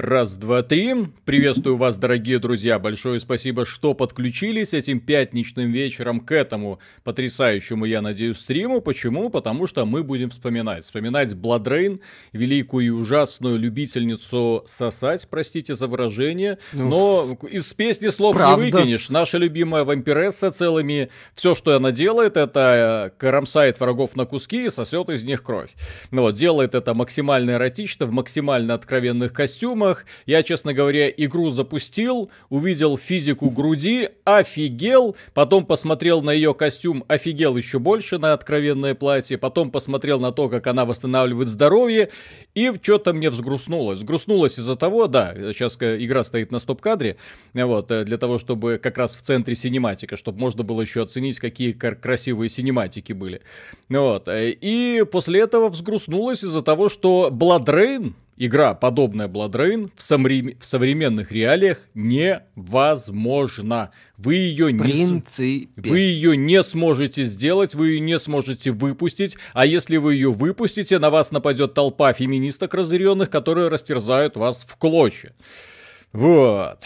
Раз, два, три. Приветствую вас, дорогие друзья. Большое спасибо, что подключились этим пятничным вечером к этому потрясающему, я надеюсь, стриму. Почему? Потому что мы будем вспоминать. Вспоминать Бладрейн, великую и ужасную любительницу сосать, простите за выражение. Ну, но из песни слов правда. не выкинешь. Наша любимая вампиресса целыми... Все, что она делает, это кромсает врагов на куски и сосет из них кровь. Ну вот, делает это максимально эротично, в максимально откровенных костюмах фильмах. Я, честно говоря, игру запустил, увидел физику груди, офигел, потом посмотрел на ее костюм, офигел еще больше на откровенное платье, потом посмотрел на то, как она восстанавливает здоровье, и что-то мне взгрустнулось. Взгрустнулось из-за того, да, сейчас игра стоит на стоп-кадре, вот, э, для того, чтобы как раз в центре синематика, чтобы можно было еще оценить, какие красивые синематики были. Вот, э, и после этого взгрустнулось из-за того, что Blood Rain, игра, подобная Blood Rain, в, соврем... в современных реалиях невозможна. Вы ее, не... вы ее не сможете сделать, вы ее не сможете выпустить, а если вы ее выпустите, на вас нападет толпа феминисток разъяренных, которые растерзают вас в клочья. Вот.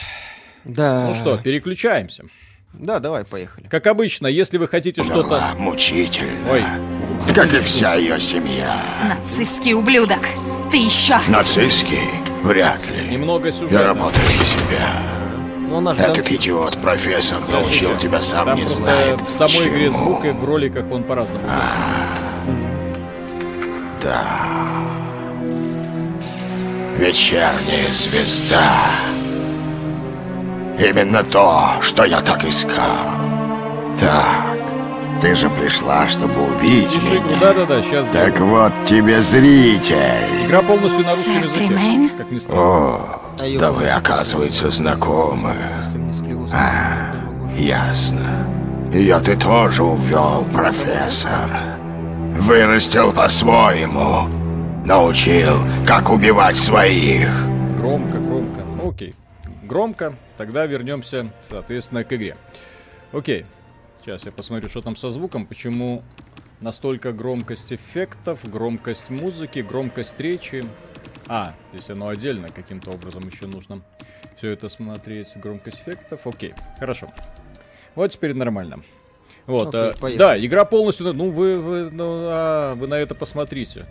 Да. Ну что, переключаемся. Да, давай, поехали. Как обычно, если вы хотите что-то... мучительно. Ой. Как и вся ее семья. Нацистский ублюдок. Ты еще. Нацистский? Вряд ли. Немного сюжета. Я работаю на себя. Но ну, Этот там... идиот, профессор, научил тебя сам там не знает. В самой чему. игре звук и в роликах он по-разному. А, да. Вечерняя звезда. Именно то, что я так искал. Так, ты же пришла, чтобы убить Тише, меня. Да-да-да, сейчас. Так буду. вот тебе зритель. Игра полностью на русском языке. Как ни странно. О, да вы, оказывается, знакомы. А, ясно. Ее ты тоже увел, профессор. Вырастил по-своему. Научил, как убивать своих. Громко, громко. Окей громко, тогда вернемся, соответственно, к игре. Окей, сейчас я посмотрю, что там со звуком, почему настолько громкость эффектов, громкость музыки, громкость речи. А, здесь оно отдельно каким-то образом еще нужно все это смотреть, громкость эффектов. Окей, хорошо. Вот теперь нормально. Вот, Окей, а, да, игра полностью, ну вы, вы, ну, а, вы на это посмотрите.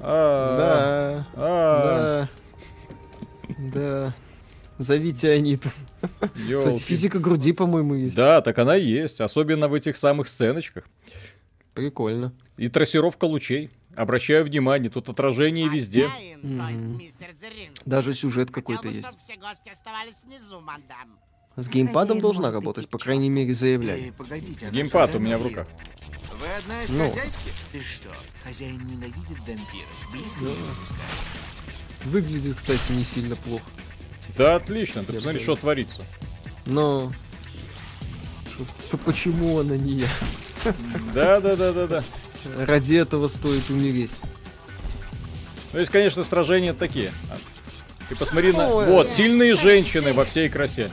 А, да, да. Да. Зовите Аниту. Ёлки. Кстати, физика груди, по-моему, есть. Да, так она и есть. Особенно в этих самых сценочках. Прикольно. И трассировка лучей. Обращаю внимание, тут отражение везде. Даже сюжет какой-то есть. С геймпадом должна работать, по крайней мере, заявляли. Геймпад у меня в руках. Вы одна из ну. Ты что, хозяин ненавидит дампиров? Близко да. не Выглядит, кстати, не сильно плохо. Да, отлично. Ты посмотри, что творится. Но... Шо, почему она не я? Да, да, да, да, да. Ради этого стоит умереть. Ну, есть, конечно, сражения такие. Ты посмотри на... Вот, сильные женщины во всей красе.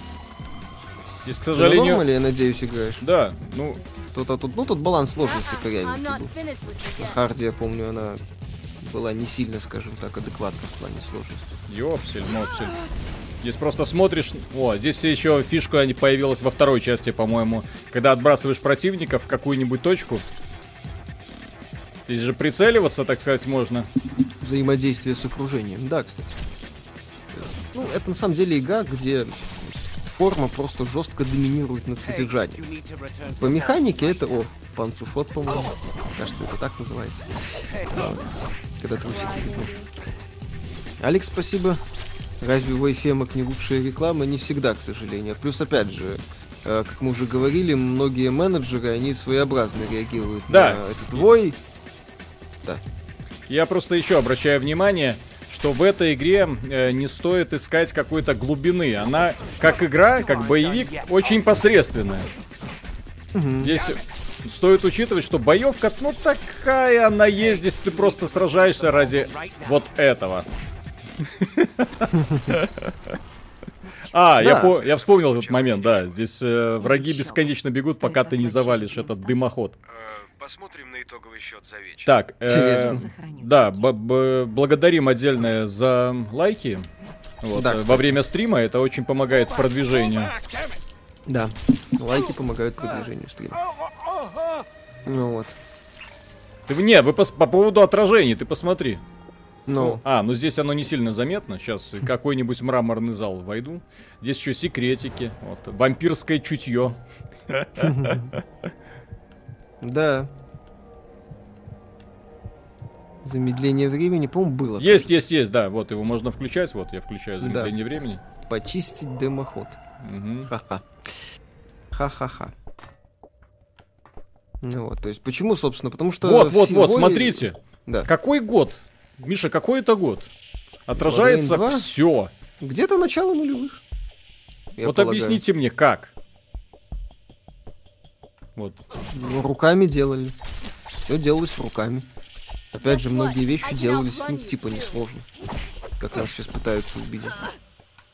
Здесь, к сожалению... Ты я надеюсь, играешь? Да, ну... Тут, а тут, ну, тут баланс сложности корявенький был. Харди, я помню, она была не сильно, скажем так, адекватна в плане сложности. Ёпсель, мопсель. Здесь просто смотришь... О, здесь еще фишка появилась во второй части, по-моему. Когда отбрасываешь противника в какую-нибудь точку. Здесь же прицеливаться, так сказать, можно. Взаимодействие с окружением. Да, кстати. Ну, это на самом деле игра, где форма просто жестко доминирует над содержанием. По механике это... О, панцушот, по-моему. Кажется, это так называется. Когда ты Алекс, спасибо. Разве у Эфемок не лучшая реклама? Не всегда, к сожалению. Плюс, опять же, э, как мы уже говорили, многие менеджеры, они своеобразно реагируют да. на этот вой. Да. Я просто еще обращаю внимание, что в этой игре э, не стоит искать какой-то глубины. Она, как игра, как боевик, очень посредственная. Угу. Здесь стоит учитывать, что боевка, ну такая она есть, здесь ты просто сражаешься ради вот этого. А, я, Да. по- я вспомнил этот момент, да. Здесь э, враги бесконечно бегут, пока ты не завалишь этот дымоход. Э, Посмотрим на итоговый счет за вечер. Так, э, да, б- б- благодарим отдельно за лайки. Вот, Да, э, во время стрима это очень помогает в продвижению. Да. Лайки помогают продвижению стрима. Ну вот. Ты, не, вы пос- по поводу отражений, ты посмотри. Ну, А, ну здесь оно не сильно заметно. Сейчас какой-нибудь мраморный зал войду. Здесь еще секретики. Вот, вампирское чутье. да. Замедление времени, по-моему, было. Есть, есть, есть, да. Вот его можно включать. Вот я включаю Да. замедление времени. Почистить дымоход. Ха-ха. Ха-ха-ха. Ну вот, то есть почему, собственно, потому что... Вот, вот, вот, смотрите. Да. Какой год? Миша, какой это год? Отражается Borderlands 2? все. Где-то начало нулевых. я Вот полагаю. объясните мне, как? Вот. Ну, руками делали. Все делалось руками. Опять же, многие вещи делались, ну, типа, несложно. Как нас сейчас пытаются убедить.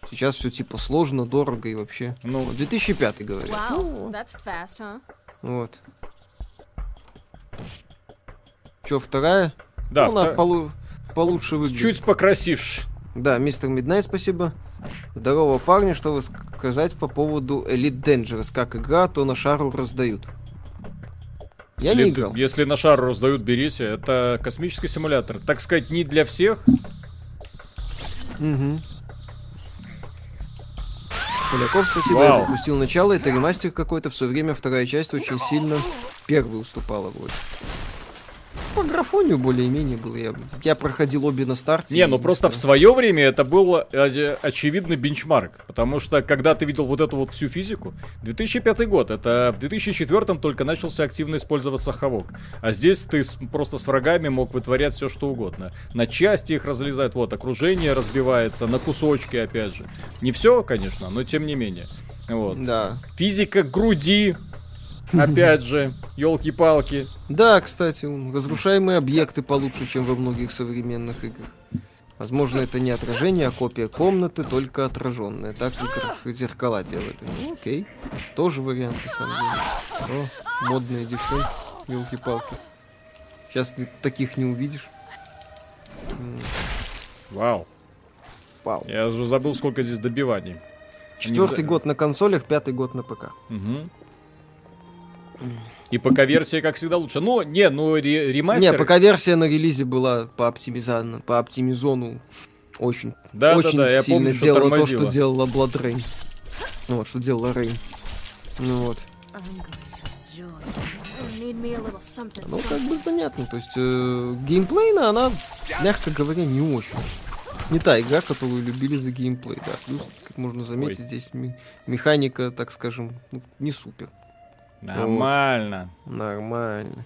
Сейчас все типа сложно, дорого и вообще. Ну. Вот 2005 говорят. Wow, that's fast, huh? Вот. Че, вторая? Да, ну, она втор- полу- получше выглядит. чуть покрасивше. Да, мистер Миднайт, спасибо. Здорово, парни, что вы сказать по поводу Elite Dangerous? Как игра, то на шару раздают. Я не Если- играл. Если на шар раздают, берите. Это космический симулятор. Так сказать, не для всех. Угу. Поляков, спасибо, Вау. я пропустил начало, это ремастер какой-то, в свое время вторая часть очень сильно первой уступала вроде. По графонию более-менее было, я, я проходил обе на старте. Не, ну просто в быстро. свое время это был э, очевидный бенчмарк. Потому что, когда ты видел вот эту вот всю физику, 2005 год, это в 2004 только начался активно использоваться хавок. А здесь ты с- просто с врагами мог вытворять все что угодно. На части их разлезает, вот, окружение разбивается, на кусочки, опять же. Не все, конечно, но тем не менее. Вот. Да. Физика груди, опять же, елки-палки. Да, кстати, разрушаемые объекты получше, чем во многих современных играх. Возможно, это не отражение, а копия комнаты, только отраженная. Так в играх зеркала делали. Ну, окей. Тоже вариант, на самом деле. О, модные девчонки, елки-палки. Сейчас таких не увидишь. Вау. Вау. Я уже забыл, сколько здесь добиваний. Четвертый за- год на консолях, пятый год на ПК. Мгм. И ПК-версия, как всегда, лучше. Ну, не, ну, ре- ремастер... Не, ПК-версия на релизе была по оптимизану, по оптимизону очень, Да, да, очень да, я сильно помню, что делала то, тормозило. что делала Blood Rain. Ну вот, что делала Рейн. Ну вот. Ну, как бы занятно. То есть, э, геймплейно она, мягко говоря, не очень. Не та игра, которую любили за геймплей, да. Плюс, как можно заметить, Ой. здесь механика, так скажем, ну, не супер. Нормально. Нормально.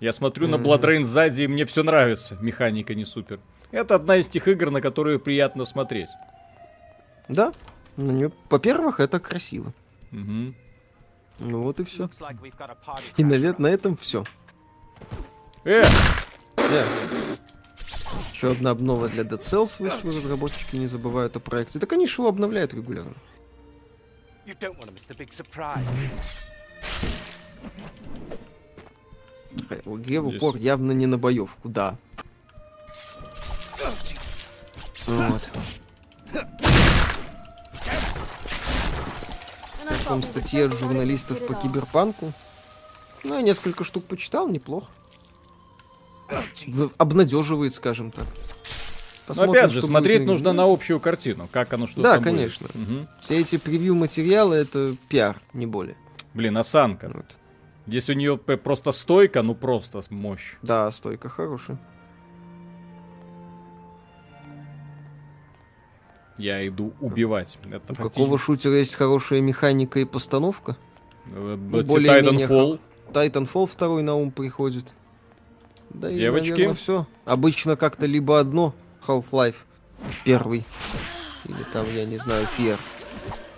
Я смотрю на Мгм. Blood Rain сзади, и мне все нравится. Механика не супер. Это одна из тех игр, на которые приятно смотреть. Да, на нее, во-первых, это красиво. Мгм. Ну вот и все. И, наверное, на этом все. Э, Еще одна обнова для Dead Cells вышла, разработчики не забывают о проекте. Так они же его обновляют регулярно. You don't want to miss the big surprise. Игре в упор явно не на боевку, да. Вот. And I Там thought we were статьи от just letting журналистов по киберпанку. Ну, я несколько штук почитал, неплохо. Обнадеживает, скажем так. Но Посмотрим, опять же, смотреть нужно на общую картину, как оно что Да, там будет. конечно. Мгм. Все эти превью-материалы — это пиар, не более. Блин, осанка. Вот. Здесь у нее просто стойка, ну просто мощь. Да, стойка хорошая. Я иду убивать. Это У какого шутера есть хорошая механика и постановка? фактически- ну, Э, более-менее Titanfall. Titanfall второй на ум приходит. Да и, Девочки? все. Обычно как-то либо одно Half-Life первый, или там, я не знаю, Fear,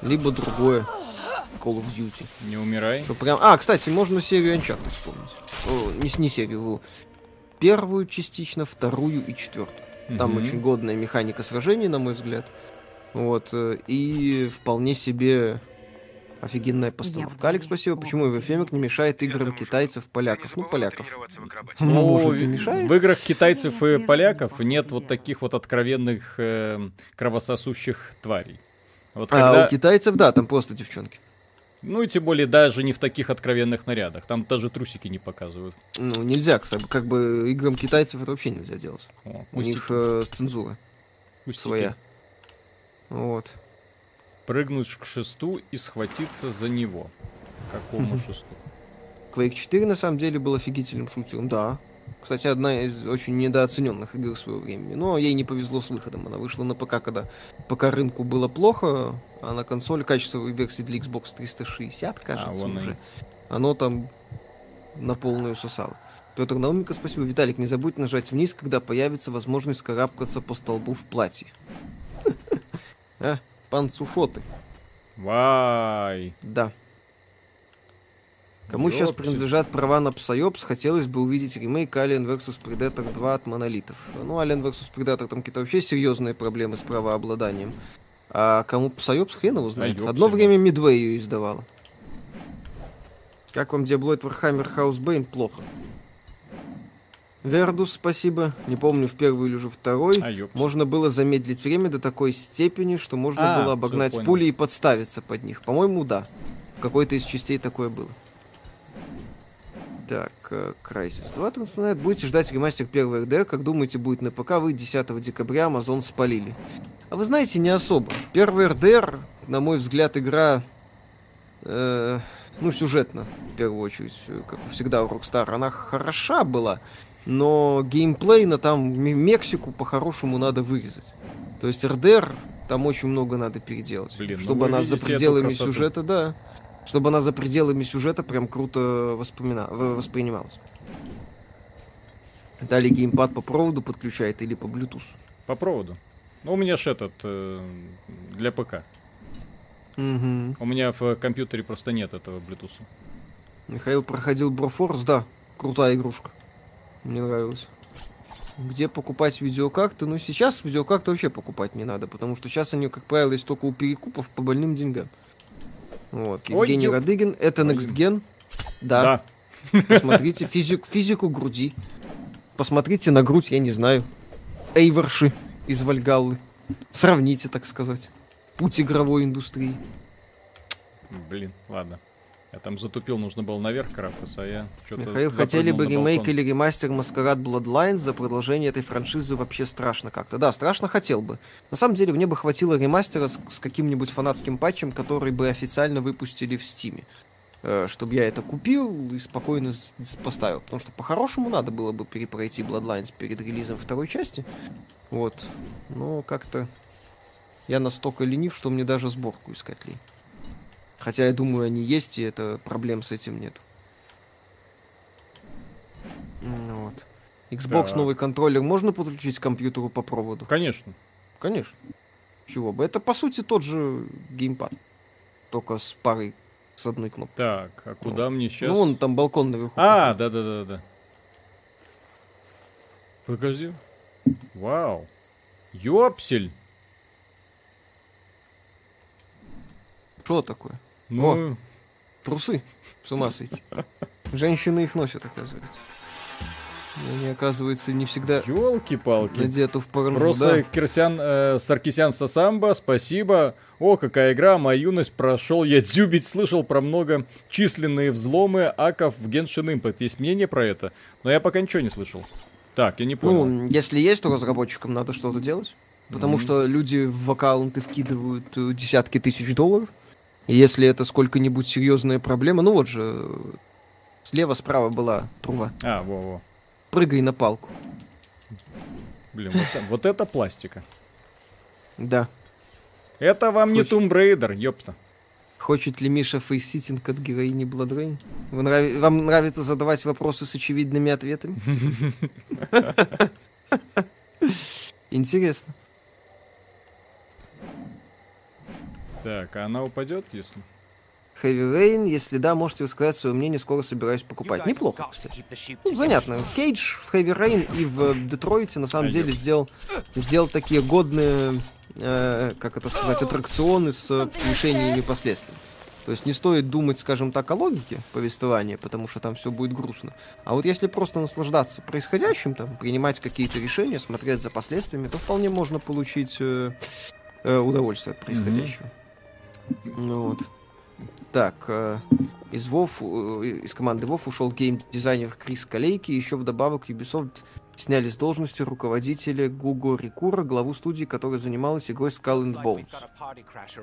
либо другое Call of Duty. Не умирай. Ну, прям... А, кстати, можно серию Uncharted вспомнить. О, не, не серию, первую частично, вторую и четвертую. Там Мгм. очень годная механика сражений, на мой взгляд. Вот. э, И вполне себе офигенная постановка. Алекс, спасибо. Почему Эвефемик не мешает играм китайцев, поляков? Ну, поляков. Ну, может, и в- мешает? в играх китайцев и поляков нет вот таких вот откровенных э, кровососущих тварей. Вот А когда, у китайцев, да, там просто девчонки. Ну и тем более даже не в таких откровенных нарядах, там даже трусики не показывают. Ну, нельзя, кстати, как бы играм китайцев это вообще нельзя делать. О, У них э, цензура пустяки. своя. Вот. Прыгнуть к шесту и схватиться за него. Какому шесту? Quake 4 на самом деле был офигительным шутером, да. Кстати, одна из очень недооцененных игр своего времени. Но ей не повезло с выходом. Она вышла на ПК, когда ПК рынку было плохо, а на консоли качество версии для Xbox 360, кажется, вон уже. они. Оно там на полную сосало. Петр Науменко, спасибо. Виталик, не забудь нажать вниз, когда появится возможность карабкаться по столбу в платье. А, панцуфоты. Вай! Да. Кому сейчас принадлежат права на Psyops, хотелось бы увидеть ремейк Alien vs Predator 2 от монолитов. Ну, Alien vs Predator там какие-то вообще серьезные проблемы с правообладанием. А кому Psyops, хрен его знает. ёпсель. Одно время Midway ее издавала. Как вам Диаблоид Warhammer Housebane? Плохо. Вердус, спасибо. Не помню, в первый или уже второй. А. Можно было замедлить время до такой степени, что можно А, было обогнать пули и подставиться под них. По-моему, да. В какой-то из частей такое было. Так, Crysis 2 там вспоминает. Будете ждать ремастер первого РДР, как думаете, будет на ПК, вы 10 декабря Amazon спалили. А вы знаете, не особо. Первый РДР, на мой взгляд, игра, э, ну, сюжетно, в первую очередь, как всегда у Rockstar, она хороша была, но геймплейно там Мексику по-хорошему надо вырезать. То есть РДР там очень много надо переделать. Блин, ну чтобы она за пределами сюжета, да. Чтобы она за пределами сюжета прям круто воспомина... воспринималась. Далее геймпад по проводу подключает или по Bluetooth. По проводу. Ну, у меня ж этот э, для ПК. Мгм. У меня в компьютере просто нет этого Bluetooth. Михаил проходил Broforce, да, крутая игрушка. Мне нравилось. Где покупать видеокарты? Ну, сейчас видеокарты вообще покупать не надо, потому что сейчас они, как правило, есть только у перекупов по больным деньгам. Вот. Ой, Евгений ёп. Радыгин, это Ой. Next Gen. Да, посмотрите физик, физику груди. Посмотрите на грудь, я не знаю. Эйворши из Вальгаллы. Сравните, так сказать. Путь игровой индустрии. Блин, ладно. Я там затупил, нужно было наверх карабкаться, а я что-то... Михаил, хотели бы ремейк или ремастер Маскарад Bloodlines за продолжение этой франшизы вообще страшно как-то. Да, страшно хотел бы. На самом деле, мне бы хватило ремастера с, с каким-нибудь фанатским патчем, который бы официально выпустили в Стиме. чтобы я это купил и спокойно поставил. Потому что по-хорошему надо было бы перепройти Bloodlines перед релизом второй части. Вот. Но как-то я настолько ленив, что мне даже сборку искать лень. Хотя я думаю, они есть, и это проблем с этим нет. Вот. Xbox Так. новый контроллер можно подключить к компьютеру по проводу? Конечно. Конечно. Чего бы. Это по сути тот же геймпад. Только с парой, с одной кнопкой. Так, а куда мне сейчас... Ну, вон там балкон наверху. А, да-да-да-да. Подожди. Вау. Ёпсель. Что такое? Ну, Трусы. С ума сойти. Женщины их носят, оказывается. Они, оказывается, не всегда ёлки-палки. надеты в порно. Просто Кирсян, э, Саркисян Сасамба, спасибо. О, какая игра, моя юность прошел. Я дзюбить слышал про много численные взломы аков в Genshin Impact. Есть мнение про это? Но я пока ничего не слышал. Так, я не понял. Ну, если есть, то разработчикам надо что-то делать. Потому Мгм. что люди в аккаунты вкидывают э, десятки тысяч долларов. Если это сколько-нибудь серьезная проблема, ну вот же, слева-справа была труба. А, во-во. Прыгай на палку. Блин, вот, это- вот это пластика. Да. Это вам не Хоть- Tomb Raider, ёпта. Хочет ли Миша facesitting от героини? Вы нрав- Вам нравится задавать вопросы с очевидными ответами? Интересно. Так, а она упадет, если... Heavy Rain, если да, можете рассказать свое мнение, скоро собираюсь покупать. Неплохо, кстати. Ну, занятно. Кейдж в Heavy Rain и в Детройте на самом деле сделал, сделал такие годные, э, как это сказать, аттракционы с решениями последствий. То есть не стоит думать, скажем так, о логике повествования, потому что там все будет грустно. А вот если просто наслаждаться происходящим, там, принимать какие-то решения, смотреть за последствиями, то вполне можно получить э, э, удовольствие от происходящего. Ну вот. Так, э, из Вов, э, из команды Вов ушел гейм-дизайнер Крис Калейки, еще вдобавок Ubisoft сняли с должности руководителя Гуго Рикура, главу студии, которая занималась игрой Skull and Bones.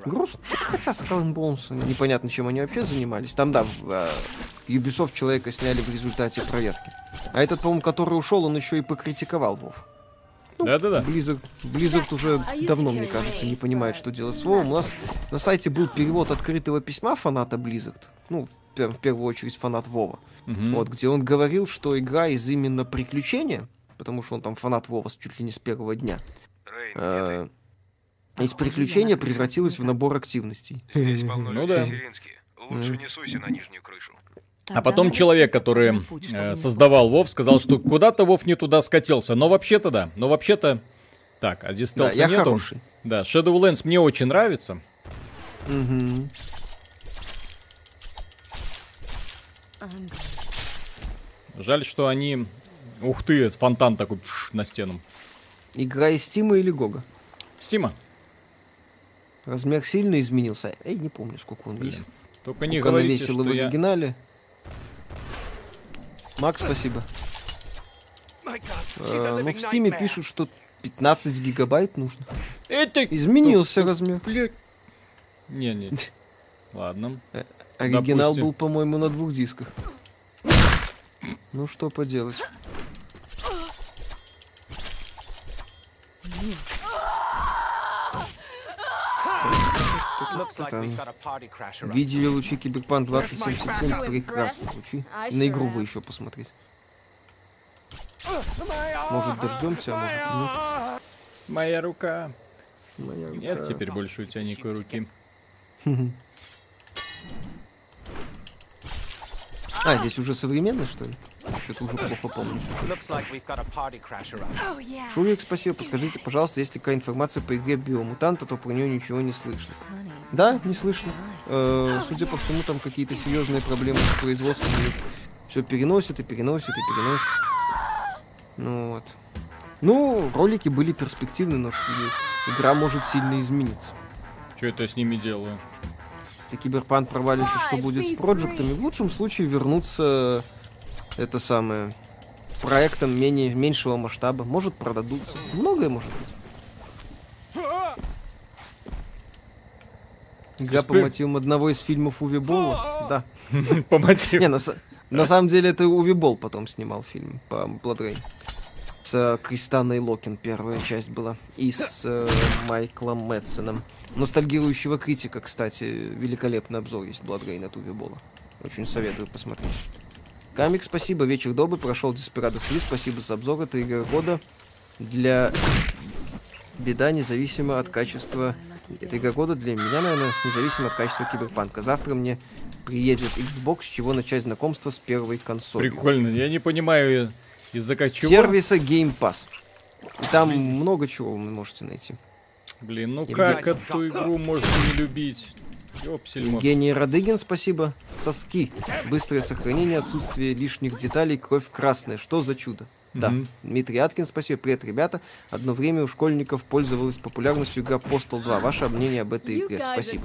Грустно. Хотя Skull and Bones, непонятно, чем они вообще занимались. Там, да, э, Ubisoft человека сняли в результате проверки. А этот, по-моему, который ушел, он еще и покритиковал Вов. Да-да-да. Blizzard, Blizzard уже давно, мне кажется, не понимает, что делать с Вовом. У нас на сайте был перевод открытого письма фаната Blizzard. Ну, прям в первую очередь фанат Вова. Мгм. Вот, где он говорил, что игра из именно приключения, потому что он там фанат Вова с чуть ли не с первого дня, Рейн, э, из приключения превратилась в набор активностей. здесь полно Ну людей да. Лучше не суйся на нижнюю крышу. А потом человек, который э, создавал Вов, сказал, что куда-то Вов не туда скатился. Но вообще-то да. Но вообще-то... Так, а здесь Да, стелса я нету. хороший. Да, Shadowlands мне очень нравится. Мгм. Жаль, что они... Ух ты, фонтан такой пш, на стену. Игра из Стима или Гога? Стима. Размер сильно изменился. Эй, не помню, сколько он весит. Блин. Только не Сколько она говорите, весила что в я... оригинале. Макс, спасибо. Э, ну, в Стиме пишут, что 15 гигабайт нужно. Это... Изменился Ну, размер. Блядь. Не-не. Ладно. Оригинал допустим. был, по-моему, на двух дисках. Ну, что поделать. Там. Видели лучи Киберпанк 2077? Прекрасно лучи. И на игру бы еще посмотреть. Может, дождемся, а может, Моя рука. нет. Моя Нет рука. теперь больше у тебя никакой руки. А, здесь уже современный, что ли? Что-то уже плохо помню. сюжет. Шурик, спасибо. Подскажите, пожалуйста, есть ли какая информация по игре Биомутанта, то про нее ничего не слышно. Да, не слышно. Э, судя по всему, там какие-то серьезные проблемы с производством. Все переносят и переносят и переносят. Ну вот. Ну, ролики были перспективны, но игра может сильно измениться. Что это я с ними делаю? Если Киберпанк провалится, что будет с проектами? В лучшем случае вернуться это самое проектом менее, меньшего масштаба. Может продадутся. Многое может быть. Игра по мотивам одного из фильмов Уви Болла? Да. По мотиву. Не, на, са- на самом деле это Уви Болл потом снимал фильм по Rain. С э, Кристаной Локин первая часть была. И с э, Майклом Мэтсоном. Ностальгирующего критика, кстати, великолепный обзор есть Rain от Уви Болла. Очень советую посмотреть. Камик, спасибо. Вечер добрый. Прошел Desperados 3. Спасибо за обзор. Это игра года для беда, независимо от качества. Это игра года для меня, наверное, независимо от качества киберпанка. Завтра мне приедет Xbox, с чего начать знакомство с первой консолью. Прикольно. Я не понимаю, из-за чего. Сервиса Game Pass. И там много чего вы можете найти. Блин, ну Евгений- как эту игру можно не любить? Ёпсельмо. Евгений Радыгин, спасибо. Соски. Быстрое сохранение, отсутствие лишних деталей, кровь красная. Что за чудо? Да. Мгм. Дмитрий Аткин, спасибо. Привет, ребята. Одно время у школьников пользовалась популярностью игра Postal 2. Ваше мнение об этой игре? Спасибо.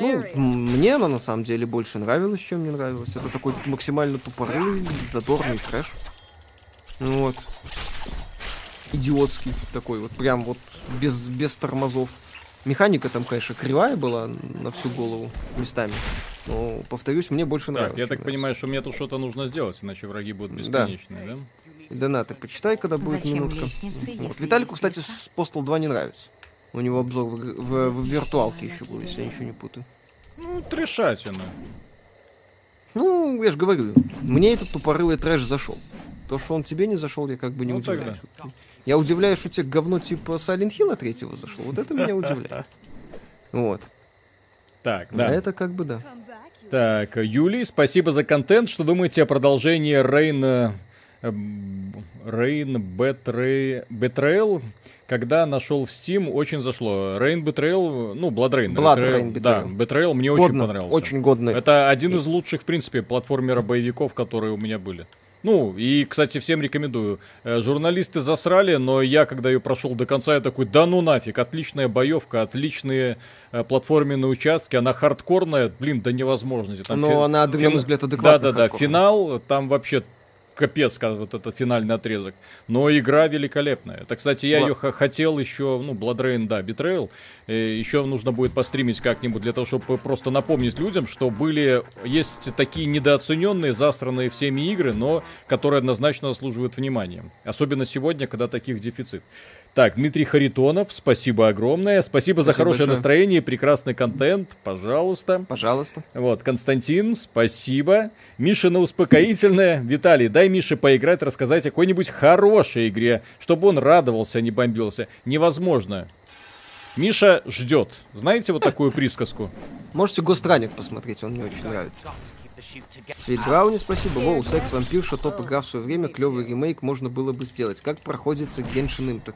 Ну, мне она на самом деле больше нравилась, чем мне нравилась. Это такой максимально тупорылый, задорный трэш. Ну Вот. Идиотский такой вот, прям вот без, без тормозов. Механика там, конечно, кривая была на всю голову местами. Но, повторюсь, мне больше нравилось. Так, я чем так понимаю, что мне тут что-то нужно сделать, иначе враги будут Да. бесконечные, да? И Донаты почитай, когда будет Зачем минутка. лестницы, Вот. Виталику, кстати, с Postal 2 не нравится. У него обзор в, в- в виртуалке еще был, если я ничего не путаю. Ну, трешатина. Ну, я же говорю, мне этот тупорылый трэш зашел. То, что он тебе не зашел, я как бы не Ну, удивляюсь. Ты- Я удивляюсь, что тебе говно типа Silent Hill третьего зашло. Вот это меня удивляет. Вот. Так, Да. да. это как бы да. Так, Юлий, спасибо за контент. Что думаете о продолжении Рейн... Рейн Betrayal? Когда нашел в Steam, очень зашло. Rain Betrayal, ну, Blood Rain. Blood Betrayal, Rain Да, Betrayal. Betrayal мне очень Годно, понравился. Очень годно. Это один из лучших, в принципе, платформера-боевиков, которые у меня были. Ну, и, кстати, всем рекомендую. Э, Журналисты засрали, но я, когда ее прошел до конца, я такой, да ну нафиг, отличная боевка, отличные э, платформенные участки, она хардкорная, блин, до невозможности. Там Но фи- она, на мой взгляд, адекватно Да-да-да, финал, там вообще капец, как вот этот финальный отрезок. Но игра великолепная. Это, кстати, я Бла- ее хотел еще, ну, Blood Rain, да, Betrayal. Э, еще нужно будет постримить как-нибудь для того, чтобы просто напомнить людям, что были, есть такие недооцененные, засранные всеми игры, но которые однозначно заслуживают внимания. Особенно сегодня, когда таких дефицит. Так, Дмитрий Харитонов, спасибо огромное. Спасибо, за Спасибо хорошее большое. настроение и прекрасный контент. Пожалуйста. Пожалуйста. Вот, Константин, спасибо. Миша на успокоительное. Виталий, дай Мише поиграть, рассказать о какой-нибудь хорошей игре, чтобы он радовался, а не бомбился. Невозможно. Миша ждет. Знаете вот такую присказку? Можете Гостраник посмотреть, он мне очень нравится. Свет Брауни, спасибо. Воу, Секс Вампирша, топ игра в свое время, клевый ремейк можно было бы сделать. Как проходится Genshin Impact?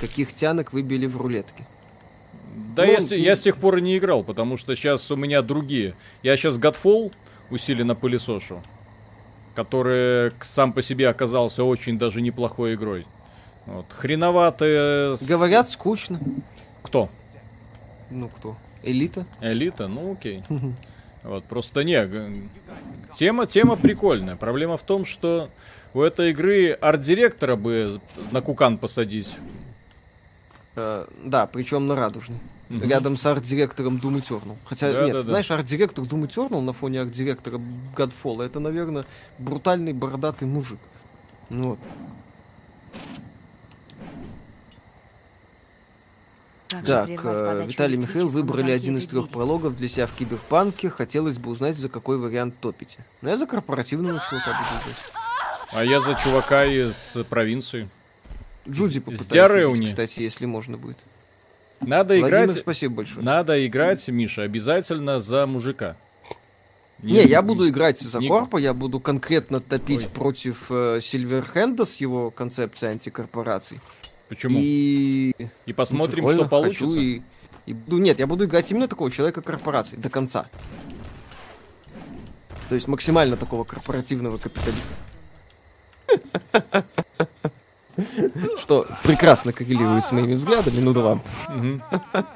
Каких тянок выбили в рулетке? Да Ну, я, с- я с тех пор и не играл, потому что сейчас у меня другие. Я сейчас Godfall усиленно пылесошу, который сам по себе оказался очень даже неплохой игрой. Вот. Хреноватые... с- Говорят, скучно. Кто? Ну кто? Элита? Элита? Ну окей. Вот, просто не, тема, тема прикольная. Проблема в том, что у этой игры арт-директора бы на кукан посадить. Э, да, причем на радужный. Мгм. Рядом с арт-директором Doom Eternal. Хотя, Да, нет, да, да. знаешь, арт-директор Doom Eternal на фоне арт-директора Godfall, это, наверное, брутальный бородатый мужик. Ну вот. Как же Так, э, Виталий Михаил электричеством выбрали один из трех прологов для себя в Киберпанке. Хотелось бы узнать, за какой вариант топите. Ну, я за корпоративного чувака буду. А я за чувака из провинции. Джуди попытаюсь убить, кстати, если можно будет. Надо Владимир, играть, спасибо большое. надо играть, Миша, обязательно за мужика. Не, я буду играть за не- Корпа, я буду конкретно топить Ой. против э, Сильверхенда с его концепцией антикорпораций. Почему? И, И посмотрим, что получится. хочу и, и буду- нет, я буду играть именно такого человека корпорации до конца. То есть максимально такого корпоративного капиталиста. Что прекрасно коррелирует с моими взглядами, ну да ладно.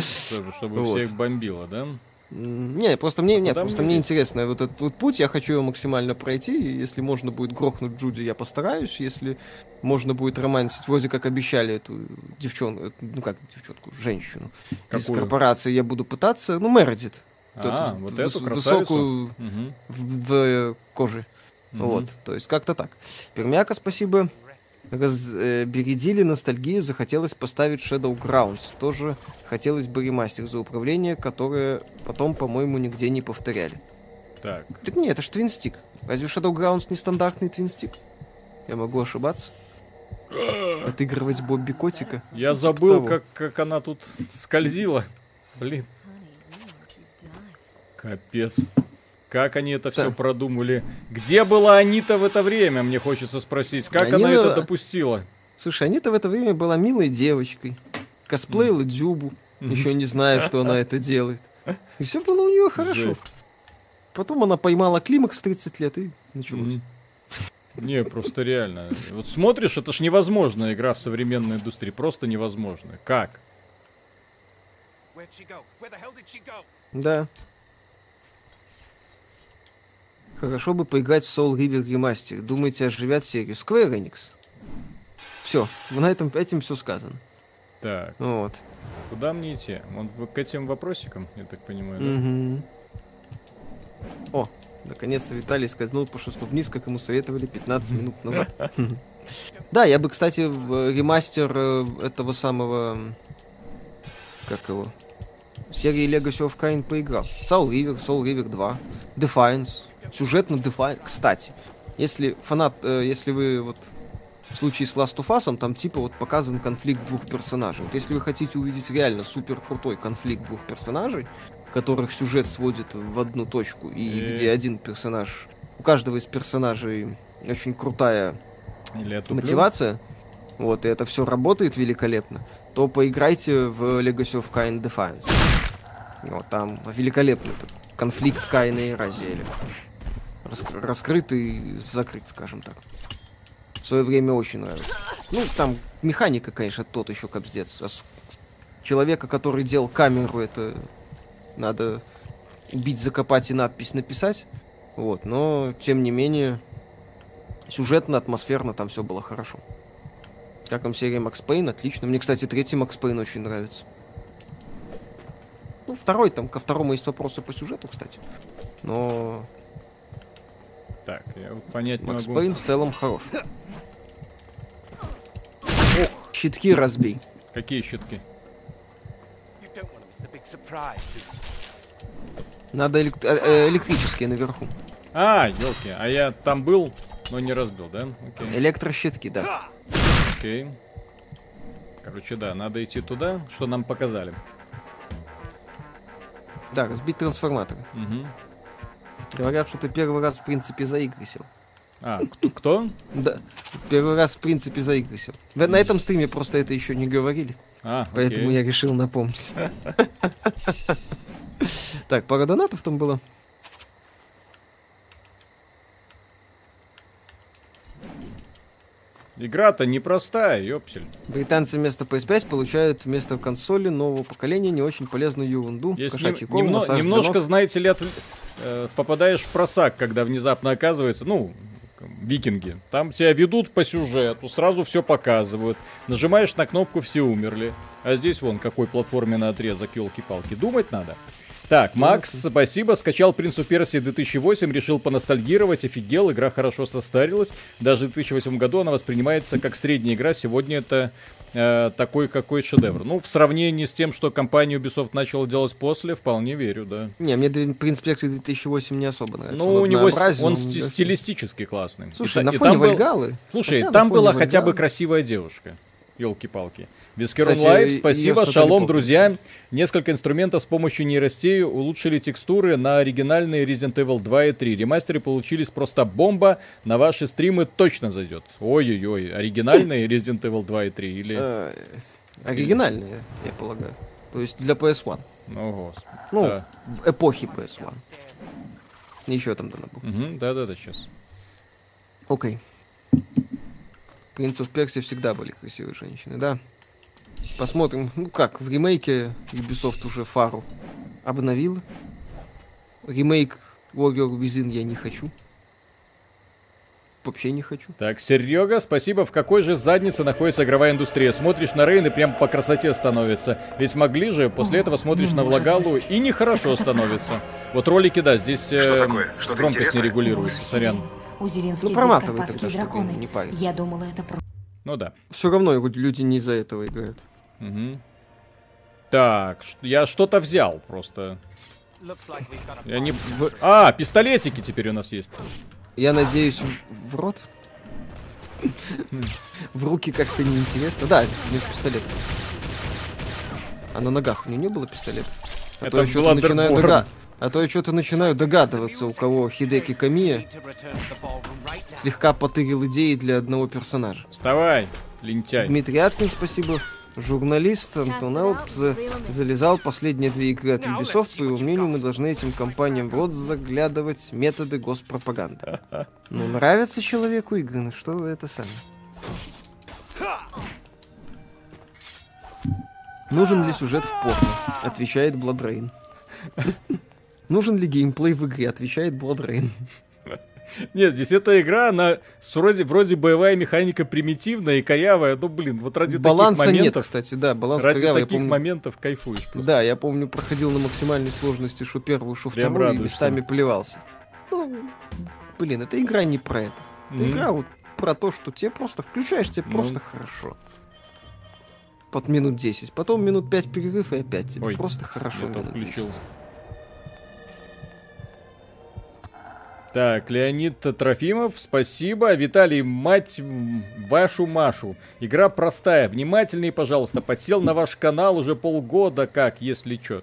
Чтобы, всех бомбило, да? Не, просто мне, нет, Куда просто мне интересно вот этот вот путь, я хочу его максимально пройти, и если можно будет грохнуть Джуди, я постараюсь, если можно будет романсить, вроде как обещали эту девчонку, ну как девчонку, женщину из Какую? корпорации, я буду пытаться, ну Мередит, А, эту вот выс- эту красавицу. высокую Мгм. в, в коже, Мгм. вот, то есть как-то так. Пермяка, спасибо. Разбередили ностальгию, захотелось поставить Shadow Grounds. Тоже хотелось бы ремастер за управление, которое потом, по-моему, нигде не повторяли. Так. Так нет, это ж твинстик. Разве Shadow Grounds не стандартный твинстик? Я могу ошибаться. Отыгрывать Бобби Котика. Я Типа забыл, того. как, как она тут скользила. Блин, капец. Как они это все Да. продумали? Где была Анита в это время, мне хочется спросить. Как Они она на- это допустила? Слушай, Анита в это время была милой девочкой. Косплеила Дюбу, еще не зная, что она это делает. И все было у нее хорошо. Жесть. Потом она поймала климакс в 30 лет и началось. Не, просто реально. Вот смотришь, это ж невозможная игра в современной индустрии. Просто невозможно. Как? Where'd Хорошо бы поиграть в Soul River Remaster. Думаете, оживят серию? Square Enix. Все, на этом этим все сказано. Так, Вот. куда мне идти? Вот в- к этим вопросикам, я так понимаю, да? Мгм. О, наконец-то Виталий скользнул по шесту вниз, как ему советовали 15 минут назад. Да, я бы, кстати, в ремастер э, этого самого... Как его? Серии Legacy of Kain поиграл. Soul River, Soul River 2, Defiance. Сюжетно Defiance. Кстати, если фанат, э, если вы вот в случае с Last of Us, там типа вот показан конфликт двух персонажей. Вот если вы хотите увидеть реально супер крутой конфликт двух персонажей, которых сюжет сводит в одну точку, и Э. где один персонаж, у каждого из персонажей очень крутая мотивация, вот, и это все работает великолепно, то поиграйте в Legacy of Kain Defiance. Вот, там великолепный конфликт Каина и Разиэля. Раск- раскрыт и закрыт, скажем так. В свое время очень нравится. Ну, там механика, конечно, тот еще капздец. А Человека, который делал камеру, это надо убить, закопать и надпись написать. Вот, но, тем не менее, сюжетно, атмосферно там все было хорошо. Как вам серия Макс Пейн, отлично. Мне, кстати, третий Макс Пейн очень нравится. Ну, второй, там, ко второму есть вопросы по сюжету, кстати. Но Так, я понять Макс могу. Пейн в целом хорош. Ох, щитки разбей. Какие щитки? Надо элект- э, э, электрические наверху. А, елки, а я там был, но не разбил, да? Окей. Электрощитки, да. Окей. Короче, да, надо идти туда, что нам показали. Да, разбить трансформаторы. Мгм. Говорят, что ты первый раз, в принципе, за игры сел. А, кто? кто? Да, первый раз, в принципе, за игры сел. Вы на этом стриме просто это еще не говорили, А, поэтому окей. я решил напомнить. Так, пара донатов там было. Игра-то непростая, ёпсель. Британцы вместо PS5 получают вместо консоли нового поколения не очень полезную ерунду. Если Кошачий корм, немно- немножко, ног. знаете ли, отв- э, попадаешь в просак, когда внезапно оказывается, ну, викинги. Там тебя ведут по сюжету, сразу все показывают. Нажимаешь на кнопку, все умерли. А здесь вон какой платформенный отрезок, елки-палки. Думать надо. Так, Макс, спасибо. Скачал Принц of Персии 2008, решил поностальгировать, офигел, игра хорошо состарилась. Даже в 2008 году она воспринимается как средняя игра, сегодня это э, такой какой шедевр. Ну, в сравнении с тем, что компания Ubisoft начала делать после, вполне верю, да. Не, мне Принц Персии 2008 не особо нравится. Ну, Он у него с- он да. стилистически классный. Слушай, И на и фоне там был- Вальгалы... Слушай, хотя там была хотя бы красивая девушка. Елки-палки. Вискерон Лайв, спасибо. Шалом, друзья. Несколько инструментов с помощью нейростей улучшили текстуры на оригинальные Resident Evil 2 и 3. Ремастеры получились просто бомба. На ваши стримы точно зайдет. Ой-ой-ой. Оригинальные Resident Evil 2 и 3 или... Э, Оригинальные, я полагаю. То есть для PS1. О, господи. Ну, Да. в эпохе PS1. Еще там донат был. Мгм, Да-да-да, сейчас. Окей. Принц of Персии всегда были красивые женщины, да. Посмотрим, ну как, в ремейке Ubisoft уже фару обновил. Ремейк Warrior Within я не хочу. Вообще не хочу. Так, Серега, спасибо. В какой же заднице находится игровая индустрия? Смотришь на Рейн и прям по красоте становится. Ведь могли же, после этого смотришь на Влагалу и нехорошо становится. Вот ролики, да, здесь э, такое? Что-то громкость не регулируется, сорян. У Зеленских Ну, проматывай тогда, драконы. не париться. Я думала, это про... Ну да. Все равно люди не из-за этого играют. Мгм. Так, я что-то взял просто. Я не... А, пистолетики теперь у нас есть. Я надеюсь, в, в рот? В руки как-то неинтересно. Да, у него пистолет. А на ногах у него не было пистолета? А Это то я что-то начинаю дога- А то я что-то начинаю догадываться, у кого Хидеки Камия слегка потырил идеи для одного персонажа. Вставай, лентяй. Дмитрий Аткин, спасибо. Журналист Антон Элп за- залезал последние две игры от Ubisoft. По его мнению, мы должны этим компаниям в рот заглядывать методы госпропаганды. Ну, нравятся человеку игры, ну что вы это сами. Нужен ли сюжет в порно? Отвечает Бладрейн. Нужен ли геймплей в игре? Отвечает Бладрейн. Нет, здесь эта игра, она вроде, вроде боевая механика примитивная и корявая. Ну, блин, вот ради Баланса таких нет, моментов... кстати, да, баланс ради корявый, я таких помню. моментов кайфуешь просто. Да, я помню, проходил на максимальной сложности, что первую, что Прям вторую, и радуешься. местами плевался. Ну, блин, эта игра не про это. Это Мгм. игра вот про то, что тебе просто включаешь, тебе Ну. просто хорошо. Под минут 10. Потом минут 5 перерыв, и опять тебе Ой, просто хорошо. Минут включил. 10. Так, Леонид Трофимов, спасибо. Виталий, мать вашу Машу. Игра простая. Внимательнее, пожалуйста. Подсел на ваш канал уже полгода, как, если чё.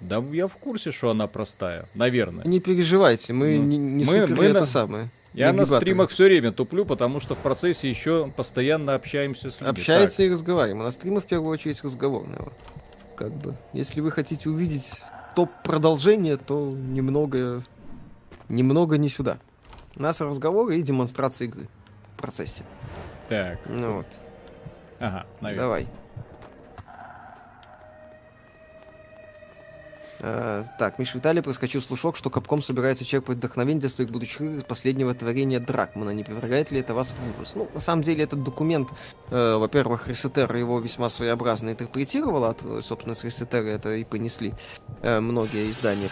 Да я в курсе, что она простая. Наверное. Не переживайте, мы Ну, не, не мы- супер мы это на- самое. Я на стримах все время туплю, потому что в процессе еще постоянно общаемся с людьми. Общается и разговариваем. А на стримах в первую очередь разговорного. Как бы. Если вы хотите увидеть топ продолжение, то немного, немного не сюда. У нас разговоры и демонстрация игры в процессе. Так. Ну вот, Ага, наверное. давай. Э, так, Миша Виталий проскочил слушок, что Капком собирается черпать вдохновение для своих будущих игр из последнего творения Дракмана. Не повергает ли это вас в ужас? Ну, на самом деле, этот документ, э, во-первых, Ресетер его весьма своеобразно интерпретировал, от, э, собственно, с Ресетера это и понесли э, многие издания,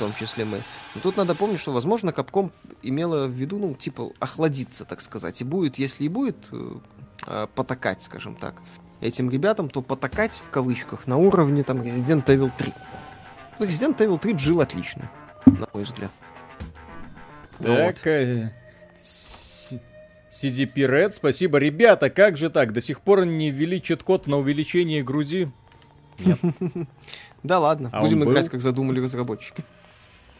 том числе мы. Но тут надо помнить, что, возможно, Капком имела в виду, ну, типа, охладиться, так сказать. И будет, если и будет э, э, потакать, скажем так, этим ребятам, то потакать, в кавычках, на уровне, там, Resident Evil 3. Resident Evil 3 жил отлично, на мой взгляд. Вот. Так, э, С- CDP Red, спасибо. Ребята, как же так? До сих пор не ввели чит-код на увеличение груди? Да ладно, А будем он был? играть, как задумали разработчики.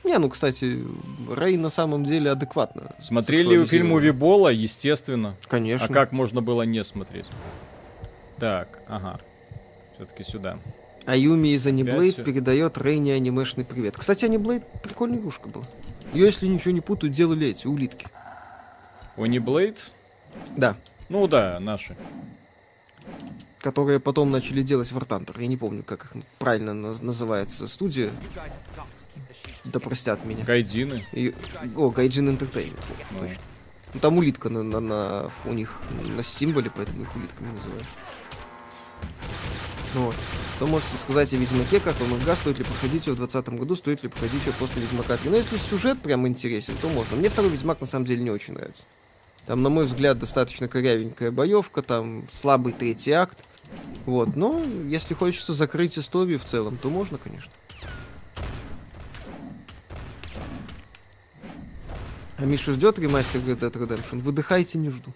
Не, ну, кстати, Рэй на самом деле адекватно. Смотрели фильм. Увибола? Естественно. Конечно. А как можно было не смотреть? Так, ага. Все-таки сюда. А Юми из Аниблейд передает Рейне анимешный привет. Кстати, Аниблейд прикольная игрушка была. Ее, если ничего не путаю, делали эти улитки. Они Блейд? Да. Ну да, наши. Которые потом начали делать Thunder. Я не помню, как их правильно наз- называется студия. Да простят меня. Гайдины. И- О, Гайджин Entertainment. Ну. точно. Ну, там улитка на, на- на- у них на символе, поэтому их улитками называют. Ну вот. Что можете сказать о Ведьмаке, как вам игра, стоит ли проходить ее в 2020 году, стоит ли проходить ее после Ведьмака 3? Ну, если сюжет прям интересен, то можно. Мне второй Ведьмак на самом деле не очень нравится. Там, на мой взгляд, достаточно корявенькая боевка, там слабый третий акт. Вот, но если хочется закрыть историю в целом, то можно, конечно. А Миша ждет ремастер Red Dead Redemption? Выдыхайте, не жду.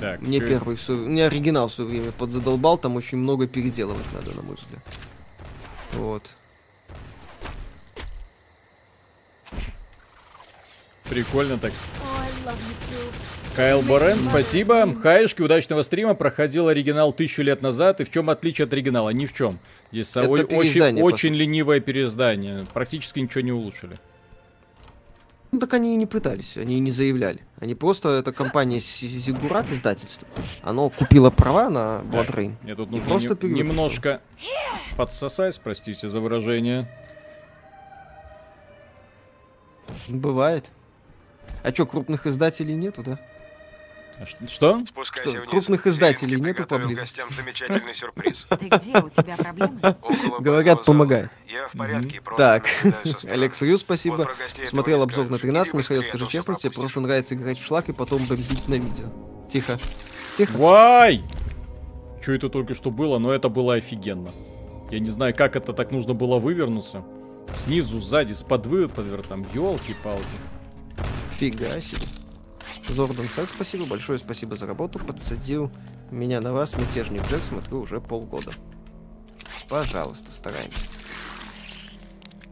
Так, Мне чё- первый все, мне оригинал все время подзадолбал, там очень много переделывать надо, на мой взгляд. Вот. Прикольно так. Кайл Борен, спасибо. Хаешки, удачного стрима. Проходил оригинал тысячу лет назад. И в чем отличие от оригинала? Ни в чем. Здесь Это о- очень, очень ленивое переиздание. Практически ничего не улучшили. Ну так они и не пытались, они и не заявляли. Они просто, это компания Зигурат издательство. Оно купило права на Blood Rain. Мне тут нужно просто не- немножко подсосать, простите за выражение. Бывает. А чё, крупных издателей нету, да? А Что? Спускайся Что, вниз. крупных издателей нету поблизости? гостям замечательный сюрприз. Ты где? У тебя проблемы? Говорят, помогает. Я в порядке, просто Так. Алекс Рю, спасибо. Вот Смотрел обзор на скажешь. 13, Иди Михаил, скажу честно, тебе просто нравится играть в шлак и потом бомбить на видео. Тихо. Тихо. Вай! Что это только что было, но это было офигенно. Я не знаю, как это так нужно было вывернуться. Снизу, сзади, с подвывод, там, елки-палки. Фига себе. Зордан Сет, спасибо, большое спасибо за работу. Подсадил меня на вас, мятежник Джек, смотрю уже полгода. Пожалуйста, стараемся.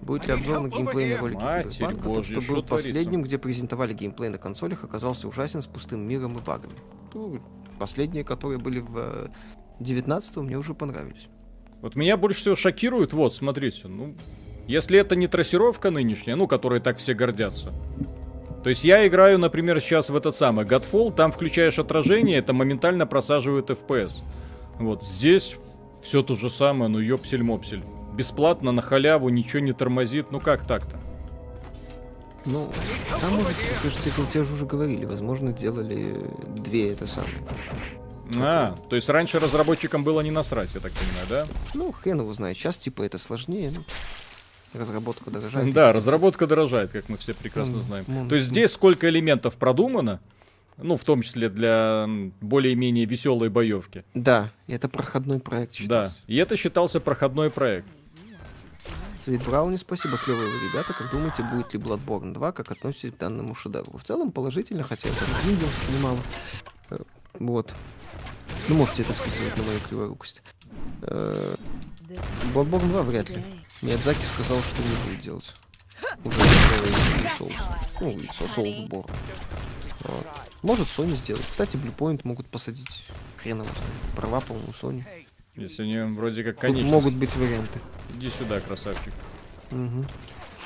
Будет ли обзор на геймплейные ролики Матерь Киберпанка? Тот, что был последним, где презентовали геймплей на консолях, оказался ужасен с пустым миром и багами. Ну, последние, которые были в 19 мне уже понравились. Вот меня больше всего шокирует, вот, смотрите, ну, если это не трассировка нынешняя, ну, которой так все гордятся. То есть я играю, например, сейчас в этот самый Godfall, там включаешь отражение, это моментально просаживает FPS. Вот здесь все то же самое, ну ёпсель-мопсель. Бесплатно, на халяву, ничего не тормозит, ну как так-то? Ну, а может, кажется, это тебе же уже говорили, возможно, делали две это самое. А, то есть раньше разработчикам было не насрать, я так понимаю, да? Ну, хрен его знает. Сейчас, типа, это сложнее. Ну, разработка дорожает. Да, разработка дорожает, как мы все прекрасно знаем. м, То есть м. здесь сколько элементов продумано, ну, в том числе для более-менее веселой боевки. Да, и это проходной проект Да, считался. и это считался проходной проект. Цвет Брауни, спасибо, клевые вы ребята. Как думаете, будет ли Bloodborne 2, как относитесь к данному шедевру? В целом положительно, хотя я там видел немало. Вот. Ну, можете это списывать на мою криворукость. Э, Bloodborne 2 вряд ли. Миядзаки сказал, что не будет делать. Уже сделал соус. Ну, и со- соус сбор. Вот. Может Sony сделать. Кстати, Bluepoint могут посадить. Хрен его знает. Права, по-моему, Sony. Если не вроде как Тут конечно. могут быть варианты. Иди сюда, красавчик. Мгм.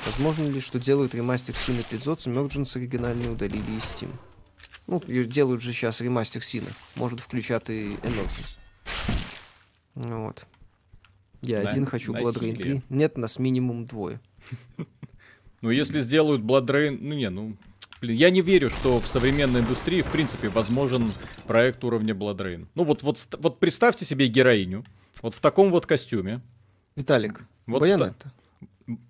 Возможно ли, что делают ремастер Сина Эпизод, Emergence оригинальный удалили из Steam? Ну, делают же сейчас ремастер Сина. Может включать и Emergence. Ну Вот. Я На- один хочу Blood Rain насилие. 3. Нет, нас минимум двое. Ну, если сделают Blood Rain... Ну, не, ну... Блин, я не верю, что в современной индустрии, в принципе, возможен проект уровня Blood Rain. Ну, вот, вот, вот представьте себе героиню. Вот в таком вот костюме. Виталик, Вот Байонетта.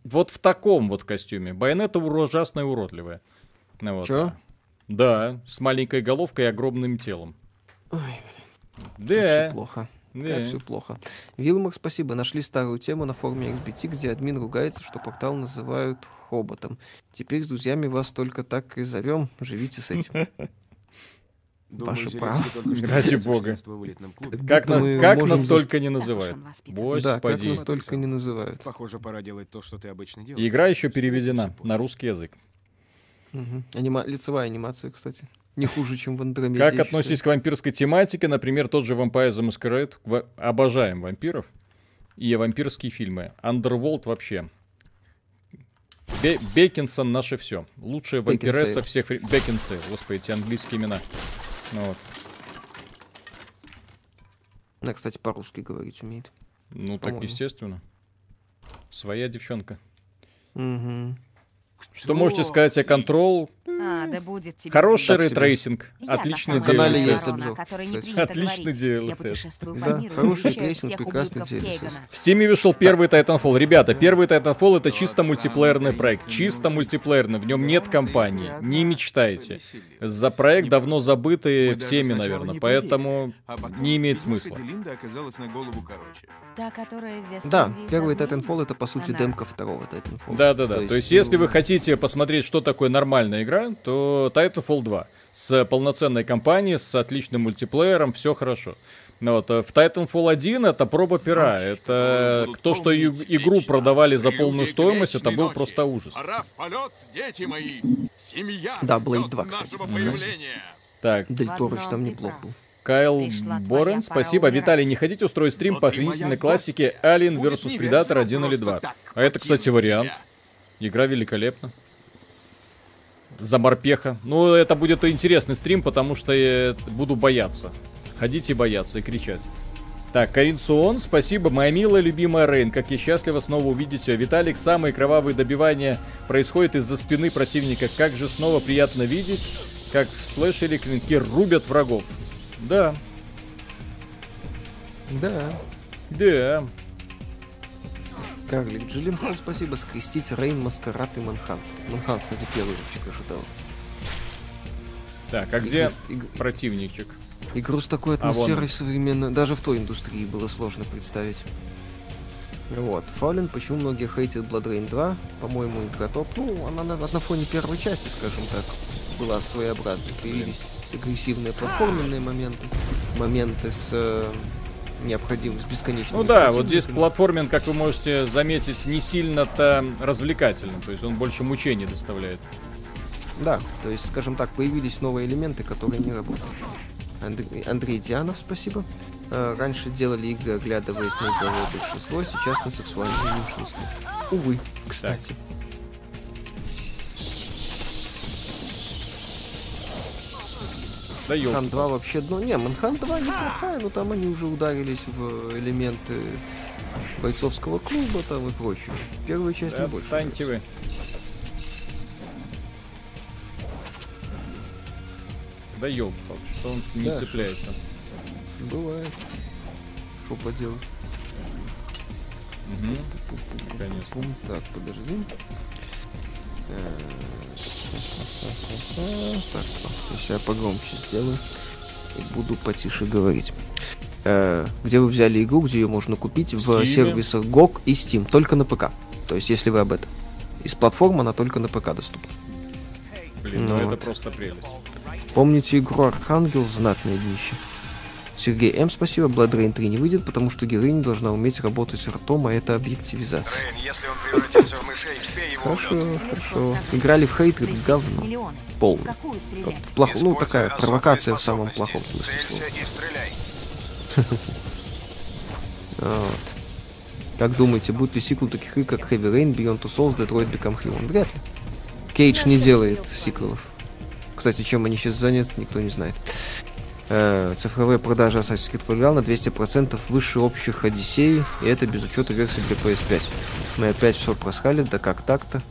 Вот в таком вот костюме. Байонета уро- ужасная и уродливая. Ну, вот. Чё? Да, с маленькой головкой и огромным телом. Ой, Да, плохо. Да. Как все плохо. Вилмар, спасибо. Нашли старую тему на форуме XBT, где админ ругается, что портал называют хоботом. Теперь с друзьями вас только так и зовем. Живите с этим. Ваше право. Ради бога. Как, на- мы как можем настолько не называют? Да, как Господи. нас только не называют. Похоже, пора делать то, что ты обычно делаешь. Игра еще переведена на русский язык. Анима- Лицевая анимация, кстати. Не хуже, чем в Андромеде. Как относитесь к вампирской тематике? Например, тот же Vampire the Masquerade. Ва- Обожаем вампиров. И вампирские фильмы. Underworld вообще. Бе- Бекинсон наше все. Лучшая вампиресса всех времен. Бекинсейл, господи, эти английские имена. Ну вот. Она, кстати, по-русски говорить умеет. Ну, так естественно. Своя девчонка. Мгм. Что можете сказать о Control? А, да будет тебе. Хороший ray tracing. Я Отличный самая канале DLSS. есть обзор, Отличный. DLSS. Я путешествую по Да, миру хороший всех прекрасный DLSS. В Steam вышел первый Titanfall. Ребята, первый Titanfall это чисто мультиплеерный проект. Чисто мультиплеерный. В нем нет компании. Не мечтайте. За проект давно забытый всеми, наверное. Поэтому не имеет смысла. Да, первый. Titanfall это по сути демка второго Titanfall. Да-да-да. То есть, если ну, вы хотите посмотреть, что такое нормальная игра, то Titanfall 2. С полноценной кампанией, с отличным мультиплеером, все хорошо. Ну Вот, э, в Titanfall 1 это проба пера. Это то, что игру продавали за полную стоимость, это был просто ужас. Пора в полет, дети мои! Семья Да, Blade ждет 2, кстати. Так, Дель Торо там ты неплох прав. был. Кайл Борен, спасибо. умирать. Виталий, не хотите устроить стрим Но по охренительной классике Alien vs Predator 1 или просто 2? так А это, кстати, вариант. тебя. Игра великолепна. За морпеха. Ну, это будет интересный стрим, потому что я буду бояться. Ходить и бояться, и кричать. Так, Карин Суон, спасибо, моя милая любимая Рейн, как я счастлива снова увидеть ее. Виталик, самые кровавые добивания происходят из-за спины противника. Как же снова приятно видеть, как в слэшере клинки рубят врагов. Да, Да. да. Карлик Джилленхол, спасибо. Скрестить Рейн, Маскарад и Манхан. Манхан, кстати, первый вообще ожидал. Так, а где Игру, противничек? игру с такой А, атмосферой он. современно, даже в той индустрии было сложно представить. Вот. Фален, почему многие хейтят Blood Rain 2? По-моему, игра топ. Ну, она на, на фоне первой части, скажем так, была своеобразной. Появились агрессивные платформенные моменты, моменты с э, необходимым, с бесконечным. Ну да, вот здесь платформен, как вы можете заметить, не сильно-то развлекательным. То есть он больше мучений доставляет. Да, то есть, скажем так, появились новые элементы, которые не работают. Андрей, Андрей Дианов, спасибо. Э, раньше делали игры, оглядываясь на игровое большинство, сейчас на сексуальное меньшинство. Увы, кстати. Да Манхан ёлки. 2 вообще, ну не, Манхан 2 неплохая, но там они уже ударились в элементы бойцовского клуба там и прочее. Первая часть Да мне больше отстаньте вы. Да елки что он не Да, цепляется. Бывает. Что поделать? Мгм. Конечно. Так, подожди. Так, сейчас я погромче сделаю. И буду потише говорить. Э, Где вы взяли игру, где ее можно купить в Steam. сервисах GOG и Steam, только на ПК. То есть, если вы об этом. Из платформы она только на ПК доступна. Блин, ну Ну это вот. просто прелесть. Помните игру Архангел знатное днище? Сергей М. Спасибо. Blood Rain 3 не выйдет, потому что героиня должна уметь работать ртом, а это объективизация. Рейн, если он превратится в мышей, вбей его в лед. Хорошо, хорошо. Играли в хейт, говорит, говно. Полный. Вот плохо, ну такая провокация в самом плохом смысле слова. Целься и стреляй. Вот. Как думаете, будет ли сиквел таких игр, как Heavy Rain, Beyond Two Souls, Detroit Become Human? Вряд ли. Кейдж не делает сиквелов. Кстати, чем они сейчас заняты, никто не знает. Э, цифровые продажи Assassin's Creed Valhalla на 200% выше общих Одиссей, и это без учета версии для PS5. Мы опять все просхали, да как так-то?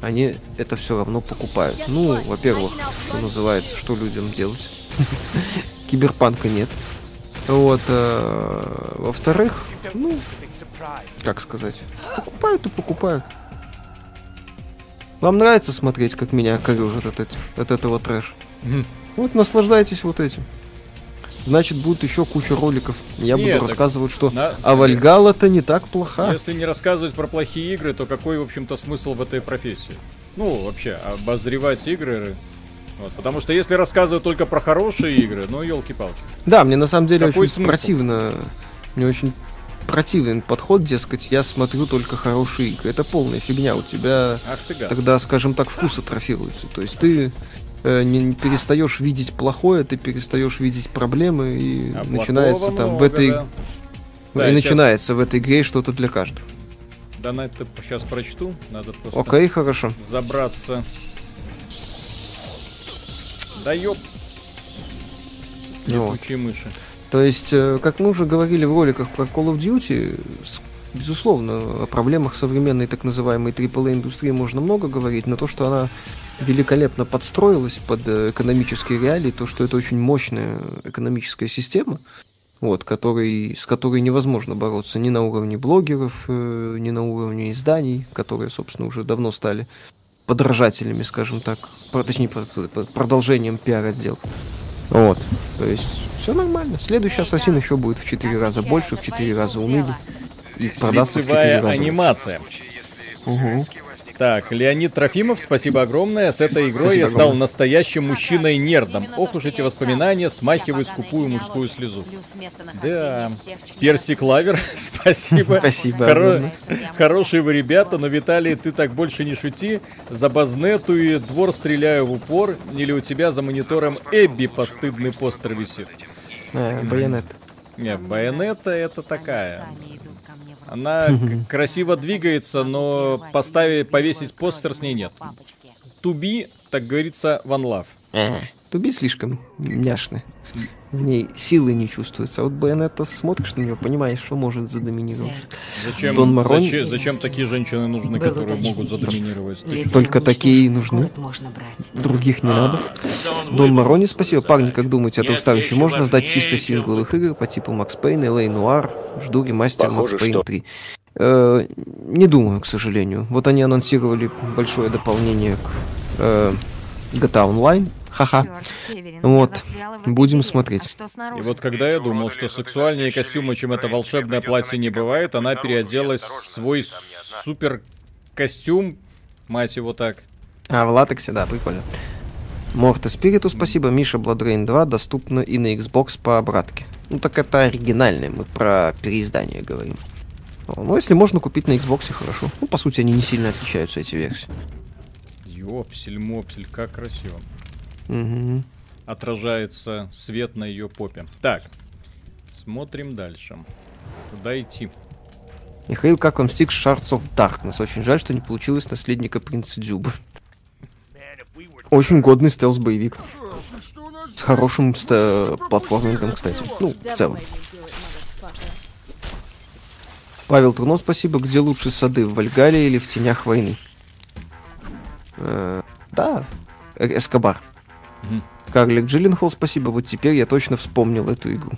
Они это все равно покупают. Ну, во-первых, что называется, что людям делать? Киберпанка нет. Вот, э, во-вторых, ну, как сказать, покупают и покупают. Вам нравится смотреть, как меня корежат от, эти- от этого трэша? Мгм. Вот наслаждайтесь вот этим. Значит, будет еще куча роликов. Я Нет, буду рассказывать, что на- а Вальгала-то не так плоха. Если не рассказывать про плохие игры, то какой, в общем-то, смысл в этой профессии? Ну, вообще, обозревать игры. Вот, потому что если рассказывать только про хорошие игры, ну, елки-палки. Да, мне на самом деле Какой очень смысл? противно. Мне очень противен подход, дескать, я смотрю только хорошие игры. Это полная фигня. У тебя Ах ты гад. тогда, скажем так, вкус атрофируется. То есть ты не, не перестаешь видеть плохое, ты перестаешь видеть проблемы, и А начинается там в много, этой да. и Да, начинается в этой игре что-то для каждого. Донат-то сейчас прочту. Надо просто Окей, хорошо. забраться. Да ёп, Ну вот. летучие мыши. То есть, э, как мы уже говорили в роликах про Call of Duty, безусловно, о проблемах современной так называемой AAA индустрии можно много говорить, но то, что она великолепно подстроилась под э, экономические реалии, то, что это очень мощная экономическая система, вот, который, с которой невозможно бороться ни на уровне блогеров, э, ни на уровне изданий, которые, собственно, уже давно стали подражателями, скажем так, точнее, про- про- продолжением пиар-отдел. Вот, то есть все нормально. Следующий Ассасин еще будет в 4 раза больше, в 4 раза унылее. И продастся в 4 Лицевая раза анимация. Угу. Так, Леонид Трофимов, спасибо огромное. С этой игрой Спасибо я стал огромное. настоящим мужчиной-нердом. Ох уж эти воспоминания смахивают скупую мужскую слезу. Да. Персик Lover, спасибо. Спасибо Хоро-. Хорошие вы ребята, но Виталий, ты так больше не шути. За базнету и двор стреляю в упор. Или у тебя за монитором Эбби постыдный постер висит. А, байонет. Не, байонета это такая. Она красиво двигается, но поставить, повесить постер с ней нет. Туби, так говорится, one love. А, Туби слишком няшный. В ней силы не чувствуется. А вот Байонетта смотришь на нее, понимаешь, что может задоминировать. Зачем, Дон Марони? зачем, зачем такие женщины нужны, Был которые удачный могут задоминировать? Леди Только такие и нужны. город можно брать. Других не надо. Дон Марони, спасибо. Парни, как думаете, о Трухстарище можно сдать чисто сингловых игр по типу Макс Пейн, Элей Нуар? Жду ремастер Макс Пейн что- 3. Э, не думаю, к сожалению. Вот они анонсировали большое дополнение к э, GTA Online. Ха-ха. Вот. Будем смотреть. А И вот когда я думал, что сексуальнее костюмы, чем это волшебное платье, не бывает, она переоделась в свой супер костюм, мать его так. А, в латексе, да, прикольно. Морта Спириту спасибо. Миша Blood Rain 2 доступна и на Xbox по обратке. Ну так это оригинальное, мы про переиздание говорим. О, Ну, если можно купить на Xbox, хорошо. Ну, по сути, они не сильно отличаются, эти версии. Ёпсель-мопсель, как красиво. Мгм. Отражается свет на ее попе. Так, смотрим дальше. Куда идти? Михаил, как вам стик Shards of Darkness? Очень жаль, что не получилось наследника принца Дзюбы. Очень годный стелс-боевик. С хорошим ста- платформингом, кстати. Ну, в целом. Павел Турно, спасибо. Где лучше сады, в Вальгале или в тенях войны? Э, да, Э- Эскобар. Мгм. Карлик Джилленхол, спасибо. Вот теперь я точно вспомнил эту игру.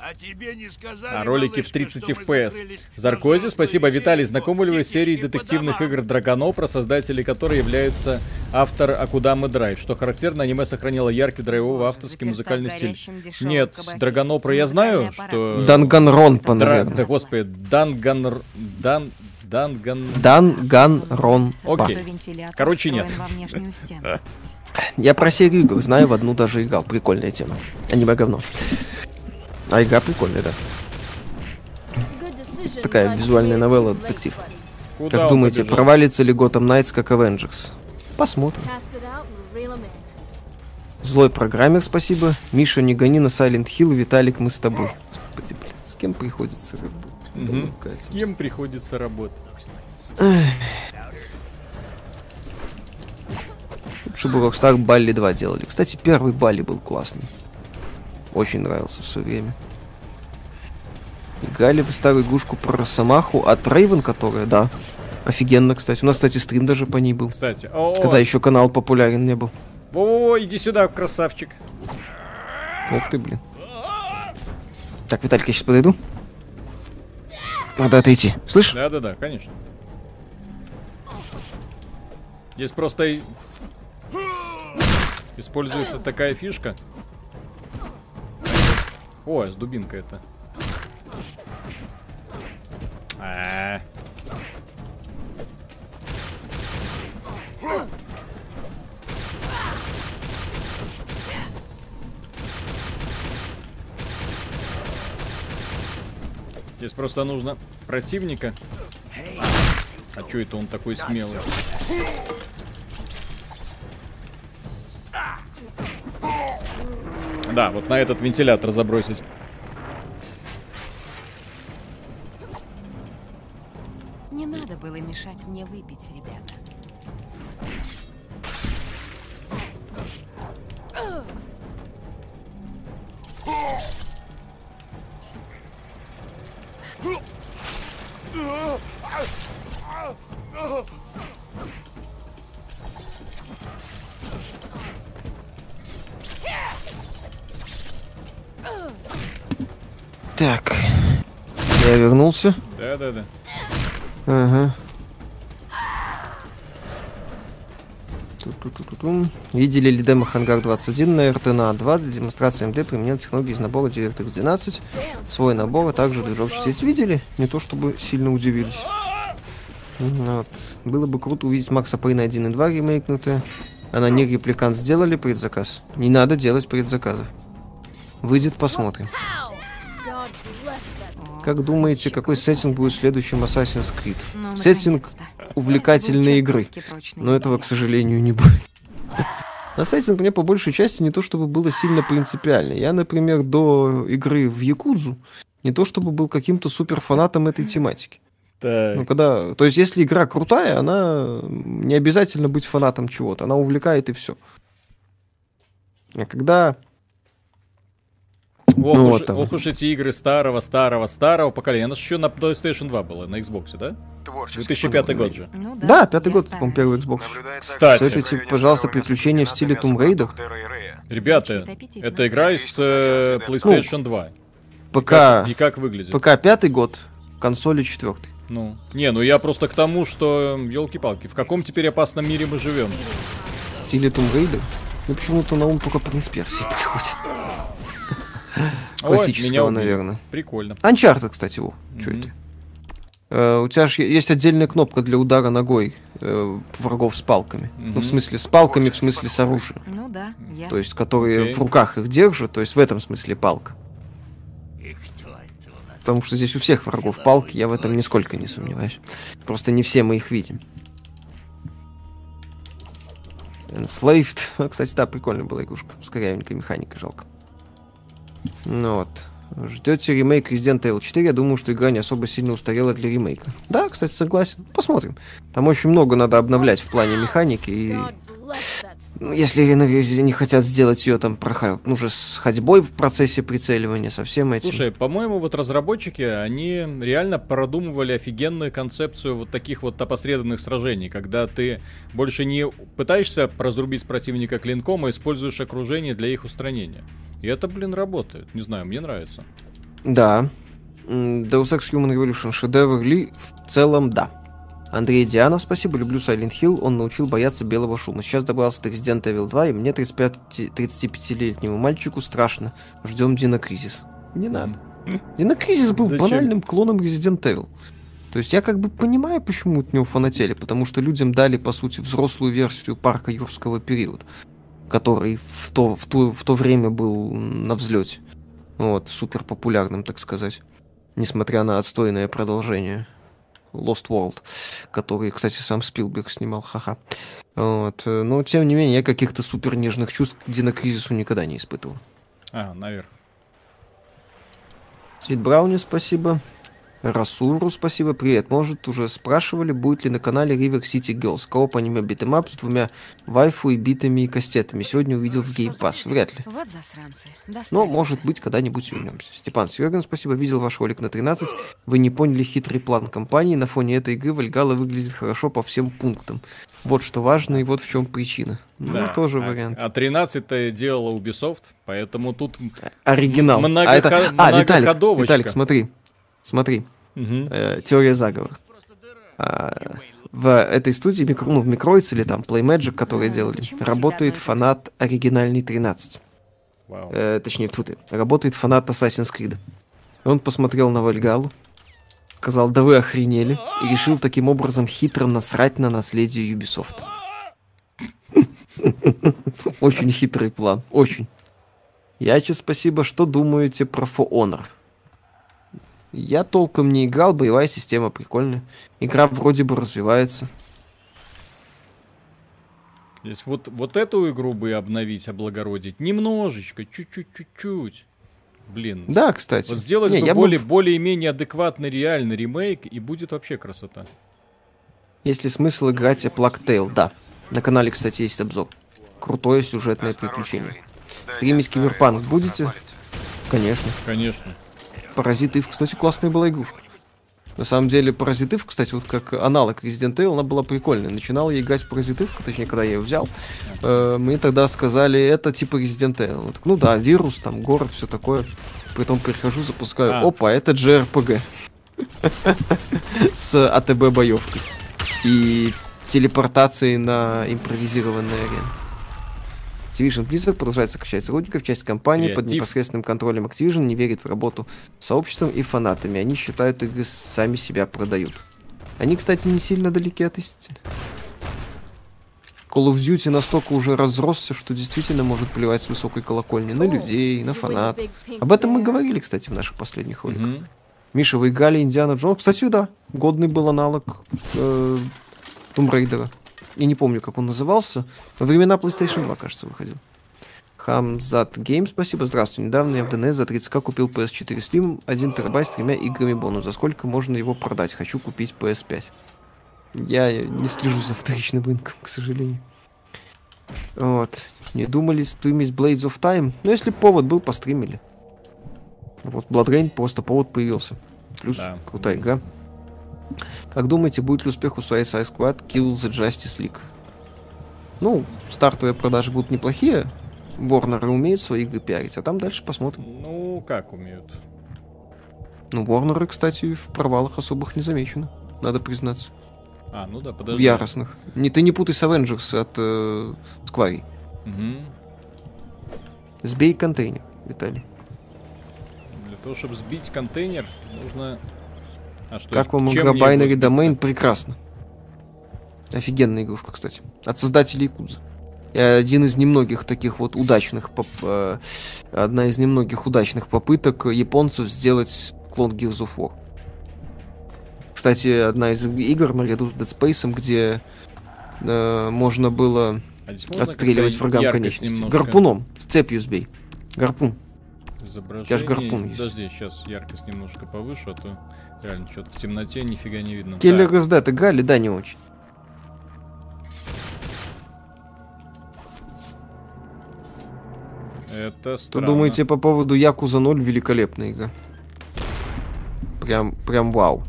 А тебе не сказали, А ролики в малышка, 30 что мы FPS. закрылись на Заркози, спасибо. Виталий, знакомы ли вы с серией детективных игр Драгонопра, создатели которой являются автор Акудамы Драйв? Что характерно, аниме сохранило яркий драйвовый авторский музыкальный в стиль. Нет, кабаке. Драгонопра я знаю, что... Данганронпа, наверное. Да, господи, Данган... Дан... Данган... Данганронпа. Окей. Короче, нет. Я про серию игр знаю, в одну даже играл. Прикольная тема. Аниме говно. А игра прикольная, да. Такая визуальная новелла, детектив. Куда Как думаете, побежал? провалится ли Gotham Knights как Avengers? Посмотрим. Злой программер, спасибо. Миша, не гони на Silent Hill, Виталик, мы с тобой. Господи, блин, с кем приходится работать? Катя. С кем приходится работать? Лучше бы Rockstar Балли 2 делали. Кстати, первый Балли был классный. Очень нравился в свое время. Играли бы старую игрушку про Росомаху от Рейвен, которая, да. Офигенно, кстати. У нас, кстати, стрим даже по ней был. Кстати, о, Когда еще канал популярен не был. о, иди сюда, красавчик. Ух ты, блин. Так, Виталик, я сейчас подойду. Надо отойти. Слышь? Да-да-да, конечно. Здесь просто используется такая фишка. О, с дубинкой это. А. Здесь просто нужно противника. А чё это он такой смелый? Да, вот на этот вентилятор забросить. Не надо было мешать мне выпить, ребята. Так. Я вернулся. Да-да-да. Ага. Видели ли демо Хангар 21 на РТНА 2 для демонстрации МД применен технологии из набора DirectX 12. Свой набор, а также движок частиц видели? Не то чтобы сильно удивились. Вот. Было бы круто увидеть Макса Пейна 1 и 2 ремейкнутые. А на них репликант сделали предзаказ. Не надо делать предзаказов. Выйдет, посмотрим. Как думаете, какой сеттинг будет в следующем Assassin's Creed? Ну, Сеттинг. Увлекательной игры. Но этого, к сожалению, не будет. На сеттинг мне по большей части не то чтобы было сильно принципиально. Я, например, до игры в Якудзу не то чтобы был каким-то супер фанатом этой тематики. Так. Ну, когда... То есть, если игра крутая, она не обязательно быть фанатом чего-то. Она увлекает и все. А когда... Ох, ну, уж, вот ох уж эти игры старого, старого, старого поколения. У нас еще на PlayStation 2 было, на Xbox, да? Творческий 2005 год же. Ну Да, пятый я год, по-моему, первый Xbox. Кстати. районе пожалуйста, приключения в стиле Tomb Raider. И. Ребята, это игра из э, PlayStation 2. И ПК, как, и как выглядит? ПК пятый год, консоли четвертый. Ну, не, ну я просто к тому, что, елки-палки, в каком теперь опасном мире мы живем? В стиле Tomb Raider. Мне почему-то на ум только Принц Персии приходит. Классического, наверное. Прикольно. Uncharted, кстати, во. Что это? Э, у тебя же есть отдельная кнопка для удара ногой э, врагов с палками. Ну, Мгм. в смысле, с палками, в смысле, с оружием. Ну да, я. То есть, которые Окей. в руках их держат, то есть в этом смысле палка. Потому что здесь у всех врагов палки, я в этом нисколько не сомневаюсь. Просто не все мы их видим. Enslaved. Кстати, да, прикольная была игрушка. С корявенькой механикой, жалко. Ну вот. Ждете ремейк Resident Evil 4? Я думаю, что игра не особо сильно устарела для ремейка. Да, кстати, согласен. Посмотрим. Там очень много надо обновлять в плане механики. И если не хотят сделать ее там проход... ну, уже с ходьбой в процессе прицеливания, со всем этим. Слушай, по-моему, вот разработчики, они реально продумывали офигенную концепцию вот таких вот опосредованных сражений, когда ты больше не пытаешься разрубить противника клинком, а используешь окружение для их устранения. И это, блин, работает. Не знаю, мне нравится. Да. Deus Ex Human Revolution шедевр ли? В целом, да. Андрей Дианов, спасибо, люблю Silent Hill, он научил бояться белого шума. Сейчас добрался до Resident Evil 2, и мне, 35 35-летнему мальчику, страшно. Ждем Дина Кризис. Не надо. Дина Кризис был Зачем? банальным клоном Resident Evil. То есть я как бы понимаю, почему от него фанатели, потому что людям дали, по сути, взрослую версию парка юрского периода. который в то, в то, в то время был на взлете. Вот, супер популярным, так сказать. Несмотря на отстойное продолжение. Lost World, который, кстати, сам Спилберг снимал, ха-ха. Вот. Но, тем не менее, я каких-то супер нежных чувств к Dino Crisis у никогда не испытывал. А, наверх. Sweet Brownie, спасибо. Расуру, спасибо, привет. Может, уже спрашивали, будет ли на канале River City Girls кооп аниме beat 'em up с двумя вайфу и битами и кастетами. Сегодня увидел в Game Pass. Вряд ли. Вот засранцы. Но, может быть, когда-нибудь вернемся. Степан Серган, спасибо. Видел ваш ролик на 13. Вы не поняли хитрый план компании. На фоне этой игры Вальгала выглядит хорошо по всем пунктам. Вот что важно и вот в чем причина. Да. Ну, тоже а, вариант. А 13 делала Ubisoft, поэтому тут Оригинал. много, а, это... а Виталик. Виталик, смотри. Смотри. Мгм. Э, теория заговора. А, в этой студии, микро, ну, в Микроиц или там Playmagic, которые А, делали, работает фанат оригинальный 13. Вау. Э, точнее, тут работает фанат Assassin's Creed. Он посмотрел на Вальгалу, сказал, да вы охренели, и решил таким образом хитро насрать на наследие Ubisoft. Очень хитрый план, очень. Яче, спасибо. Что думаете про For Honor? Я толком не играл, боевая система прикольная. Игра вроде бы развивается. Здесь вот, вот эту игру бы обновить, облагородить. Немножечко, чуть-чуть, чуть-чуть. Блин. Да, кстати. Вот сделать Не, бы я бы более, в- более-менее адекватный реальный ремейк, и будет вообще красота. Есть ли смысл играть в Plague? Да. На канале, кстати, есть обзор. Крутое сюжетное приключение. Стримить Киберпанк будете? Конечно. Конечно. Паразит Ив, кстати, классная была игрушка. На самом деле, Паразит Ив, кстати, вот как аналог Resident Evil, она была прикольная. Начинал я играть в Паразит Ив, точнее, когда я ее взял, э, мне тогда сказали, это типа Resident Evil. Вот, ну да, вирус, там, город, все такое. Потом прихожу, запускаю, А. опа, это JRPG. С АТБ боевкой. И телепортацией на импровизированной арене. Activision Blizzard продолжает сокращать сотрудников. Часть компании под Креатив. непосредственным контролем Activision не верит в работу с сообществом и фанатами. Они считают, игры сами себя продают. Они, кстати, не сильно далеки от истины. Call of Duty настолько уже разросся, что действительно может плевать с высокой колокольни на людей, на фанат. Об этом мы говорили, кстати, в наших последних роликах. Мгм. Миша, вы играли Индиана Джонс? Кстати, да. Годный был аналог э, Tomb Raider. Я не помню, как он назывался. Во времена PlayStation 2, кажется, выходил. Хамзат Гейм, спасибо. Здравствуй. Недавно я в ДНС за 30к купил PS4 Slim, 1 терабайт с тремя играми бонус. За сколько можно его продать? Хочу купить PS5. Я не слежу за вторичным рынком, к сожалению. Вот. Не думали стримить Blades of Time? Ну, если повод был, постримили. Вот Blood Rain просто повод появился. Плюс Да. крутая игра. Как думаете, будет ли успех у Suicide Squad Kill the Justice League? Ну, стартовые продажи будут неплохие. Warner умеет свои игры пиарить, а там дальше посмотрим. Ну, как умеют. Ну, Warner, кстати, в провалах особых не замечено, надо признаться. А, ну да, В подожди. яростных. Не, ты не путай с Avengers от э, Square. Мгм. Сбей контейнер, Виталий. Для того, чтобы сбить контейнер, нужно... А что, как вам игра Binary сбить-то? Domain? Прекрасно. Офигенная игрушка, кстати. От создателей Якудза. И один из немногих таких вот удачных, поп- э, одна из немногих удачных попыток японцев сделать клон Gears of War. Кстати, одна из игр наряду с Dead Space, где э, можно было А можно отстреливать врагам конечности. немножко? Гарпуном, с цепью сбей. Гарпун. Изображение. У тебя ж гарпун есть. Подожди, сейчас яркость немножко повышу, а то реально что-то в темноте нифига не видно. Киллер Так, из Dead играли? Да, не очень. это Что странно. думаете по поводу Якуза 0? Великолепная игра. Прям, прям вау.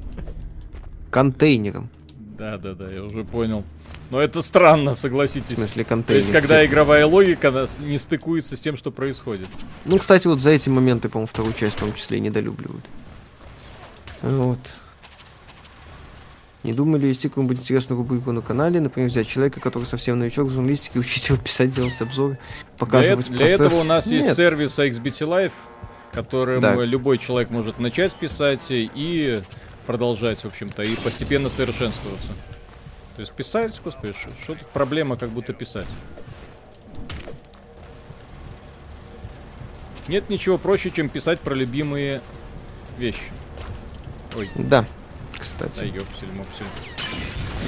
Контейнером. Да-да-да, я уже понял. Но это странно, В согласитесь. смысле То контейнер. есть, когда Цепь. игровая логика не стыкуется с тем, что происходит. Ну, кстати, вот за эти моменты, по-моему, вторую часть в том числе недолюбливают. Вот. Не думали вести какую-нибудь интересную рубрику на канале, например, взять человека, который совсем новичок в журналистике, учить его писать, делать обзоры, показывать для, э- для процесс. этого у нас есть Нет. сервис XBT Live, которым Да. любой человек может начать писать и продолжать, в общем-то, и постепенно совершенствоваться. То есть писать, господи, что что тут проблема как будто писать? Нет ничего проще, чем писать про любимые вещи. Ой. Да, кстати. Да, ёпсель, мопсель.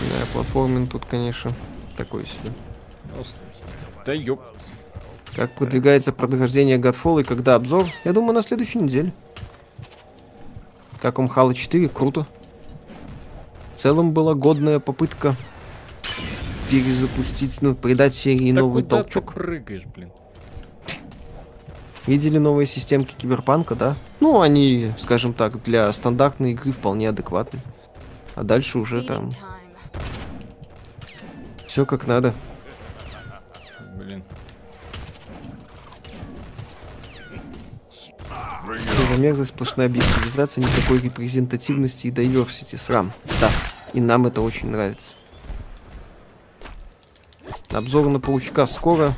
Да, платформинг тут, конечно, такой себе. Да ёп. Как продвигается прохождение Godfall и когда обзор? Я думаю, на следующей неделе. Как вам Halo 4? Круто. В целом была годная попытка перезапустить, ну, придать серии Да новый куда толчок. ты прыгаешь, блин? Видели новые системки Киберпанка, да? Ну, они, скажем так, для стандартной игры вполне адекватны. А дальше уже там все как надо. Блин. Что за мерзость, сплошная объективизация, никакой репрезентативности и diversity, срам. Да, и нам это очень нравится. Обзор на Паучка скоро.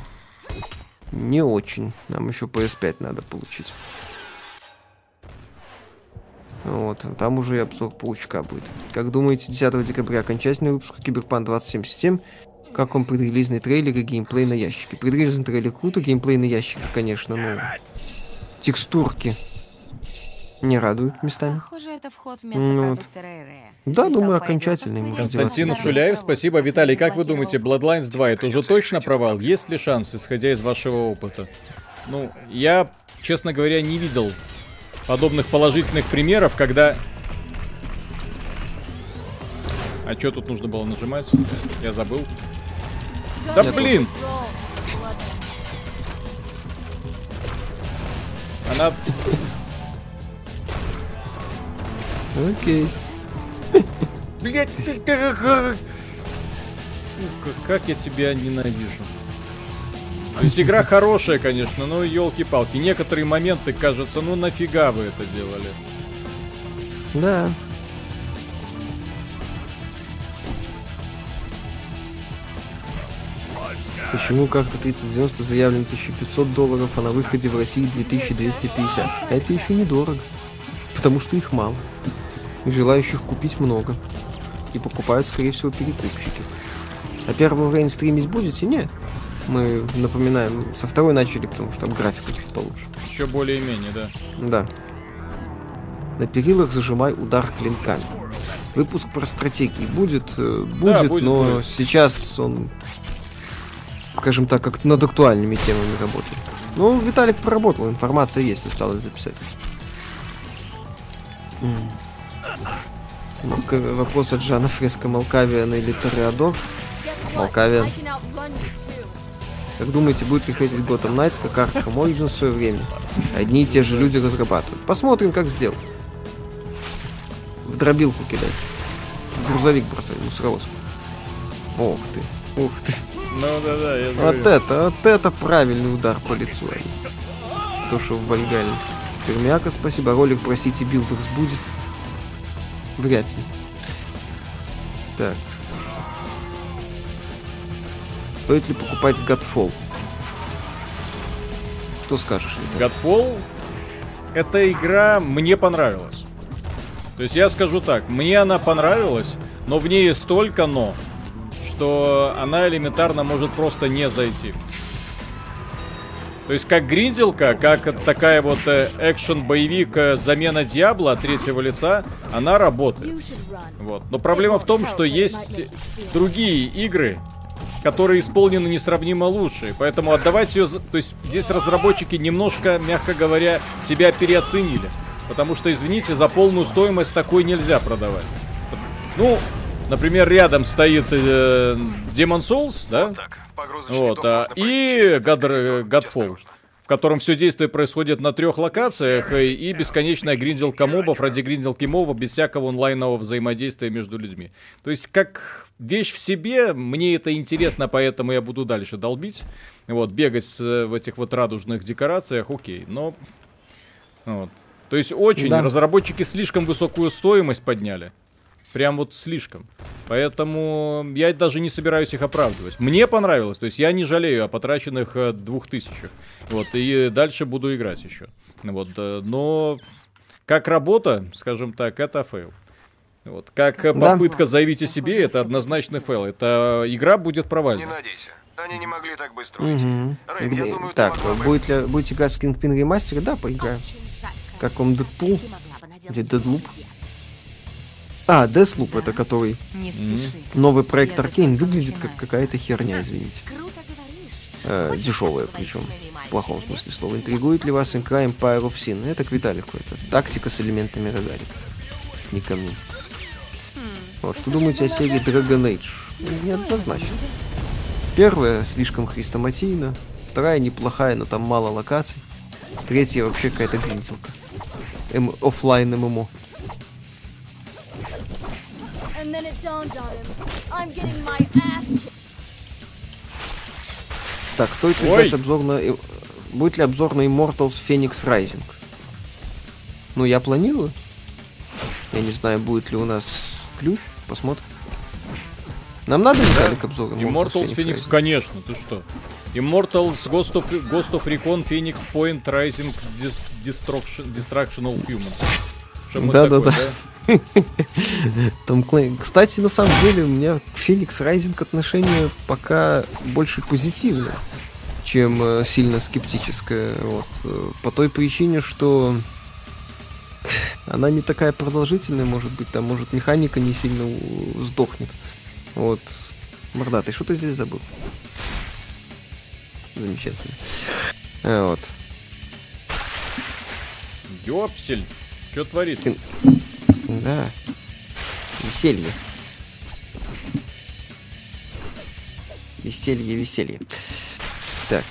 Не очень. Нам еще PS5 надо получить. Вот, там уже и обзор Паучка будет. Как думаете, 10 декабря окончательный выпуск Киберпан 2077? Как вам предрелизный трейлер и геймплей на ящике? Предрелизный трейлер круто, геймплей на ящике, конечно, ну... Текстурки не радуют местами. Похоже, это вход в Ну Рэй-Рэя. Да, думаю, окончательный, Константин Шуляев, спасибо. Виталий, как вы думаете, Bloodlines 2 это уже точно провал? Есть ли шанс, исходя из вашего опыта? Ну, я, честно говоря, не видел подобных положительных примеров, когда... А что тут нужно было нажимать? Я забыл. Да блин! Она... Окей. Блять, ты как... Ну, как- я тебя ненавижу. То есть игра хорошая, конечно, но елки-палки. Некоторые моменты кажется, ну нафига вы это делали? Да. Почему как-то 3090 заявлен 1500 долларов, а на выходе в России 2250? Это еще недорого. Потому что их мало. И желающих купить много. И покупают, скорее всего, перекупщики. А первого Рейн стримить будете? Нет. Мы, напоминаем, со второй начали, потому что там графика чуть получше. Еще более-менее, да. Да. На перилах зажимай удар клинками. Выпуск про стратегии будет, э, будет, будет, но будет. сейчас он, скажем так, как над актуальными темами работает. Ну, Виталик проработал, информация есть, осталось записать. Ну, вопрос от Жана Фреско Малкавиана или Тореадор. Малкавиан. Как думаете, будет ли хейтить Gotham Knights, как Arkham Origins в свое время? Одни и те же люди разрабатывают. Посмотрим, как сделают. В дробилку кидать. В грузовик бросать, мусоровоз. Ох ты, ух ты. Ну да-да, я Вот это, вот это правильный удар по лицу. а То, что в Вальгале. Пермяка, спасибо. Ролик про City Builders будет? Вряд ли. Так. Стоит ли покупать Godfall? Что скажешь? Виталий? Godfall эта игра мне понравилась. То есть я скажу так, мне она понравилась, но в ней столько но, что она элементарно может просто не зайти. То есть как гринделка, как такая вот э, экшен-боевик э, замена Диабло от третьего лица, она работает. Вот. Но проблема в том, что есть другие игры, которые исполнены несравнимо лучше. Поэтому отдавать ее... То есть здесь разработчики немножко, мягко говоря, себя переоценили. Потому что, извините, за полную стоимость такой нельзя продавать. Ну, например, рядом стоит э, Demon Souls, да? Так, погрузочный Вот, а, и God, Godfall, в котором все действие происходит на трех локациях э, и бесконечная гринделка мобов ради гринделки мобов без всякого онлайнового взаимодействия между людьми. То есть как вещь в себе, мне это интересно, поэтому я буду дальше долбить. Вот, бегать э, в этих вот радужных декорациях, окей, но... Вот. То есть очень, Да. разработчики слишком высокую стоимость подняли. Прям вот слишком. Поэтому я даже не собираюсь их оправдывать. Мне понравилось, то есть я не жалею о потраченных э, двух тысячах. Вот, и дальше буду играть еще. Вот, э, но как работа, скажем так, это фейл. Вот, как э, Да. попытка заявить о себе, это однозначный фейл. Это игра будет Не провальной. надейся. Они не могли так быстро уйти. Мгм. Рейн, я думаю, Так, будет ли, будете играть в Kingpin ремастере? Да, поиграем. Как вам Дэдпул? Где Дэдлуп? А, Deathloop, это который Не спеши. новый проект Аркейн, выглядит как какая-то херня, извините. Круто говоришь. Э, дешевая причем, в плохом смысле слова. Интригует ли вас игра Empire of Sin? Это к Виталику, это тактика с элементами рогалика. Не ко мне. Вот, что думаете о серии Dragon Age? Неоднозначно. Первая слишком хрестоматийна, вторая неплохая, но там мало локаций. Третья вообще какая-то гриндилка. Эм, оффлайн MMO. And then it dawned on him. I'm getting my ass kicked. Так, стоит ли ждать обзор на... э, Будет ли обзор на Immortals Fenyx Rising? Ну, я планирую. Я не знаю, будет ли у нас ключ. Посмотрим. Нам надо, Виталик, обзор Immortals Phoenix, Rising? конечно, ты что? Immortals Ghost of, Ghost of Recon Phoenix Point Rising Dis- Destruction, Destructional Humans. Да-да-да. Том. Кстати, на самом деле, у меня к Phoenix Rising отношение пока больше позитивное, чем э, сильно скептическое. Вот. э, По той причине, что она не такая продолжительная, может быть, там, может, механика не сильно сдохнет. Вот. Что ты здесь забыл? Замечательно. Э, Вот. Ёпсель, что творит? Да. Веселье. Веселье, веселье. Так.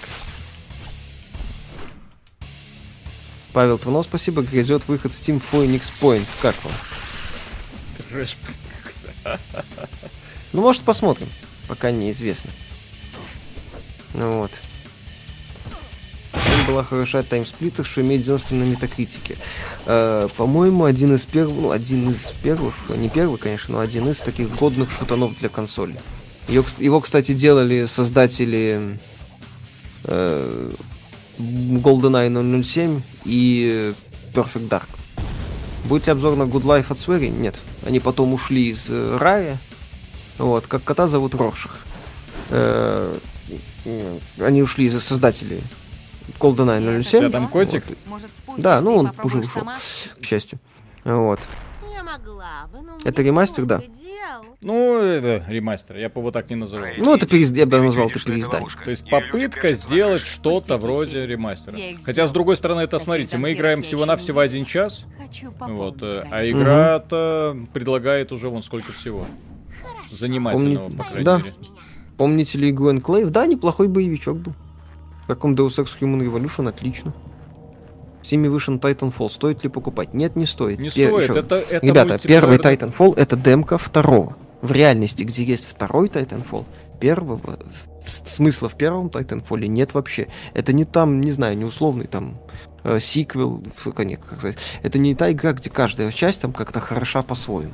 Павел Трунов, спасибо. Грядет выход в Steam Phoenix Point. Как вам? Ну, может, посмотрим. Пока неизвестно. Ну вот. Чем была хороша таймсплиттер, что имеет 90 на метакритике. Э, по-моему, один из первых, ну, один из первых, не первый, конечно, но один из таких годных шутанов для консоли. Кс- его, кстати, делали создатели э, GoldenEye 007 и Perfect Dark. Будет ли обзор на Good Life от Swery? Нет. Они потом ушли из э, рая. Вот, как кота зовут Роршах. Э, они ушли из создателей GoldenEye У 007. тебя там котик? Вот, Да, ну, он уже ушел. к счастью. Вот. Я могла бы, но Это ремастер, да. Ну, это ремастер, я бы его так не называл. Ну, это перез... я бы назвал это переиздание. То есть попытка сделать что-то вроде ремастера. Хотя, с другой стороны, это, смотрите, мы играем всего-навсего один час, вот, э, а игра-то предлагает уже вон сколько всего. Занимательного, Помни- по крайней да. мере. Помните ли игру Enclave? Да, неплохой боевичок был. В каком Deus Ex Human Revolution отлично. В Steam вышел Titanfall. Стоит ли покупать? Нет, не стоит. Не Пе- стоит, ещё. это, это Ребята, первый мультиплеерный- Titanfall это демка второго. В реальности, где есть второй Titanfall, первого смысла в первом Titanfall нет вообще. Это не там, не знаю, не условный там э, сиквел, фу, как не- как сказать. Это не та игра, где каждая часть там как-то хороша по-своему.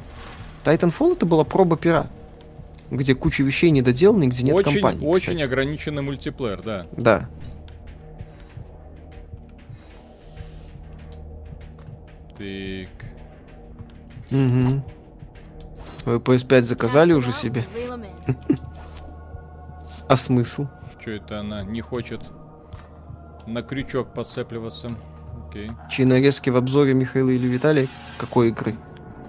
Titanfall это была проба пера, где куча вещей недоделаны, где нет очень, компании. очень кстати. ограниченный мультиплеер, да. Да. Так. Угу. Вы PS5 заказали уже себе? А смысл? Что это она не хочет на крючок подцепливаться? Окей. Чьи нарезки в обзоре Михаила или Виталия? Какой игры?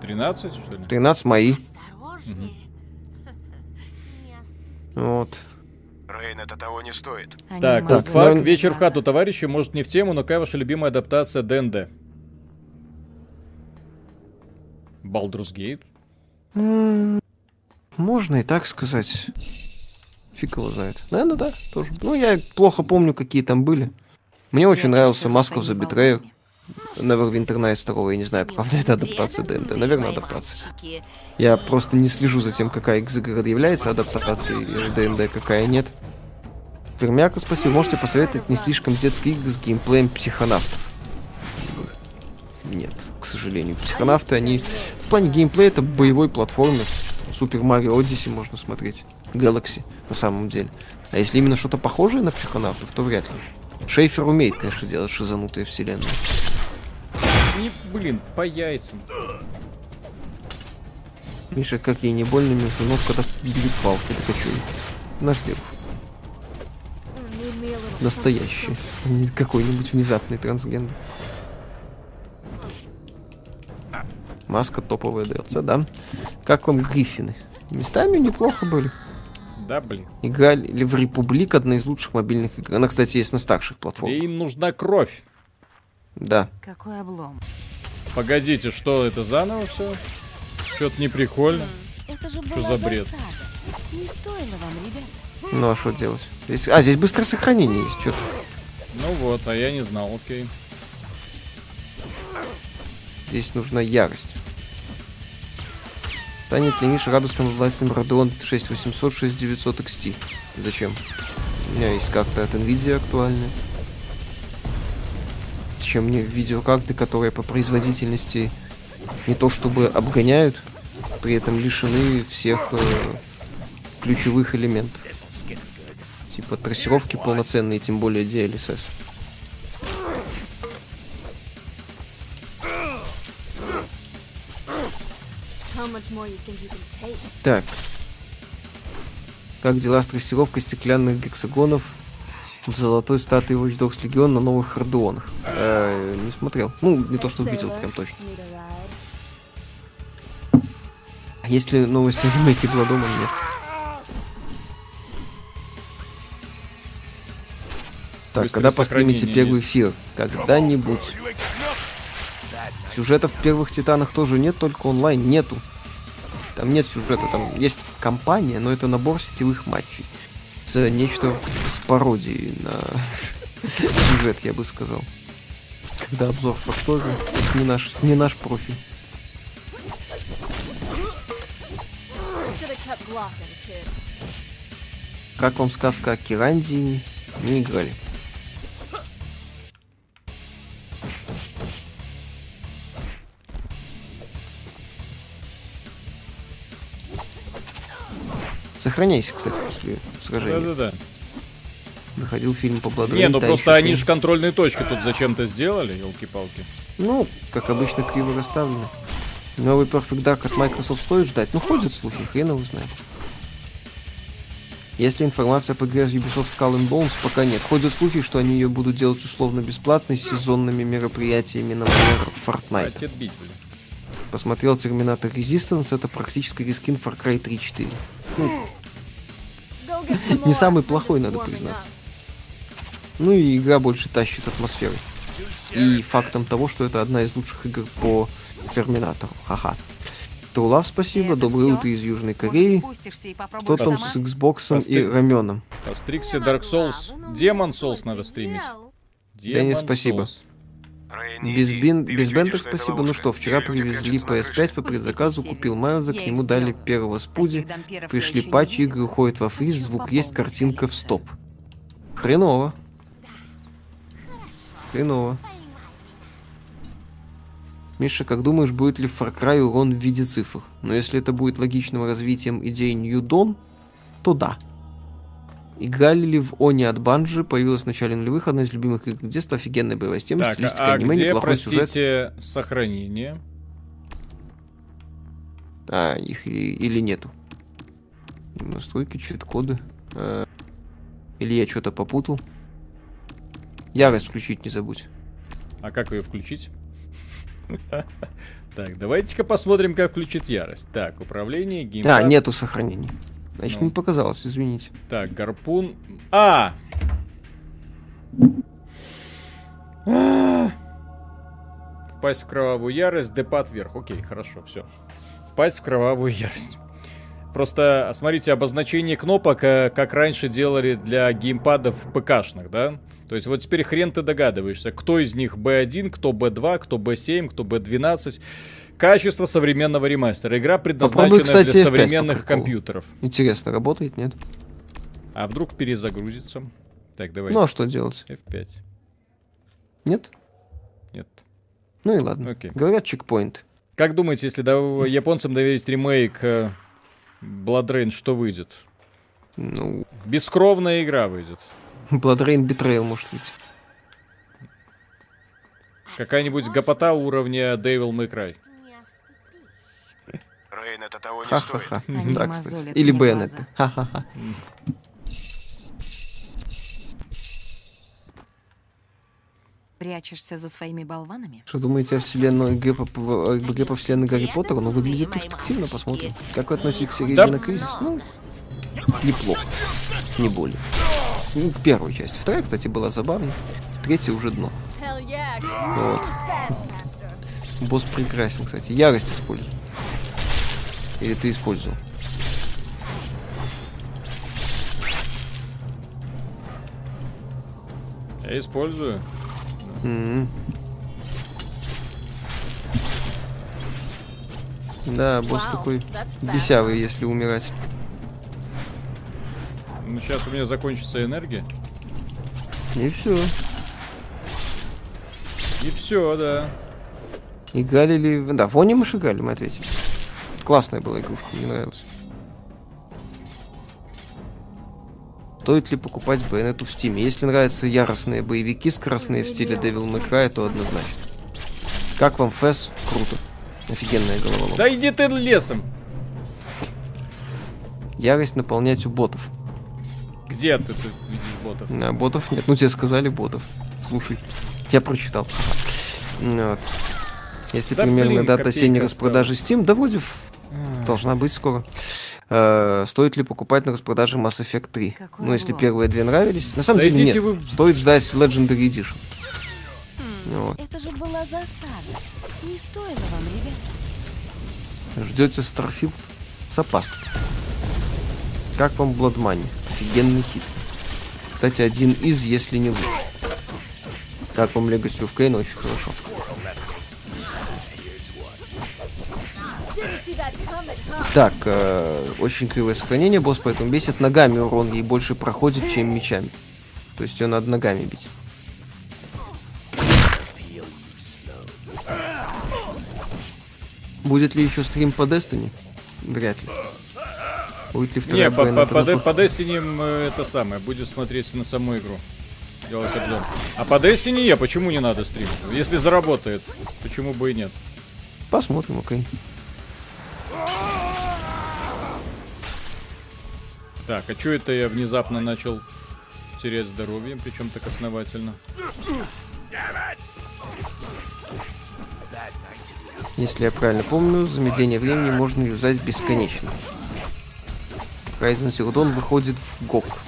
13, что ли? 13 мои. Осторожнее. Вот. Рейн, это того не стоит. Они Так, могут факт, наверно- вечер в хату, товарищи, может не в тему, но какая ваша любимая адаптация ДНД? Gate? М, Можно и так сказать. Фиг его знает. Наверное, да, тоже. Ну, я плохо помню, какие там были. Мне очень нравился of the Betrayer. Neverwinter Nights 2, я не знаю, правда, это адаптация ДНД. Наверное, адаптация. Я просто не слежу за тем, какая игр является адаптацией ДНД, какая нет. Пермяка, спасибо. Можете посоветовать не слишком детские игры с геймплеем психонавтов? Нет, к сожалению. Психонавты, они... В плане геймплея это боевой платформер. Супер Марио Одиссе можно смотреть. Galaxy, на самом деле. А если именно что-то похожее на психонавтов, то вряд ли. Шейфер умеет, конечно, делать шизанутые вселенные. Не, блин, по яйцам. Миша, как ей не больно между ног, когда бьют палкой, это что? Наш дед. настоящие. а Не какой-нибудь внезапный трансгендер. Маска топовая DLC, да. Как вам Гриффины? Местами неплохо были. Да, блин. Играли в Републик, одна из лучших мобильных игр. Она, кстати, есть на старших платформах. Ей нужна кровь. Да. Какой облом. Погодите, что это заново все? Что-то не прикольно. Это же Что за бред? засада. Не стоило вам, ребята. Ну а что делать? Здесь... А, здесь быстрое сохранение есть. Что Ну вот, а я не знал, окей. Здесь нужна ярость. Станет ли Миша радостным обладателем Radeon 6800 6900 XT? Зачем? У меня есть карта от Nvidia актуальная. Зачем мне видеокарты, которые по производительности не то чтобы обгоняют, при этом лишены всех э, ключевых элементов. Типа трассировки полноценные, тем более DLSS. Так. Как дела с трассировкой стеклянных гексагонов золотой статуе Watch Dogs Legion на новых Родеонах? Э, не смотрел. Ну, не то, что видел прям точно. А есть ли новости о ремейке Бладома? Нет. Так, Быстрое когда постримите первый есть. эфир? Когда-нибудь. Сюжетов в первых Титанах тоже нет, только онлайн нету. Там нет сюжета, там есть компания, но это набор сетевых матчей. С э, нечто с пародией на сюжет, я бы сказал. Когда обзор фактории, это не наш, не наш профиль. Как вам сказка о Кирандии? Не играли. Сохраняйся, кстати, после сражения. Да-да-да. Выходил фильм по Blood Не, ну просто они фильм. же контрольные точки тут зачем-то сделали, елки-палки. Ну, как обычно, криво расставлены. Новый Perfect Dark от Microsoft стоит ждать? Ну, ходят слухи, хрен его знает. Есть ли информация по игре Ubisoft Skull and Bones? Пока нет. Ходят слухи, что они ее будут делать условно бесплатной с сезонными мероприятиями на манер Fortnite. Бить. Посмотрел Терминатор Resistance, это практически рескин Far Cry 3 4. Не самый плохой, надо признаться. Ну и игра больше тащит атмосферой. И фактом того, что это одна из лучших игр по Терминатору. Ха-ха. Тулав, спасибо. Доброе утро из Южной Кореи. Что попробуешь там с Xbox и раменом? По Стриксе Dark Souls. Демон Souls надо стримить. Денис, спасибо. Souls. Без, бин, без это спасибо. Ну что, вчера привезли кажется на PS5 крыше? по предзаказу, купил. Майлза, к нему дали первого спуди. Пришли патчи, игры уходят во фриз, звук есть, картинка в стоп. Хреново. Хреново. Миша, как думаешь, будет ли в Far Cry урон в виде цифр? Но если это будет логичным развитием идей New Dawn, то да. Играли ли в Они от Банжи? Появилась в начале нулевых, одна из любимых игр детства, офигенная боевая система, Так, стилистика а аниме, где, неплохой сюжет. простите, сохранение? А, их или, или нету. Настройки, чит-коды. Э, Или я что-то попутал. Ярость включить не забудь. А как ее включить? Так, давайте-ка посмотрим, как включить ярость. Так, управление, геймпад. А, нету сохранений. Значит, Ну. не показалось, извините. Так, гарпун. А! А! Впасть в кровавую ярость, депад вверх. Окей, хорошо, все. Впасть в кровавую ярость. Просто, смотрите, обозначение кнопок, э, как раньше делали для геймпадов ПКшных, да? То есть вот теперь хрен ты догадываешься, кто из них B1, кто B2, кто B7, кто B12. Качество современного ремастера. Игра предназначена Попробуй, кстати, для F5 по современных компьютеров. Интересно, работает, нет? А вдруг перезагрузится? Так, давай. Ну, а что делать? F5. Нет? Нет. Ну и ладно. Окей. Говорят, чекпоинт. Как думаете, если дав- японцам доверить ремейк э, Blood Rain, что выйдет? Ну, Бескровная игра выйдет. Blood Rain Betrayal может быть. Какая-нибудь гопота уровня Devil May Cry. Рейн, это того не стоит. Ха-ха-ха. Они Да, кстати. Или Bayonetta. глаза. Ха-ха-ха. Прячешься за своими болванами? Что думаете о вселенной в- РПГ по вселенной Гарри Поттера? Ну, выглядит перспективно, посмотрим. Как вы относитесь к серии Да. на кризис? Ну, неплохо. Не более. Ну, первая часть. Вторая, кстати, была забавной. Третья уже дно. Вот. Босс прекрасен, кстати. Ярость использую. Или ты использовал? Я использую. М. Да, босс Wow, такой бесявый, если умирать. Ну, сейчас у меня закончится энергия. И все. И все, да. Играли ли... Да, Вони мы ж играли, мы ответили. Классная была игрушка, мне нравилась. Стоит ли покупать Байонету в Стиме? Если нравятся яростные боевики скоростные в стиле Devil May Cry, то однозначно. Как вам Фэс? Круто. Офигенная головоломка. Да иди ты лесом. Ярость наполнять у ботов. Где ты, ты видишь ботов? А, ботов нет. Ну, тебе сказали ботов. Слушай, я прочитал. Ну Вот. Если Да примерно блин, дата осенней распродажи Steam, да вроде должна быть скоро. Э, стоит ли покупать на распродаже Mass Effect 3? Какой ну, если первые две нравились. На самом Да деле нет. вы- Стоит ждать Legendary Edition. Вот. Это же была засада. Не стоило вам, ребят. Ждете Starfield? С опаской. Как вам Blood Money? Офигенный хит. Кстати, один из, если не лучший. Как вам Legacy of Kain? Очень хорошо. Так, э, очень кривое сохранение, босс поэтому бесит. Ногами урон ей больше проходит, чем мечами. То есть ее надо ногами бить. Будет ли еще стрим по Destiny? Вряд ли. Будет ли вторая Не, по, по, по, по Destiny это самое, будет смотреться на саму игру. Делать обзор. А по Destiny не, почему не надо стрим? Если заработает, почему бы и нет? Посмотрим, окей. Так, а что это я внезапно начал терять здоровье, причем так основательно? Если я правильно помню, замедление времени можно юзать бесконечно. Zero Dawn выходит в ГОК.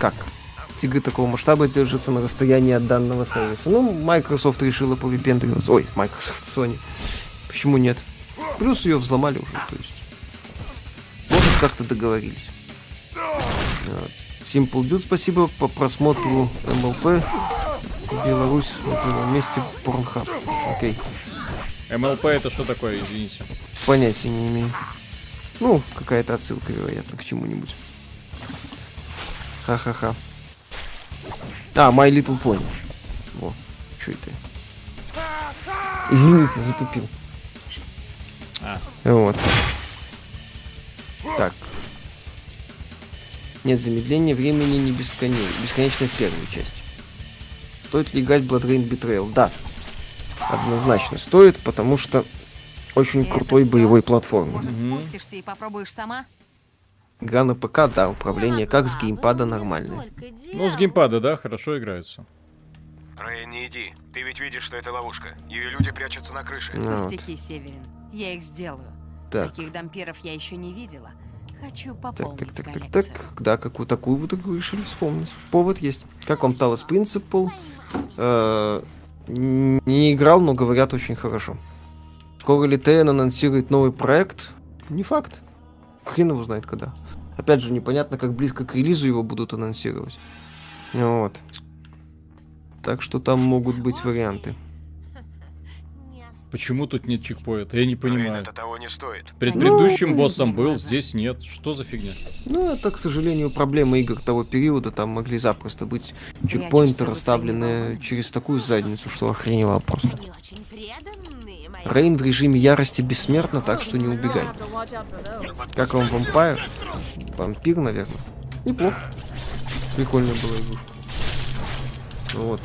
Как? Игры такого масштаба держатся на расстоянии от данного сервиса. Ну, Microsoft решила повыпендриваться. Ой, Microsoft, Sony. Почему нет? Плюс ее взломали уже, то есть. Может, как-то договорились. Simple Dude, спасибо по просмотру МЛП. Беларусь на первом месте Pornhub. Окей. МЛП это что такое, извините? Понятия не имею. Ну, какая-то отсылка, вероятно, к чему-нибудь. Ха-ха-ха. А, My Little Pony. Во, что это? Извините, затупил. А. Вот. Так. Нет замедления времени не бесконечно. Бесконечно в первой части. Стоит ли играть Blood Rain Betrayal? Да. Однозначно стоит, потому что очень Это крутой боевой платформер. Может, спустишься и попробуешь сама? Игра на ПК, да, управление как с геймпада нормальное. Ну, с геймпада, да, хорошо играется. Рэй, не иди. Ты ведь видишь, что это ловушка. Ее люди прячутся на крыше. Ну вот. Пустяки, Северин. Я их сделаю. Так, Таких дампиров я еще не видела. Хочу так, пополнить так, так, так, коллекцию. так. Да, какую такую вот игру решили вспомнить. Повод есть. Как вам Талос Принципл? Э, Не играл, но говорят очень хорошо. Скоро ли ТН анонсирует новый проект? Не факт. Хрен его знает когда. Опять же, непонятно, как близко к релизу его будут анонсировать. Вот. Так что там могут быть варианты. Почему тут нет чекпоинта? Я не Рейн, понимаю. это того не стоит. Перед Ну, предыдущим видно боссом был, здесь нет. Что за фигня? Ну, это, к сожалению, проблема игр того периода. Там могли запросто быть чекпоинты, баллонами. через такую задницу, что охреневал просто. Рейн в режиме ярости бессмертно, так что не убегай. Как вам вампир? Вампир, наверное. Неплохо. Прикольная была игрушка. Вот.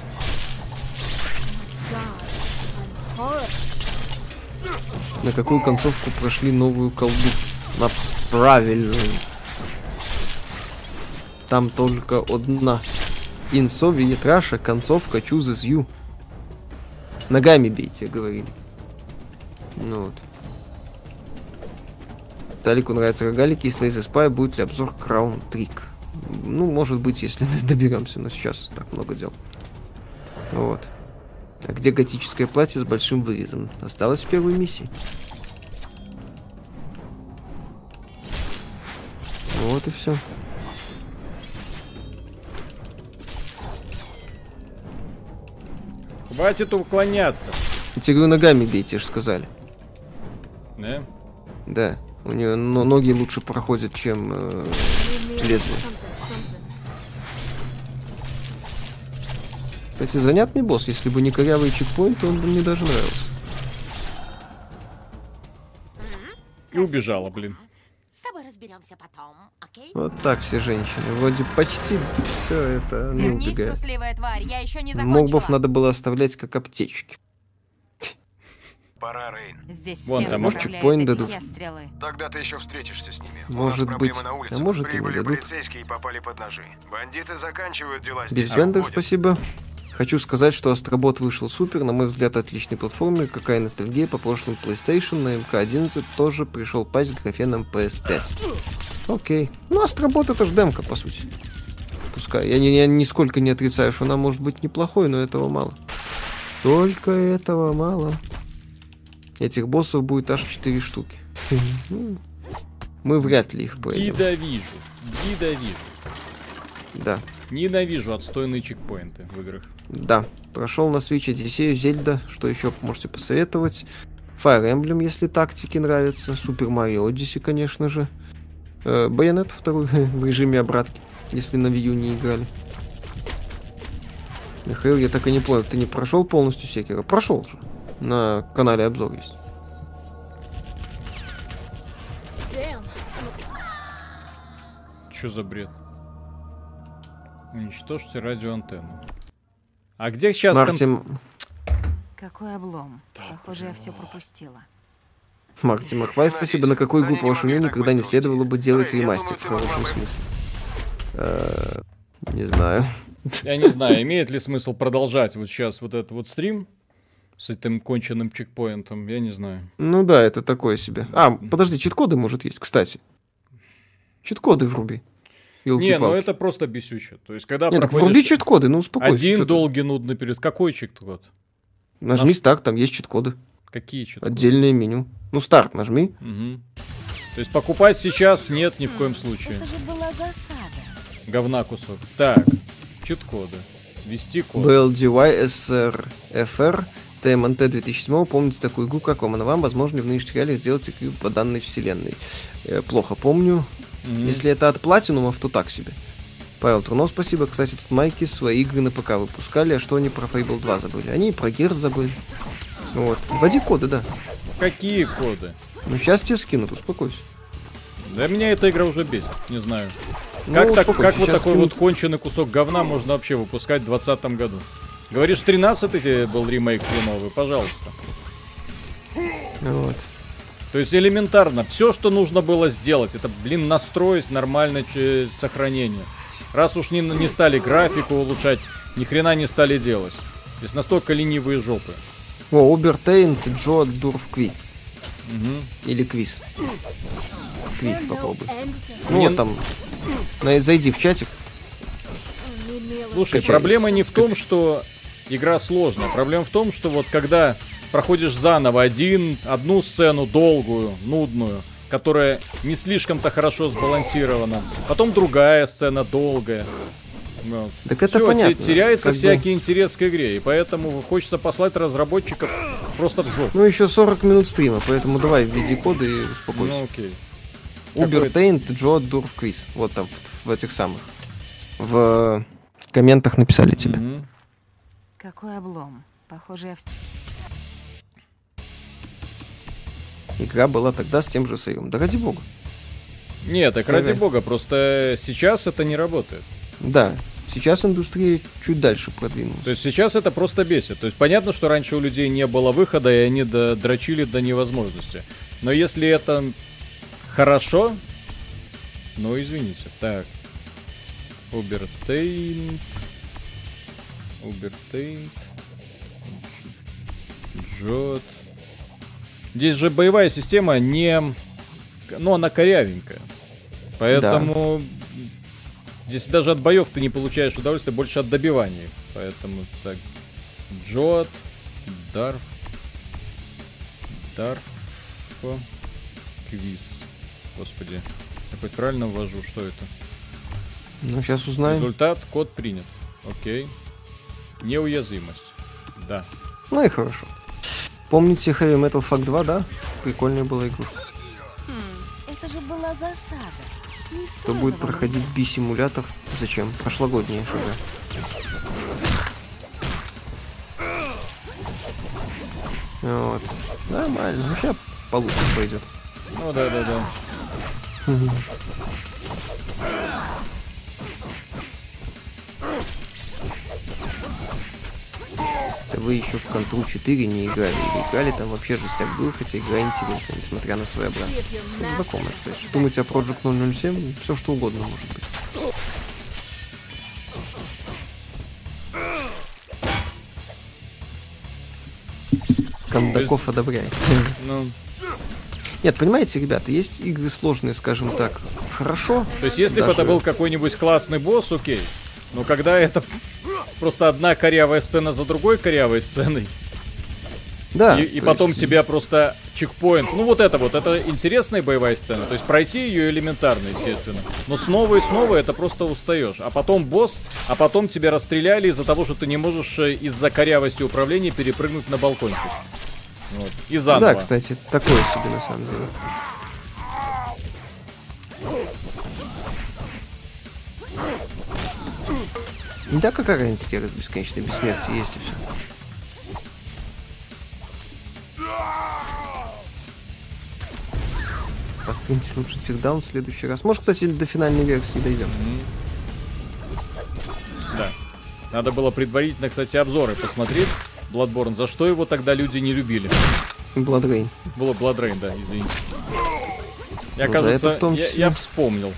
На какую концовку прошли новую колду? На правильную. Там только одна. In Soviet Russia концовка chooses you. Ногами бейте, говорили. Ну вот. Талику нравятся рогалики, если из Spy будет ли обзор Crown Trick. Ну, может быть, если доберемся, но сейчас так много дел. Вот. А где готическое платье с большим вырезом? Осталось в первой миссии. Вот и все. Хватит уклоняться. Тигру ногами бейте, же сказали. Да? Да. У нее но ноги лучше проходят, чем э, лезвие. Кстати, занятный босс. Если бы не корявый чекпоинт, он бы мне даже нравился. И убежала, блин. С тобой разберемся потом, окей? Вот так все женщины. Вроде почти все это не Вернись, убегает. трусливая тварь, я еще не закончила. Мобов надо было оставлять как аптечки. Пора, Рейн. Здесь Вон там, может, заправляют чекпоинт дадут. ястрелы. Тогда ты еще встретишься с ними. Может быть. на улице. А может, и не Прибыли дадут. полицейские и попали под ножи. Бандиты заканчивают дела здесь. Безбендер, а спасибо. Хочу сказать, что Астробот вышел супер, на мой взгляд, отличный платформер, какая ностальгия по прошлым PlayStation, на МК-11 тоже пришел патч с графеном PS5. Окей. Ну, Астробот это ж демка, по сути. Пускай. Я, не, я нисколько не отрицаю, что она может быть неплохой, но этого мало. Только этого мало. Этих боссов будет аж 4 штуки. Мы вряд ли их пройдем. Ненавижу. Ненавижу. Да. Ненавижу отстойные чекпоинты в играх. Да, прошел на Switch Одиссею, Зельда, что еще можете посоветовать? Fire Emblem, если тактики нравятся. Super Mario Odyssey, конечно же. Э, Bayonetta второй в режиме обратки, если на Wii U не играли. Михаил, я так и не понял, ты не прошел полностью Секера? Прошел же. На канале обзор есть. Что за бред? Уничтожьте радиоантенну. А где сейчас... кон- Марти, Какой облом. Похоже, я все пропустила. Марти Макфлай, спасибо. На какую игру, по вашему мнению, никогда не следовало бы делать ремастер в хорошем смысле? Э, Не знаю. Я не знаю, имеет ли смысл продолжать вот сейчас вот этот вот стрим с этим конченным чекпоинтом, я не знаю. Ну да, это такое себе. А, подожди, чит-коды, может, есть, кстати. Чит-коды вруби. Не, ну это просто бесюче. То есть, когда Нет, так вруби чит-коды, ну успокойся. один долгий нудный период, какой чек-код? Нажми так, там есть чит-коды. Какие чек Отдельное меню. Ну, старт нажми. Мгм. То есть покупать сейчас нет ни в коем случае. Это же была засада. Говна кусок. Так, чит-коды. Ввести код. BLDY SRFR TMNT 2007 помните такую игру, как вам она вам, возможно, в нынешних реалиях сделать игру по данной вселенной. Э, плохо помню. Мгм. Если это от платинумов, то так себе. Павел Трунов, спасибо. Кстати, тут майки свои игры на ПК выпускали, а что они про Fable 2 забыли? Они и про Герц забыли. Вот. Вводи коды, да. Какие коды? Ну, сейчас тебе скинут, успокойся. Да меня эта игра уже бесит, не знаю. Ну, Как, так, как вот такой скинут. вот конченый кусок говна можно вообще выпускать в 2020 году? Говоришь, 13 был ремейк хреновый, пожалуйста. Вот. То есть элементарно, все, что нужно было сделать, это, блин, настроить нормальное ч- сохранение. Раз уж не, не стали графику улучшать, ни хрена не стали делать. То есть настолько ленивые жопы. О, Убертейн, Джо, Дурф, Кви. Мгм. Или Квиз. Кви, There's no попробуй. Ну, Мне- там. на- Зайди в чатик. Слушай, проблема не в том, что игра сложная. Проблема в том, что вот когда проходишь заново один, одну сцену долгую, нудную, которая не слишком-то хорошо сбалансирована, потом другая сцена долгая. Вот. Так это Всё, те- понятно. теряется Как бы- всякий интерес к игре, и поэтому хочется послать разработчиков просто в жопу. Ну, еще 40 минут стрима, поэтому давай введи коды и успокойся. Ну окей. Убертейн, Джо, Дурф, Квиз. Вот там, в, в этих самых. В комментах написали тебе. Какой облом. Похоже, я Игра была тогда с тем же сейвом. Да ради бога. Нет, так ради бога, просто сейчас это не работает. Да, сейчас индустрия чуть дальше продвинулась. То есть сейчас это просто бесит. То есть понятно, что раньше у людей не было выхода, и они до- дрочили до невозможности. Но если это хорошо, ну извините. Так. Убертейн. Убертейн. Джот. Здесь же боевая система не... Ну, она корявенькая. Поэтому... Здесь даже от боев ты не получаешь удовольствие, больше от добиваний. Поэтому так. Джот. Дарф. Дарф. Квиз. Господи. Я хоть правильно ввожу, что это? Ну, сейчас узнаем. Результат, код принят. Окей. Неуязвимость. Да. Ну и хорошо. Помните Heavy Metal Fact 2, да? Прикольная была игрушка. Хм, это же была засада. Не Кто будет проходить би-симулятор? Зачем? Прошлогодняя ФГ. Вот. Нормально. Ну, сейчас получше пойдет. Ну да, да, да. Это вы еще в Control 4 не играли. Или играли, там вообще жестяк был, хотя игра интересная, несмотря на своеобразие. Знакомая, кстати. Что думаете о Project 007? Все что угодно может быть. Кондаков одобряет. Ну, Нет, понимаете, ребята, есть игры сложные, скажем так, хорошо. то есть, если бы Даже- это был какой-нибудь классный босс, окей. Но когда это просто одна корявая сцена за другой корявой сценой, Да. и, и то потом есть- тебя просто чекпоинт. Ну вот это вот, это интересная боевая сцена. То есть пройти ее элементарно, естественно. Но снова и снова это просто устаешь. А потом босс, а потом тебя расстреляли из-за того, что ты не можешь э, из-за корявости управления перепрыгнуть на балкончик. Вот. И заново. Да, кстати, такое себе на самом деле. Да какая разница, где раз бесконечное бессмертие есть и все. Постримите лучше Тирдаун в следующий раз. Может, кстати, до финальной версии дойдем. Да. Надо было предварительно, кстати, обзоры посмотреть. Bloodborne, за что его тогда люди не любили? Blood Rain. Было Blood Rain, да, извините. Я, Ну, кажется, я- я вспомнил.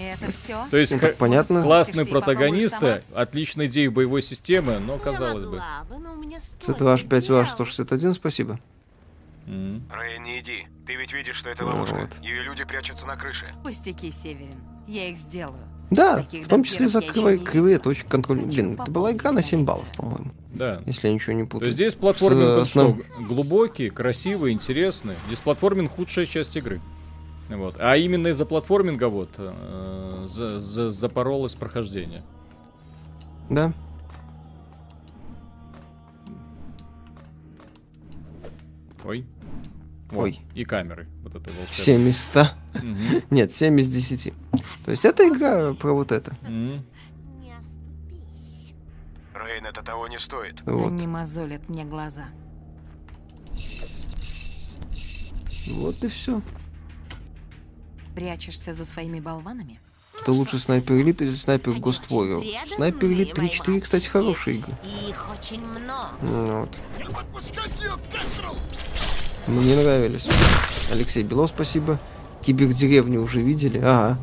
Это все? То есть Ну, так понятно. попробую протагонисты, отличная идея боевой системы, но казалось бы. Я могла бы, но у меня C2H5 столько дел. 161 спасибо. М. Рэй, не иди. Ты ведь видишь, что это Ну ловушка. вот. Ее люди прячутся на крыше. Пустяки, Северин. Я их сделаю. Да, Таких в том числе не кривые видела. точки контроля. Блин, это была игра на 7 баллов, по-моему. Да. Если я ничего не То путаю. есть здесь платформинг С, он основ- глубокий, красивый, интересный. Здесь платформинг худшая часть игры. Вот. А именно из-за платформинга вот э, за- за- запоролось прохождение. Да. Ой. Вот. Ой. И камеры. Вот это волшебное. 7 из 100. Мгм. Нет, 7 из 10. То есть это игра про вот это. Оступись. Рейн, это того не стоит. Вот. Они мозолят мне глаза. Вот и все. Прячешься за своими болванами? Что лучше снайпер элит или снайпер Ghost Warrior? Снайпер элит 3-4, кстати, хорошие игры. Их очень много. Ну Вот. Мне нравились. Алексей Белов, спасибо. Кибердеревню уже видели? Ага.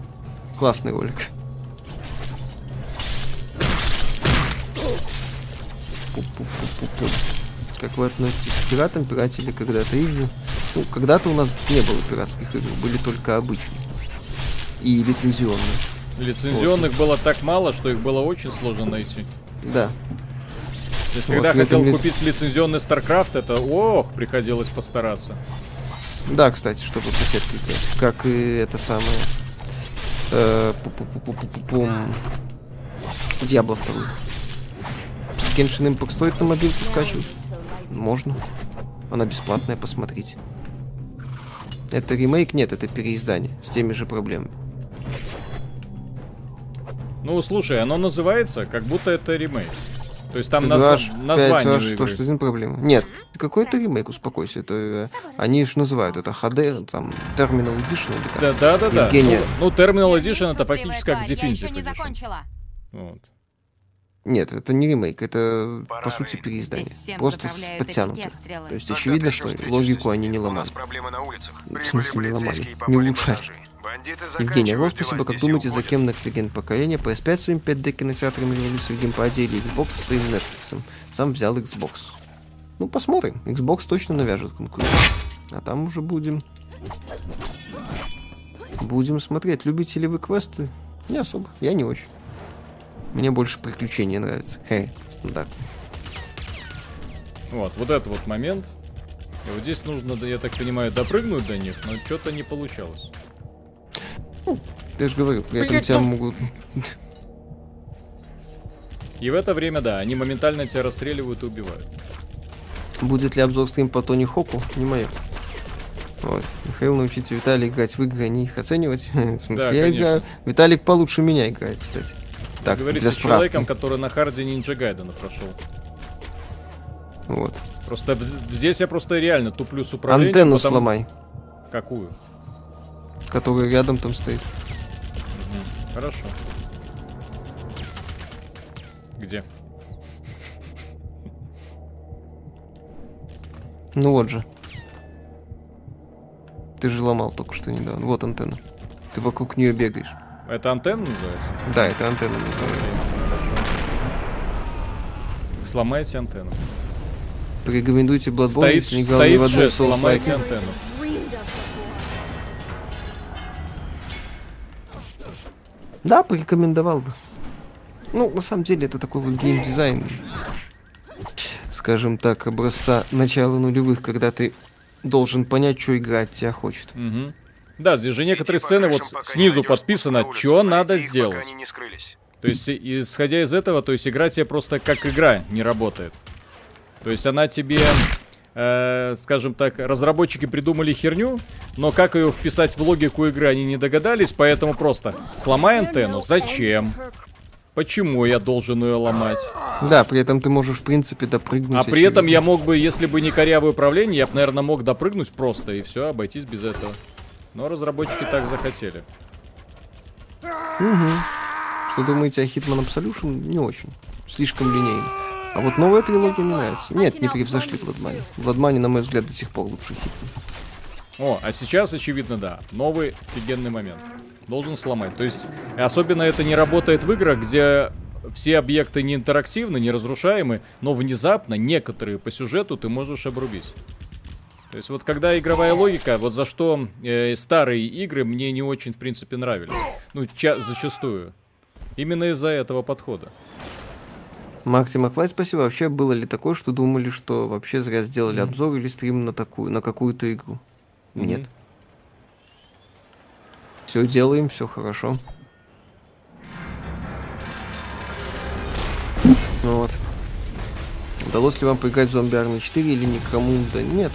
Классный ролик. Как вы относитесь к пиратам? Пиратели когда-то игры? Ну, когда-то у нас не было пиратских игр, были только обычные. И лицензионные. Лицензионных было так мало, что их было очень сложно найти. Да. То есть, Вот, когда хотел ли- купить лицензионный StarCraft, это ох, приходилось постараться. Да, кстати, чтобы по сетке играть. Как и это самое... э. Диабло 2. Genshin Impact стоит на мобилку скачивать? Можно. Она бесплатная, посмотрите. Это ремейк? Нет, это переиздание. С теми же проблемами. Ну, слушай, оно называется, как будто это ремейк. То есть там Ты назва- название у пять, игры. что, что один проблема. Нет, какой-то ремейк, успокойся. Это э, они же называют это HD, там, Terminal Edition или как. Да, да, да, да. Евгения. Ну, ну, Terminal Edition это фактически как Definitive не Edition. закончила. Вот. Нет, это не ремейк, это Пора, по сути переиздание. Просто подтянуто. То есть очевидно, что логику они не ломали. нас проблемы на улицах. В смысле не ломали? Не улучшали. Евгений, Орлов, заканчивают спасибо. Как думаете, за кем Next Gen поколения? PS5 своими 5D кинотеатрами революции в геймпаде или Xbox со своим Netflix? Сам взял Xbox. Ну, посмотрим. Xbox точно навяжет конкуренцию. А там уже будем... Будем смотреть. Любите ли вы квесты? Не особо. Я не очень. Мне больше приключения нравятся. Хе, стандарт. Вот, вот этот вот момент. И вот здесь нужно, я так понимаю, допрыгнуть до них, но что-то не получалось. Я же говорю, при этом тебя могут... И в это время, да, они моментально тебя расстреливают и убивают. Будет ли обзор стрим по Тони Хоку? Не мое. Вот. Михаил научите Виталия играть в игры, а не их оценивать. В смысле, Да, я конечно. играю. Виталик получше меня играет, кстати. Так, Говорится для с справки. человеком, который на харде Ninja Гайдена прошел. Вот. Просто здесь я просто реально туплю с управлением. Антенну потому- сломай, Какую? Которая рядом там стоит. Хорошо. Где? Ну вот же. Ты же ломал только что недавно. Вот антенна. Ты вокруг нее бегаешь. Это антенна называется? Да, это антенна называется. Хорошо. Сломайте антенну. Порекомендуйте Bloodborne, Стоит, если не играл ни в же, сломайте антенну. Да, порекомендовал бы. Ну, на самом деле, это такой вот геймдизайн, скажем так, образца начала нулевых, когда ты должен понять, что игра от тебя хочет. Мгм. Да, здесь же некоторые Иди по сцены вот снизу подписано, что надо сделать. Пока они не скрылись. То есть, исходя из этого, то есть игра тебе просто как игра не работает. То есть она тебе, э, скажем так, разработчики придумали херню, но как ее вписать в логику игры они не догадались, поэтому просто сломай антенну. Зачем? Почему я должен ее ломать? Да, при этом ты можешь, в принципе, допрыгнуть. А при этом я мог бы, если бы не корявое управление, я бы, наверное, мог допрыгнуть просто и все, обойтись без этого. Но разработчики так захотели. Мгм. Что думаете о Hitman Absolution? Не очень. Слишком линейно. А вот новая трилогия мне нравится. Нет, не превзошли Bloodmoney. Bloodmoney, на мой взгляд, до сих пор лучший Hitman. О, а сейчас, очевидно, да. Новый офигенный момент. Должен сломать. То есть, особенно это не работает в играх, где все объекты не интерактивны, не разрушаемы, но внезапно некоторые по сюжету ты можешь обрубить. То есть вот когда игровая логика, вот за что э, старые игры мне не очень, в принципе, нравились. Ну, ча- зачастую. Именно из-за этого подхода. Макси Маклай, спасибо. Вообще было ли такое, что думали, что вообще зря сделали Мгм. обзор или стрим на такую, на какую-то игру? Нет. Мгм. Все делаем, все хорошо. Ну вот. Удалось ли вам поиграть в Zombie Army 4 или Некромунда? Нет.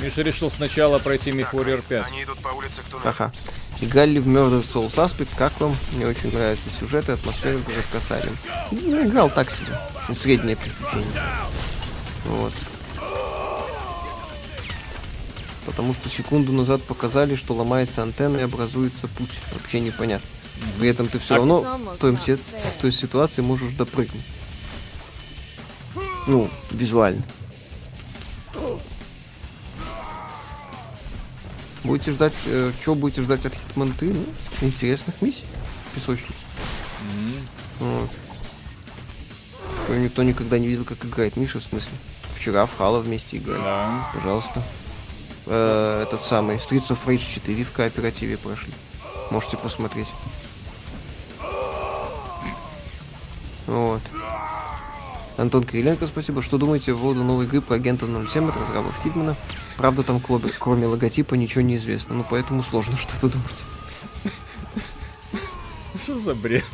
Миша решил сначала пройти MechWarrior 5. Они идут по улице к туннелю. Играли ли в Murder Soul Suspect? Как вам? Мне очень нравится сюжет и атмосфера городка Салем. Ну, играл так себе. Очень среднее приключение. Вот. Потому что секунду назад показали, что ломается антенна и образуется путь. Вообще непонятно. При этом ты все А- равно в той, в той ситуации можешь допрыгнуть. Ну, визуально. Будете ждать, э, чего будете ждать от 3? Ну, интересных миссий. Песочниц. Мгм. Вот. Никто никогда не видел, как играет Миша, в смысле. Вчера в Хало вместе играли. Да. Пожалуйста. Э, этот самый Streets of Rage 4 в кооперативе прошли. Можете посмотреть. Вот. Антон Кириленко, спасибо. Что думаете по поводу новой игры про агента 07 от разрабов Хитмана? Правда, там кло- кроме логотипа ничего не известно, ну поэтому сложно что-то думать. Что за бред?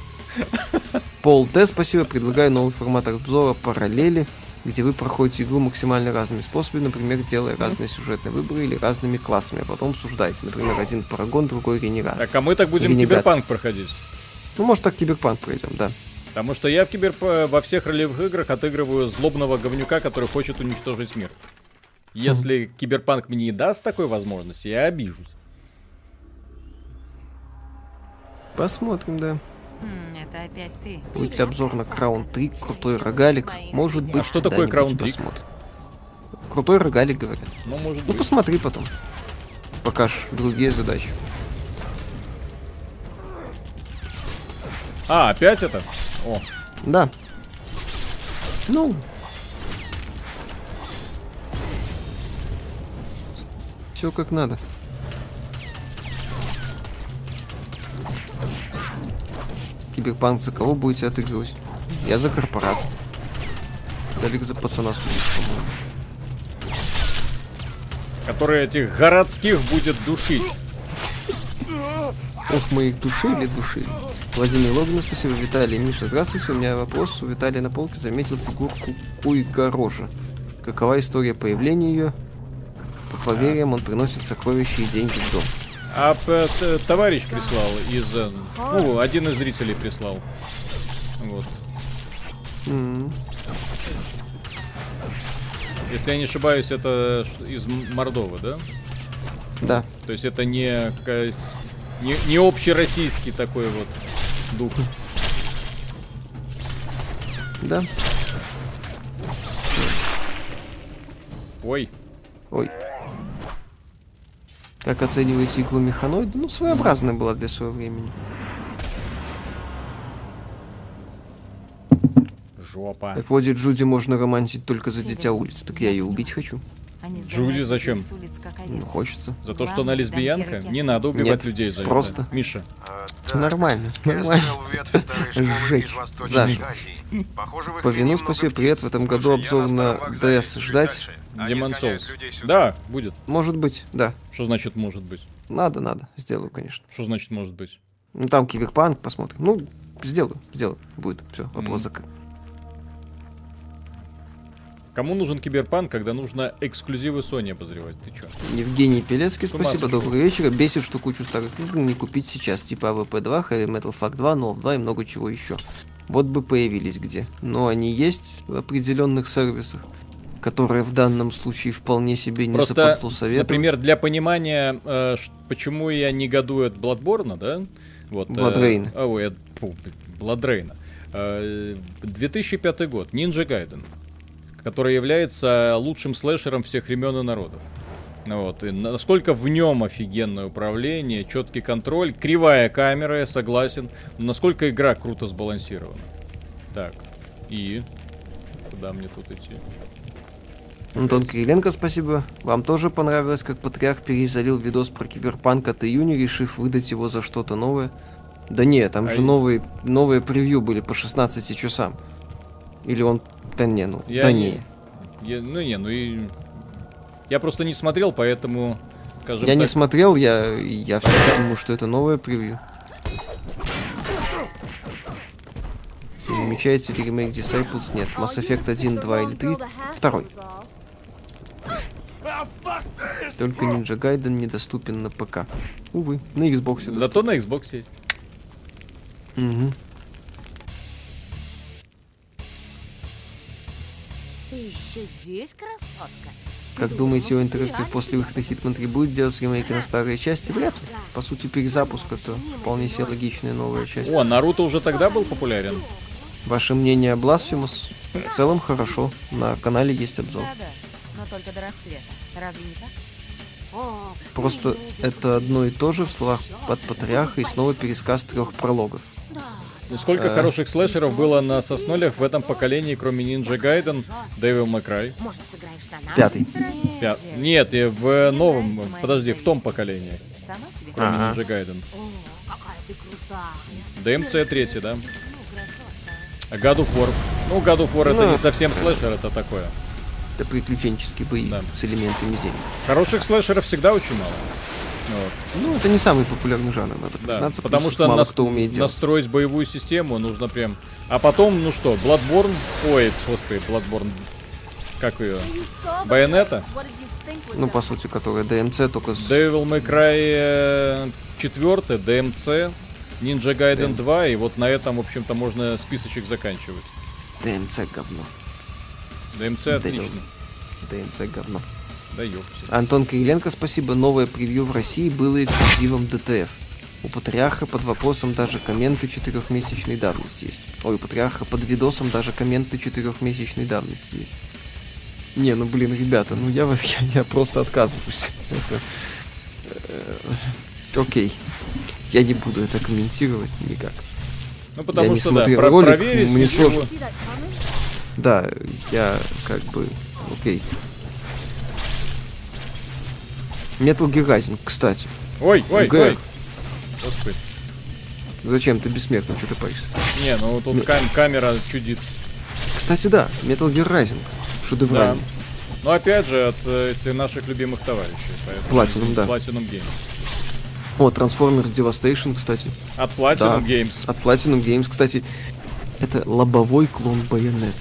Пол Т, спасибо. Предлагаю новый формат обзора параллели, где вы проходите игру максимально разными способами, например, делая разные сюжетные выборы или разными классами, а потом обсуждаете. Например, один Парагон, другой Ренегат. Так, а мы так будем Ренегат. киберпанк проходить. Ну, может, так Киберпанк пройдем, да. Потому что я в кибер во всех ролевых играх отыгрываю злобного говнюка, который хочет уничтожить мир. Если киберпанк мне не даст такой возможности, я обижусь. Посмотрим, да. Хм, это опять ты. Будет обзор на Краун 3, крутой рогалик? Может быть, А что такое Crown Trick? посмотрим. Крутой рогалик, говорят. Ну, может Ну, быть. посмотри потом. Пока ж другие задачи. А, опять это? О, Да. Ну. Все как надо. Киберпанк за кого будете отыгрывать? Я за корпорат. Далек за пацана который этих городских будет душить. Ох, мы их душили, душили. Владимир Логин, спасибо. Виталий, Миша, здравствуйте. У меня вопрос. У Виталия на полке заметил фигурку Куйга Рожа. Какова история появления ее? По поверьям, он приносит сокровища и деньги в дом. А т- товарищ прислал из... э, Ну, один из зрителей прислал. Вот. М, Если я не ошибаюсь, это из Мордовы, да? Да. То есть это не, не, не общероссийский такой вот дух. Да. Ой, Ой. Как оцениваете игру Механоид? Ну, своеобразная была для своего времени. жопа. Так вот, Джуди можно романтить только за дитя улиц. Так я ее убить хочу. Джуди зачем? Ну, хочется. За то, что она лесбиянка? Не надо убивать Нет, людей за просто. это. Миша, Нормально, Я нормально. строил ветвь старой школы Сжечь. из Восточной Заживо. Азии. Похоже, в их По мире вину много спасибо, птиц. привет. В этом году обзор на чуть ждать. Демон Souls. Да, будет. Может быть, да. Что значит может быть? Надо, надо. Сделаю, конечно. Что значит может быть? Ну, там киберпанк, посмотрим. Ну, сделаю, сделаю. Будет. Все, вопрос Мгм. закрыт. Кому нужен киберпанк, когда нужно эксклюзивы Sony обозревать? Ты чё? Евгений Пелецкий, спасибо, сошел. добрый вечер. Бесит, что кучу старых игр не купить сейчас, типа AVP 2, Heavy Metal Fact 2, Null 2 и много чего еще. Вот бы появились где. Но они есть в определенных сервисах, которые в данном случае вполне себе не Просто, западло советовать. например, для понимания, э, почему я негодую от Bloodborne, да? Вот, э, Bloodраin. а, ой, от, фу, Bloodраin. Э, 2005 год, Ninja Gaiden, который является лучшим слэшером всех времен и народов. Вот, и насколько в нем офигенное управление, четкий контроль, кривая камера, я согласен. Насколько игра круто сбалансирована. Так, и куда мне тут идти? Антон Кириленко, спасибо. Вам тоже понравилось, как Патриарх перезалил видос про киберпанк от июня, решив выдать его за что-то новое? Да не, там А же и- новые, новые превью были по 16 часам. Или он... Да не, ну, Я да не- не. Я- ну не, ну и... Я просто не смотрел, поэтому, скажем Я не так, смотрел, я, я все думаю, что это новое превью. Намечается ли ремейк Disciples? Нет. Mass Effect 1, 2 или 3? Второй. Только Ninja Gaiden недоступен на ПК. Увы, на Xbox. доступен. зато на Xbox есть. Мгм. Ты еще здесь, красотка? Как думаете, о интерактив после выхода Hitman 3 будет делать ремейки на старые части? Вряд ли. По сути, перезапуск это вполне себе логичная новая часть. О, Наруто уже тогда был популярен. Ваше мнение о Blasphemous? В целом хорошо. На канале есть обзор. Но только до рассвета. Разве не так? Просто это одно и то же в словах под патриарха и снова пересказ трех прологов. Сколько Э. хороших слэшеров было на соснолях в этом поколении, кроме Ninja Gaiden, Devil May Cry? нас? Пятый. Пя- Нет, и в новом, подожди, в том поколении, Сама себе? кроме Ага. Ninja Gaiden. О, какая ты крутая. DMC 3, да? А God of War. Ну, God of War это Ну. не совсем слэшер, это такое. Это приключенческий боевик Да. с элементами зелени. Хороших слэшеров всегда очень мало. Вот, Ну, это не самый популярный жанр, надо да. признаться. Потому что мало нас- кто умеет делать. настроить боевую систему нужно прям... А потом, ну что, Bloodborne... Ой, господи, Bloodborne... Как ее? Байонета? Ну, по сути, которая DMC, только с... Devil May Cry 4, DMC, Ninja Gaiden 2, и вот на этом, в общем-то, можно списочек заканчивать. DMC говно. DMC отлично. DMC говно. Да ёпти. Антон Кириленко, спасибо. Новое превью в России было эксклюзивом ДТФ. У Патриарха под вопросом даже комменты четырехмесячной давности есть. Ой, у Патриарха под видосом даже комменты четырехмесячной давности есть. Не, ну блин, ребята, ну я вас, я, я просто отказываюсь. Это, Окей. Я не буду это комментировать никак. Ну, потому я не что, да, смотрел про- ролик, проверить мне ничего. сложно. Да, я как бы... Окей. Metal Gear Rising, кстати. Ой, ой, Г. ой. Господи. Зачем ты бессмертный, что ты паришься? Не, ну тут кам- камера чудит. Кстати, да, Metal Gear Rising. Да. Шедевральный. Но опять же, от э, этих наших любимых товарищей. Platinum, да. Platinum Games. О, Transformers Devastation, кстати. От Platinum Да. Games. От Platinum Games, кстати. Это лобовой клон Байонет.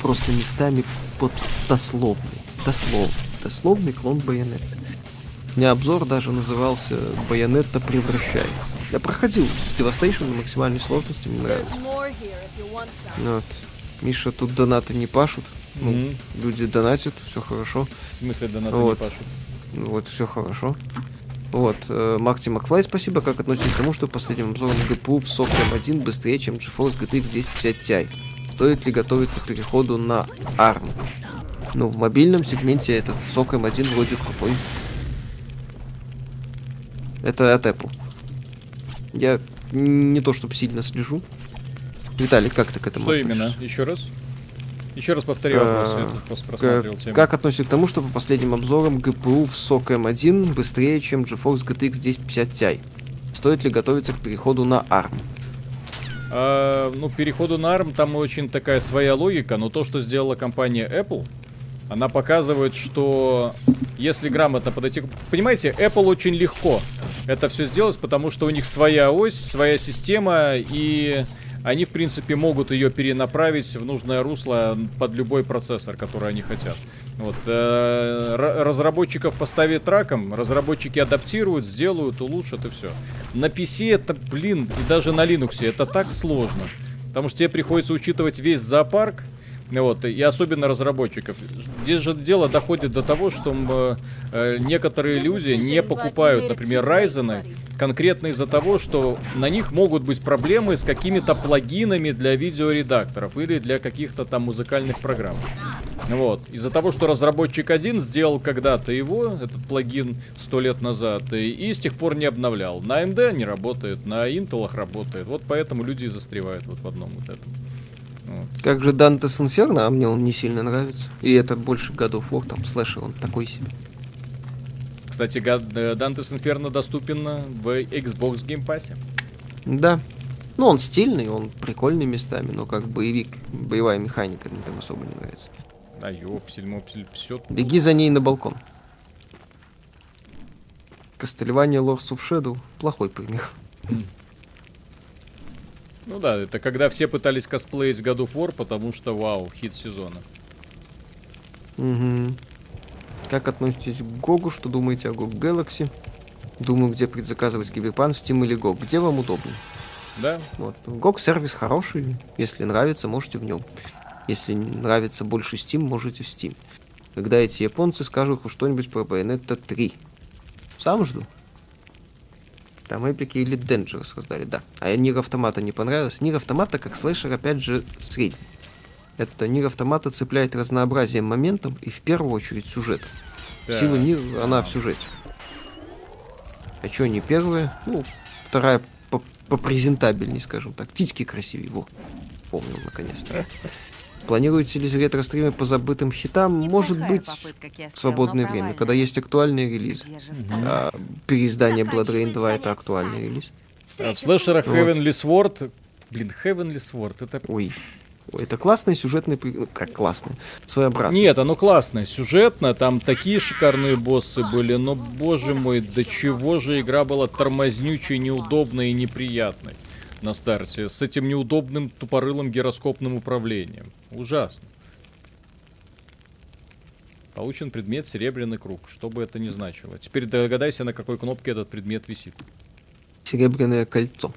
Просто местами под дословный. Дословный. Дословный клон Байонет. Меня обзор даже назывался Байонетта превращается. Я проходил Devastation на максимальной сложности, мне нравится. Вот. Миша, тут донаты не пашут. Ну, Мгм. люди донатят, все хорошо. В смысле, донаты Вот. не пашут. Ну Вот, все хорошо. Вот, э, Макти Макфлай, спасибо, как относитесь к тому, что в последнем обзоре на ГПУ в SOC M1 быстрее, чем GeForce GTX 1050 Ti? Стоит ли готовиться к переходу на ARM? Ну, в мобильном сегменте этот SOC M1 вроде крутой. Это от Apple. Я не то чтобы сильно слежу. Виталий, как ты к этому Что относишься? именно? Еще раз? Еще раз повтори вопрос, я тут просто просматривал тему. Как относишься к тому, что по последним обзорам GPU в SOC M1 быстрее, чем GeForce GTX 1050 Ti? Стоит ли готовиться к переходу на ARM? А, ну, переходу на ARM там очень такая своя логика, но то, что сделала компания Apple, она показывает, что если грамотно подойти... Понимаете, Apple очень легко это все сделать, потому что у них своя ось, своя система, и они, в принципе, могут ее перенаправить в нужное русло под любой процессор, который они хотят. Вот. э, ра- Разработчиков поставить раком, разработчики адаптируют, сделают, улучшат и все. На PC это, блин, и даже на Linux это так сложно. Потому что тебе приходится учитывать весь зоопарк, вот, и особенно разработчиков. Здесь же дело доходит до того, что э, некоторые люди не покупают, например, Ryzen конкретно из-за того, что на них могут быть проблемы с какими-то плагинами для видеоредакторов или для каких-то там музыкальных программ. Вот. Из-за того, что разработчик один сделал когда-то его, этот плагин, сто лет назад, и, и с тех пор не обновлял. На AMD не работает, на Intel работает. Вот поэтому люди и застревают вот в одном вот этом. Как же Dante's Inferno, а мне он не сильно нравится. И это больше of War, там, слэшер, он такой себе. Кстати, э, Dante's Inferno доступен в Xbox Game Pass. Да. Ну, он стильный, он прикольный местами, но как боевик, боевая механика мне там особо не нравится. А ёпсель, мопсель, все. Беги за ней на балкон. Кастельвания Lords of Shadow плохой пример. Ну да, это когда все пытались косплеить God of War, потому что, вау, хит сезона. Мгм. Как относитесь к Гогу? Что думаете о GOG Galaxy? Думаю, где предзаказывать Киберпан, в Steam или GOG. Где вам удобно? Да? Вот. GOG сервис хороший. Если нравится, можете в нем. Если нравится больше Steam, можете в Steam. Когда эти японцы скажут что-нибудь про Bayonetta 3. Сам жду. Там эпики или Dangerous раздали, да. А Нир Автомата не понравилось. Нир Автомата как слэшер, опять же, средний. Это Нир Автомата цепляет разнообразием моментом и в первую очередь сюжетом. Так. Сила Нир, она в сюжете. А чё не первая? Ну, вторая по- попрезентабельней, скажем так. Титьки красивее, во. Помнил, наконец-то. Планируете ли ретро-стримы по забытым хитам? Может быть, в свободное время, когда есть актуальные релизы. А переиздание Blood Rain 2 это актуальный релиз. А в слэшерах Вот. Heavenly Sword... Блин, Heavenly Sword, это... Ой. Ой, это классный сюжетный... Как классный? Своеобразный. Нет, оно классное, сюжетно, там такие шикарные боссы были, но, боже мой, до чего же игра была тормознючей, неудобной и неприятной на старте, с этим неудобным тупорылым гироскопным управлением. Ужасно. Получен предмет серебряный круг, что бы это ни значило. Теперь догадайся, на какой кнопке этот предмет висит. Серебряное кольцо.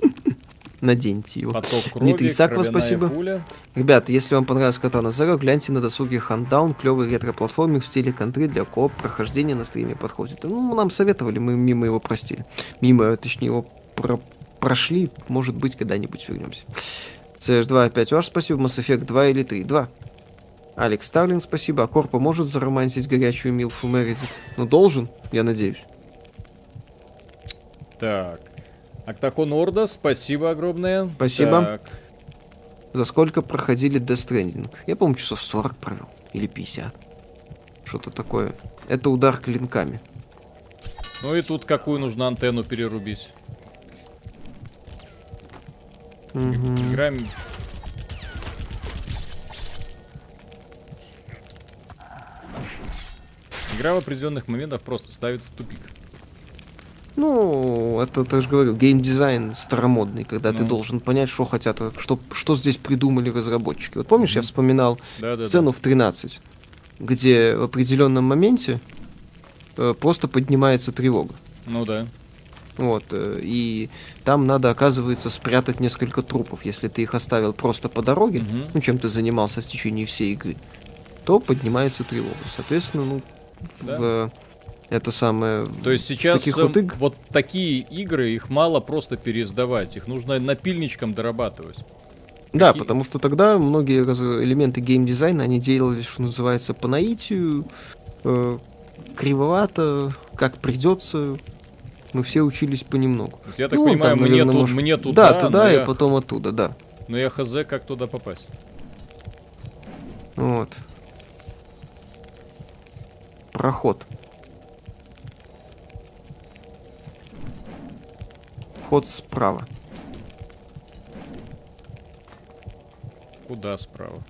Наденьте его. Поток крови, Дмитрий спасибо. пуля. Ребята, если вам понравился Катана Zero, гляньте на досуге Хандаун, клевый ретро-платформер в стиле контры для кооп прохождения на стриме подходит. Ну, нам советовали, мы мимо его простили. Мимо, точнее, его про- прошли, может быть, когда-нибудь вернемся. CS2 опять ваш спасибо, Mass Effect 2 или 3? 2. Алекс Старлинг, спасибо. А Корпа может заромантить горячую Милфу Мередит? Ну, должен, я надеюсь. Так. Октахон Орда, спасибо огромное. Спасибо. Так. За сколько проходили Death Stranding? Я, помню, часов 40 провел. Или 50. Что-то такое. Это удар клинками. Ну и тут какую нужно антенну перерубить? Мгм. Играем... Игра в определенных моментах просто ставит в тупик. Ну, это, я же говорю, геймдизайн старомодный, когда ты Ну. должен понять, что хотят, что, что здесь придумали разработчики. Вот помнишь, я вспоминал Да-да-да. сцену в 13, где в определенном моменте э, просто поднимается тревога. Ну да. Вот, э, и там надо, оказывается, спрятать несколько трупов. Если ты их оставил просто по дороге, Мгм. ну, чем ты занимался в течение всей игры, то поднимается тревога. Соответственно, ну, Да. в, э, это самое... То есть сейчас таких эм, вот игр- вот такие игры, их мало просто переиздавать, их нужно напильничком дорабатывать. Да, Какие- потому что тогда многие раз- элементы геймдизайна, они делались, что называется, по наитию, э, кривовато, как придется. Мы все учились понемногу. Я так Ну, понимаю, там, мне, наверное, ту- может- мне туда, Да, туда и я, потом оттуда, да. но я хз, как туда попасть. Вот. Проход. Ход справа. Куда справа?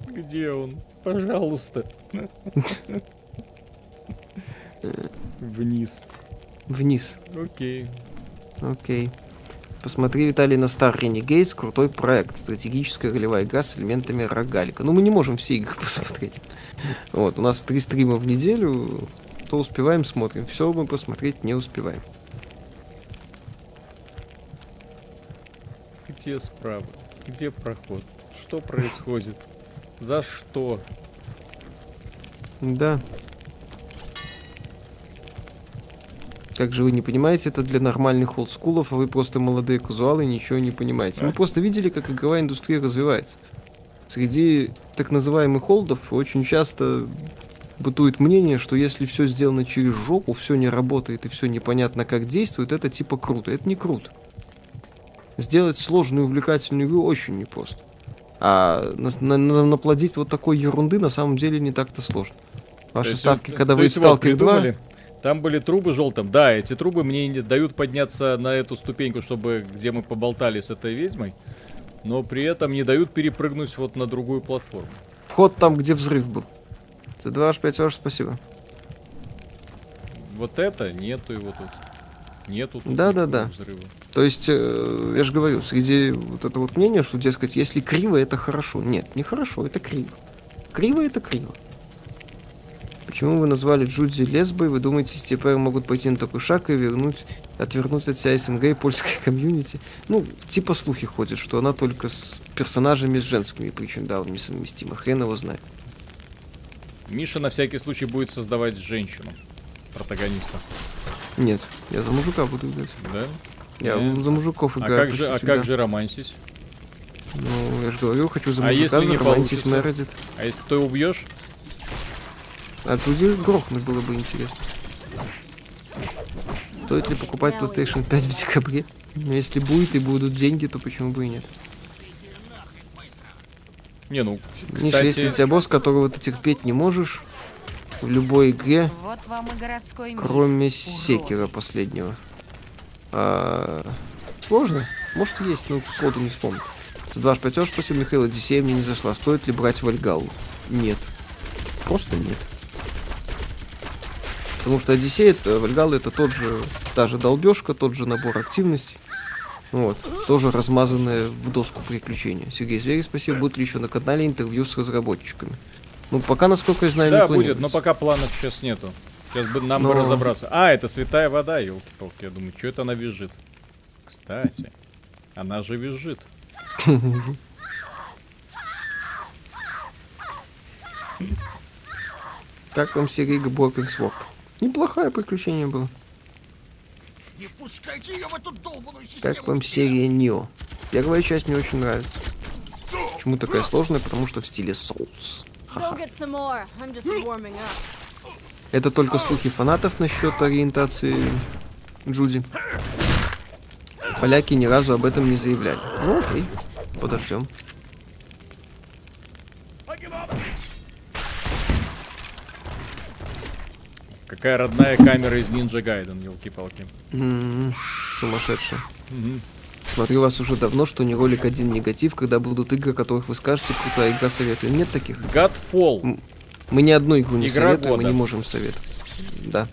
Где он? Пожалуйста. Вниз. Вниз. Окей. Окей. Посмотри, Виталий, на Star Renegades. Крутой проект. Стратегическая ролевая игра с элементами рогалика. Ну, мы не можем все игры посмотреть. Вот, у нас три стрима в неделю. То успеваем, смотрим. Все мы посмотреть не успеваем. Где справа? Где проход? Что происходит? За что? Да. Как же вы не понимаете, это для нормальных олдскулов, а вы просто молодые казуалы ничего не понимаете. Мы просто видели, как игровая индустрия развивается. Среди так называемых олдов очень часто бытует мнение, что если все сделано через жопу, все не работает и все непонятно как действует, это типа круто. Это не круто. Сделать сложную увлекательную игру очень непросто. А на- на- на- наплодить вот такой ерунды на самом деле не так-то сложно. То Ваши есть ставки, вот- когда то вы вот Stalker 2, придумали, Там были трубы желтым. Да, эти трубы мне не дают подняться на эту ступеньку, чтобы где мы поболтали с этой ведьмой. Но при этом не дают перепрыгнуть вот на другую платформу. вход там, где взрыв был. C2H5H, спасибо. Вот это нету его тут. Нету тут Да-да-да. никакого взрыва. То есть, э, я же говорю, среди вот это вот мнение, что, дескать, если криво, это хорошо. Нет, не хорошо, это криво. Криво это криво. Почему вы назвали Джуди лесбой? Вы думаете, теперь могут пойти на такой шаг и вернуть, отвернуть от себя СНГ и польской комьюнити? Ну, типа слухи ходят, что она только с персонажами с женскими причиндалами несовместима. Хрен его знает. Миша на всякий случай будет создавать женщину. Протагониста. Нет, я за мужика буду играть. Да? Я Э, за мужиков А играю. как же, а всегда. как же романсить? Ну, я же говорю, хочу за А мужика, если не за романтис получится? Мередит. А если ты убьешь? А Джуди грохнуть было бы интересно. Стоит ли покупать PlayStation 5 в декабре? Ну, Если будет и будут деньги, то почему бы и нет? Не, ну, Миша, если у кстати, тебя босс, которого ты терпеть не можешь, в любой игре, Вот вам и городской кроме урод. Секера последнего. А, Сложно? Может и есть, но сходу не вспомню. C2 5 спасибо, Михаил, Одиссея мне не зашла. Стоит ли брать Вальгалу? Нет. Просто нет. Потому что Одиссея, это, Вальгала это тот же, та же долбежка, тот же набор активностей. Вот. Тоже размазанная в доску приключения. Сергей Зверев, спасибо. Будет ли еще на канале интервью с разработчиками? Ну, пока, насколько я знаю, да, не будет, но пока планов сейчас нету. Сейчас бы нам бы Но- разобраться. А, это святая вода, елки-палки. Я думаю, что это она визжит? Кстати, она же визжит. Как вам Broken Sword? Неплохое приключение было. Не пускайте ее в эту долбаную систему. Как вам серия Нео? Первая часть мне очень нравится. Почему такая сложная? Потому что в стиле Souls. Это только слухи фанатов насчет ориентации Джуди. Поляки ни разу об этом не заявляли. Ну окей, подождем. Какая родная камера из Ninja Gaiden, елки-палки. М-м, Сумасшедшая. Мгм. Смотрю вас уже давно, что не ролик один негатив, когда будут игры, которых вы скажете, крутая игра советую. Нет таких. Godfall. М, Мы ни одну игру не Игра советуем, мы года. не можем советовать. Да.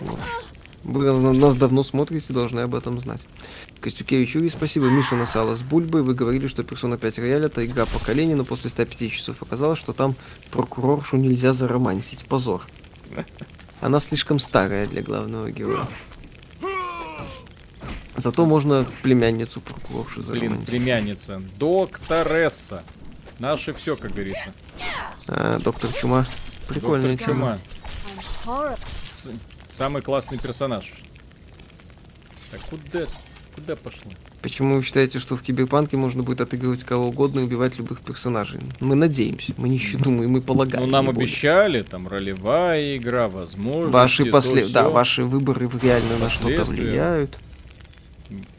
Вот. Вы на- нас давно смотрите, должны об этом знать. Костюкевич Юрий, спасибо. Миша Насала с Бульбой. Вы говорили, что Persona 5 Рояль это игра поколения, но после 105 часов оказалось, что там прокуроршу нельзя заромансить. Позор. Она слишком старая для главного героя. Зато можно племянницу прокурорши Блин, заромансить. племянница. Докторесса. Наше все, как говорится. А, доктор Чума. Прикольная Доктор тема. Чума. Самый классный персонаж. Так, куда? Куда пошло? Почему вы считаете, что в Киберпанке можно будет отыгрывать кого угодно и убивать любых персонажей? Мы надеемся, мы не думаем, мы полагаем. Ну, нам обещали, там, ролевая игра, возможно. Ваши после... Да, ваши выборы в- реально на что-то влияют.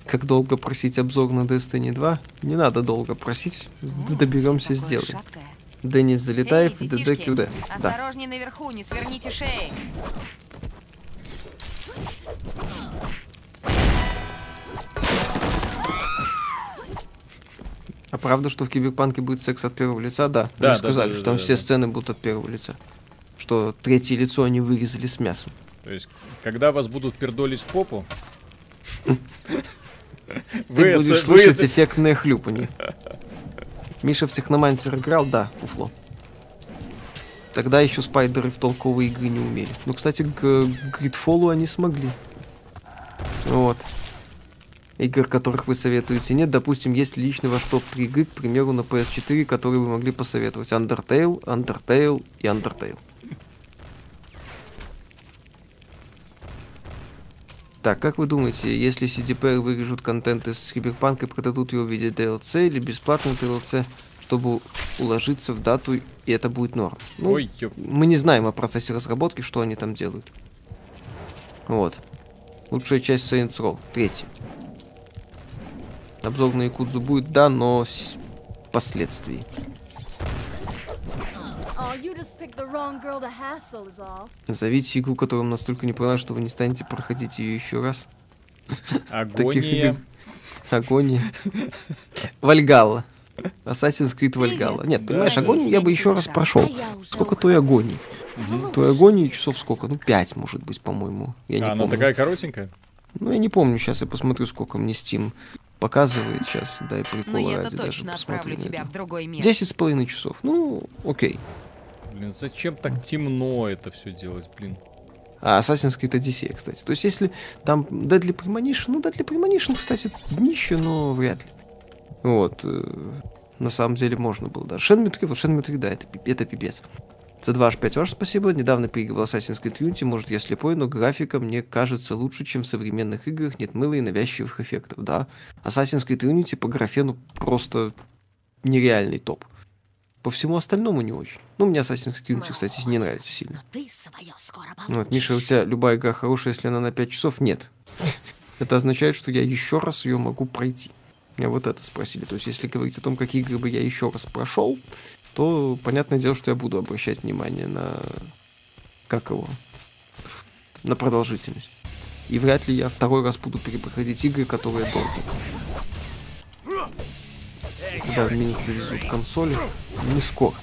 Как долго просить обзор на Destiny 2? Не надо долго просить, доберемся, сделаем. Денис Залетаев, ДД КД. Осторожней наверху, не сверните шеи. А правда, что в Киберпанке будет секс от первого лица? Да. Да, Вы да, сказали, да, что там все сцены будут от первого лица. Что третье лицо они вырезали с мясом. То есть, когда вас будут пердолить в попу... Ты будешь слышать эффектное хлюпанье. Миша в Техномансер играл? Да, фуфло. Тогда еще спайдеры в толковые игры не умели. Ну, кстати, к Гридфолу они смогли. Вот. Игр, которых вы советуете, нет. Допустим, есть ли лично ваш топ-3 игры, к примеру, на PS4, которые вы могли посоветовать. Undertale, Undertale и Undertale. Так, как вы думаете, если CDPR вырежут контент из Киберпанка и продадут его в виде DLC или бесплатный DLC, чтобы уложиться в дату, и это будет норм? Ну, Ой, ёп. мы не знаем о процессе разработки, что они там делают. Вот. Лучшая часть Saints Row, третья. Обзор на Якудзу будет, да, но с последствий. Назовите игру, которая вам настолько не понравилась, что вы не станете проходить ее еще раз. Таких Агония. игр. Агония. Вальгалла. Assassin's Creed Вальгалла. Нет, понимаешь, Надеюсь, агонию я бы не еще раз прошел. Сколько той агонии? Той агонии часов сколько? Ну, пять, может быть, по-моему. Я не А, она помню. такая коротенькая? Ну, я не помню, сейчас я посмотрю, сколько мне Steam показывает. Сейчас, дай Но прикола я-то ради даже посмотрю. тебя в другой мир. Десять с половиной часов. Ну, окей. Блин, зачем так темно это все делать, блин? А Assassin's Creed Odyssey, кстати. То есть, если там Deadly Premonition, ну, Deadly Premonition, кстати, днище, но вряд ли. Вот. э, На самом деле можно было даже. Shenmue 3, вот Shenmue 3, да, это, это пипец. C2H5 ваш спасибо. Недавно переигрывал Assassin's Creed Unity. Может, я слепой, но графика мне кажется лучше, чем в современных играх. Нет мыла и навязчивых эффектов. Да, Assassin's Creed Unity по графену просто нереальный топ. По всему остальному не очень. Ну, мне Assassin's Creed Unity, кстати, не нравится сильно. Вот, Миша, у тебя любая игра хорошая, если она на 5 часов? Нет. Это означает, что я еще раз ее могу пройти. Меня вот это спросили. То есть, если говорить о том, какие игры бы я еще раз прошел, то понятное дело, что я буду обращать внимание на... Как его? На продолжительность. И вряд ли я второй раз буду перепроходить игры, которые долгие. Когда в меня завезут консоли, не скоро.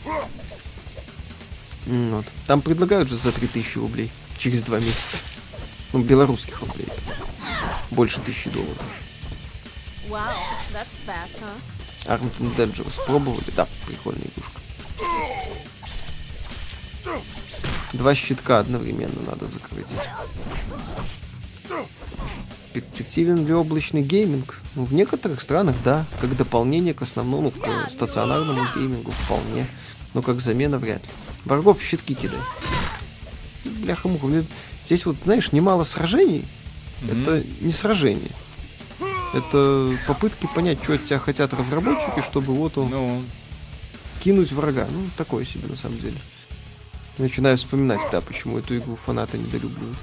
Вот. Там предлагают же за 3000 рублей через два месяца. Ну, белорусских рублей. Больше тысячи долларов. Wow, that's fast, huh? Armed Dangerous пробовали? Да, прикольная игрушка. Два щитка одновременно надо закрутить. Перспективен ли облачный гейминг? Ну, в некоторых странах, да. Как дополнение к основному, к стационарному геймингу вполне. Но как замена вряд ли. Врагов в щитки кидай. Бляха муха. Здесь вот, знаешь, немало сражений. Это не сражение. Это попытки понять, что от тебя хотят разработчики, чтобы вот он Ну, кинуть врага. Ну, такое себе на самом деле. Начинаю вспоминать, да, почему эту игру фанаты недолюбливают.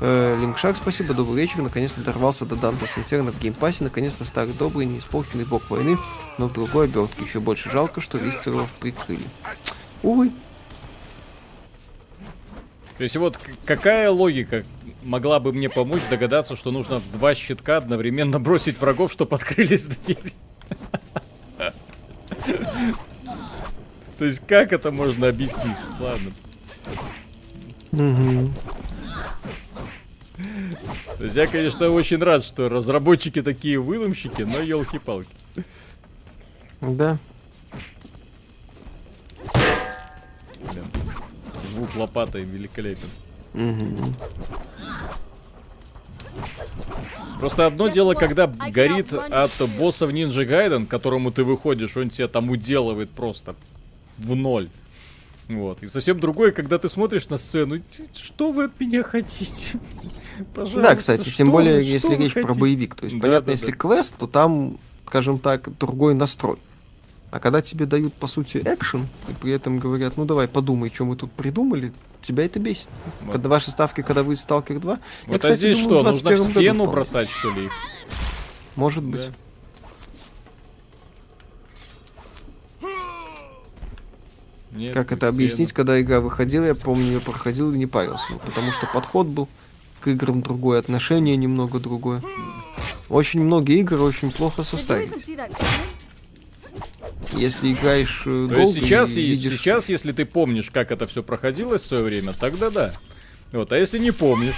Э, Линкшак, спасибо, добрый вечер. Наконец-то дорвался до Dante's Inferno в Game Pass е. Наконец-то старый добрый, неиспорченный бог войны, но в другой обертке. Еще больше жалко, что Висцеров прикрыли. Увы. То есть вот какая логика могла бы мне помочь догадаться, что нужно в два щитка одновременно бросить врагов, чтобы открылись двери? То есть как это можно объяснить? Ладно. Мгм. То есть я, конечно, очень рад, что разработчики такие выломщики, но елки-палки. Да. Блин, Звук лопатой великолепен. Мгм. Просто одно дело, когда горит от босса в Ninja Gaiden, к которому ты выходишь, он тебя там уделывает просто в ноль. Вот. И совсем другое, когда ты смотришь на сцену, что вы от меня хотите? Пожалуйста, Да, кстати, тем более, вы- если речь про хотите? боевик. То есть, Да, понятно, да, если да. квест, то там, скажем так, другой настрой. А когда тебе дают, по сути, экшен, и при этом говорят, ну давай, подумай, что мы тут придумали, тебя это бесит. Вот. Когда ваши ставки, когда вы Сталкер 2, Вот, а кстати, здесь думаю, что, нужно в 21 году стену бросать, что ли? Может быть. Да. Нет, Как это объяснить, стену. когда игра выходила, я помню, ее проходил и не парился. Ну, Потому что подход был к играм другой, отношение немного другое. Очень многие игры очень плохо составили. Если играешь э, долго сейчас, и видишь... сейчас, если ты помнишь, как это все проходилось в свое время, тогда да. Вот, а если не помнишь,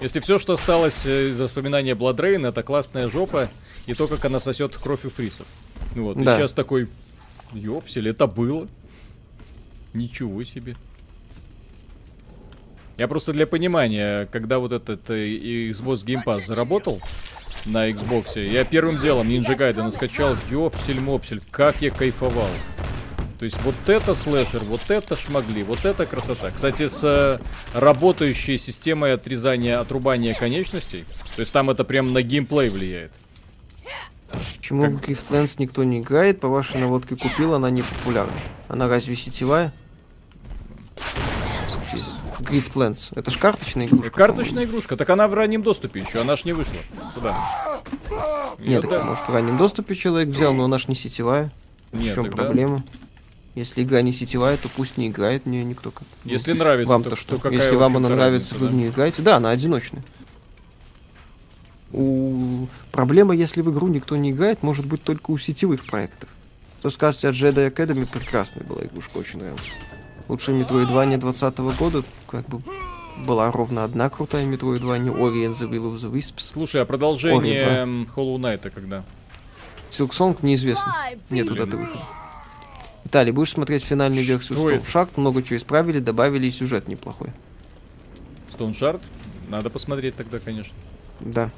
если все, что осталось э, из воспоминания Бладрейн, это классная жопа и то, как она сосет кровь у фрисов. Вот, Да. и сейчас такой, ёпсель, это было. Ничего себе. Я просто для понимания, когда вот этот э, Xbox Game Pass заработал на Xbox, я первым делом Ninja Gaiden скачал, ёпсель-мопсель, как я кайфовал. То есть вот это слэшер, вот это шмогли, вот это красота. Кстати, с э, работающей системой отрезания, отрубания конечностей, то есть там это прям на геймплей влияет. Почему в Griftlands никто не играет? По вашей наводке купил, она не популярна. Она разве сетевая? Griftlands. Это ж карточная игрушка. Карточная игрушка, так она в раннем доступе еще, она ж не вышла. Куда? Нет, так, да- может, в раннем доступе человек взял, но она ж не сетевая. Нет, в чем тогда- проблема? Если игра не сетевая, то пусть не играет, мне никто как. ну, Если нравится, Вам-то то- что? то какая, Если в вам она нравится, разница, вы в да? нее играете. Да, она одиночная. У... Проблема, если в игру никто не играет, может быть только у сетевых проектов. Что скажете, от Jedi Academy прекрасная была игрушка, очень нравилась. Лучшая Metroidvania 20 года, как бы, была ровно одна крутая Metroidvania, Ori and the Will of the Wisps. Слушай, а продолжение Ori, да. м, Hollow Knight когда? Silksong неизвестно. Нету Блин. даты выхода. Виталий, будешь смотреть финальную версию Stone это? Shark? Много чего исправили, добавили и сюжет неплохой. Stone Shard? Надо посмотреть тогда, конечно. Да.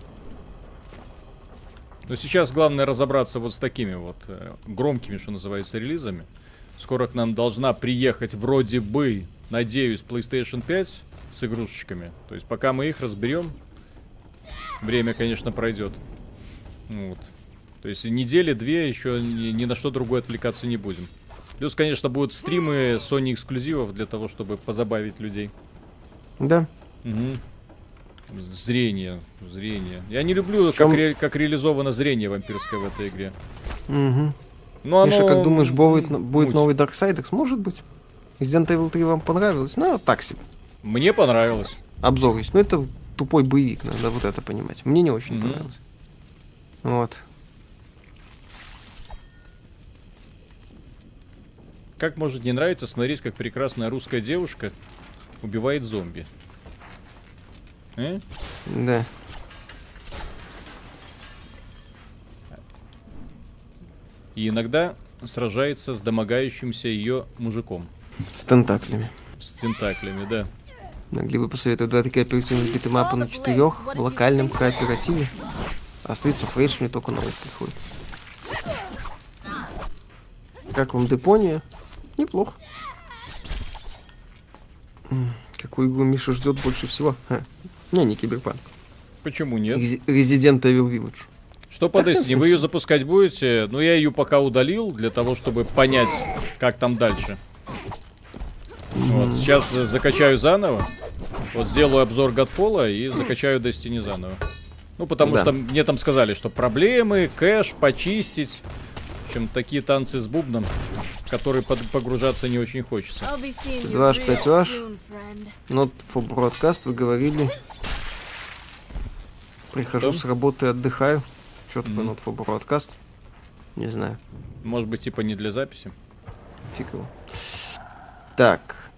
Но сейчас главное разобраться вот с такими вот э, громкими, что называется, релизами. Скоро к нам должна приехать вроде бы, надеюсь, PlayStation 5 с игрушечками. То есть пока мы их разберем, время, конечно, пройдет. Вот. То есть недели две еще ни, ни на что другое отвлекаться не будем. Плюс, конечно, будут стримы Sony эксклюзивов для того, чтобы позабавить людей. Да. Мгм. Зрение, зрение. Я не люблю, Причём- как, ре- как реализовано зрение вампирское в этой игре. Угу. Но Миша, оно как думаешь, будет, будет муть. новый Darksiders? Может быть. Resident Evil 3 вам понравилось? Ну, так себе. Мне понравилось. Обзор есть. Ну, это тупой боевик, надо вот это понимать. Мне не очень Мгм. понравилось. Вот. Как может не нравиться смотреть, как прекрасная русская девушка убивает зомби? Э? Да. И иногда сражается с домогающимся ее мужиком. С тентаклями. С тентаклями, да. Могли бы посоветовать два такие оперативных битэмапа на четырех в локальном кооперативе. А of Rage мне только на ум приходит. Как вам Депония? Неплохо. Какую игру Миша ждет больше всего? Ха. Не, не Киберпанк. Почему нет? Resident Evil Village. Что по Так, Destiny? Вы ее запускать будете? Ну, я ее пока удалил, для того, чтобы понять, как там дальше. Вот, сейчас э, закачаю заново. Вот сделаю обзор Godfall и закачаю Destiny заново. Ну, потому Да. что мне там сказали, что проблемы, кэш, почистить. В общем, такие танцы с бубном, в которые под- погружаться не очень хочется. I'll be seeing you Два аж real пять аж. soon, friend. Not for broadcast, вы говорили. Прихожу Что? с работы, отдыхаю. Что такое Мгм. not for broadcast? Не знаю. Может быть, типа не для записи. Фиг его. Так.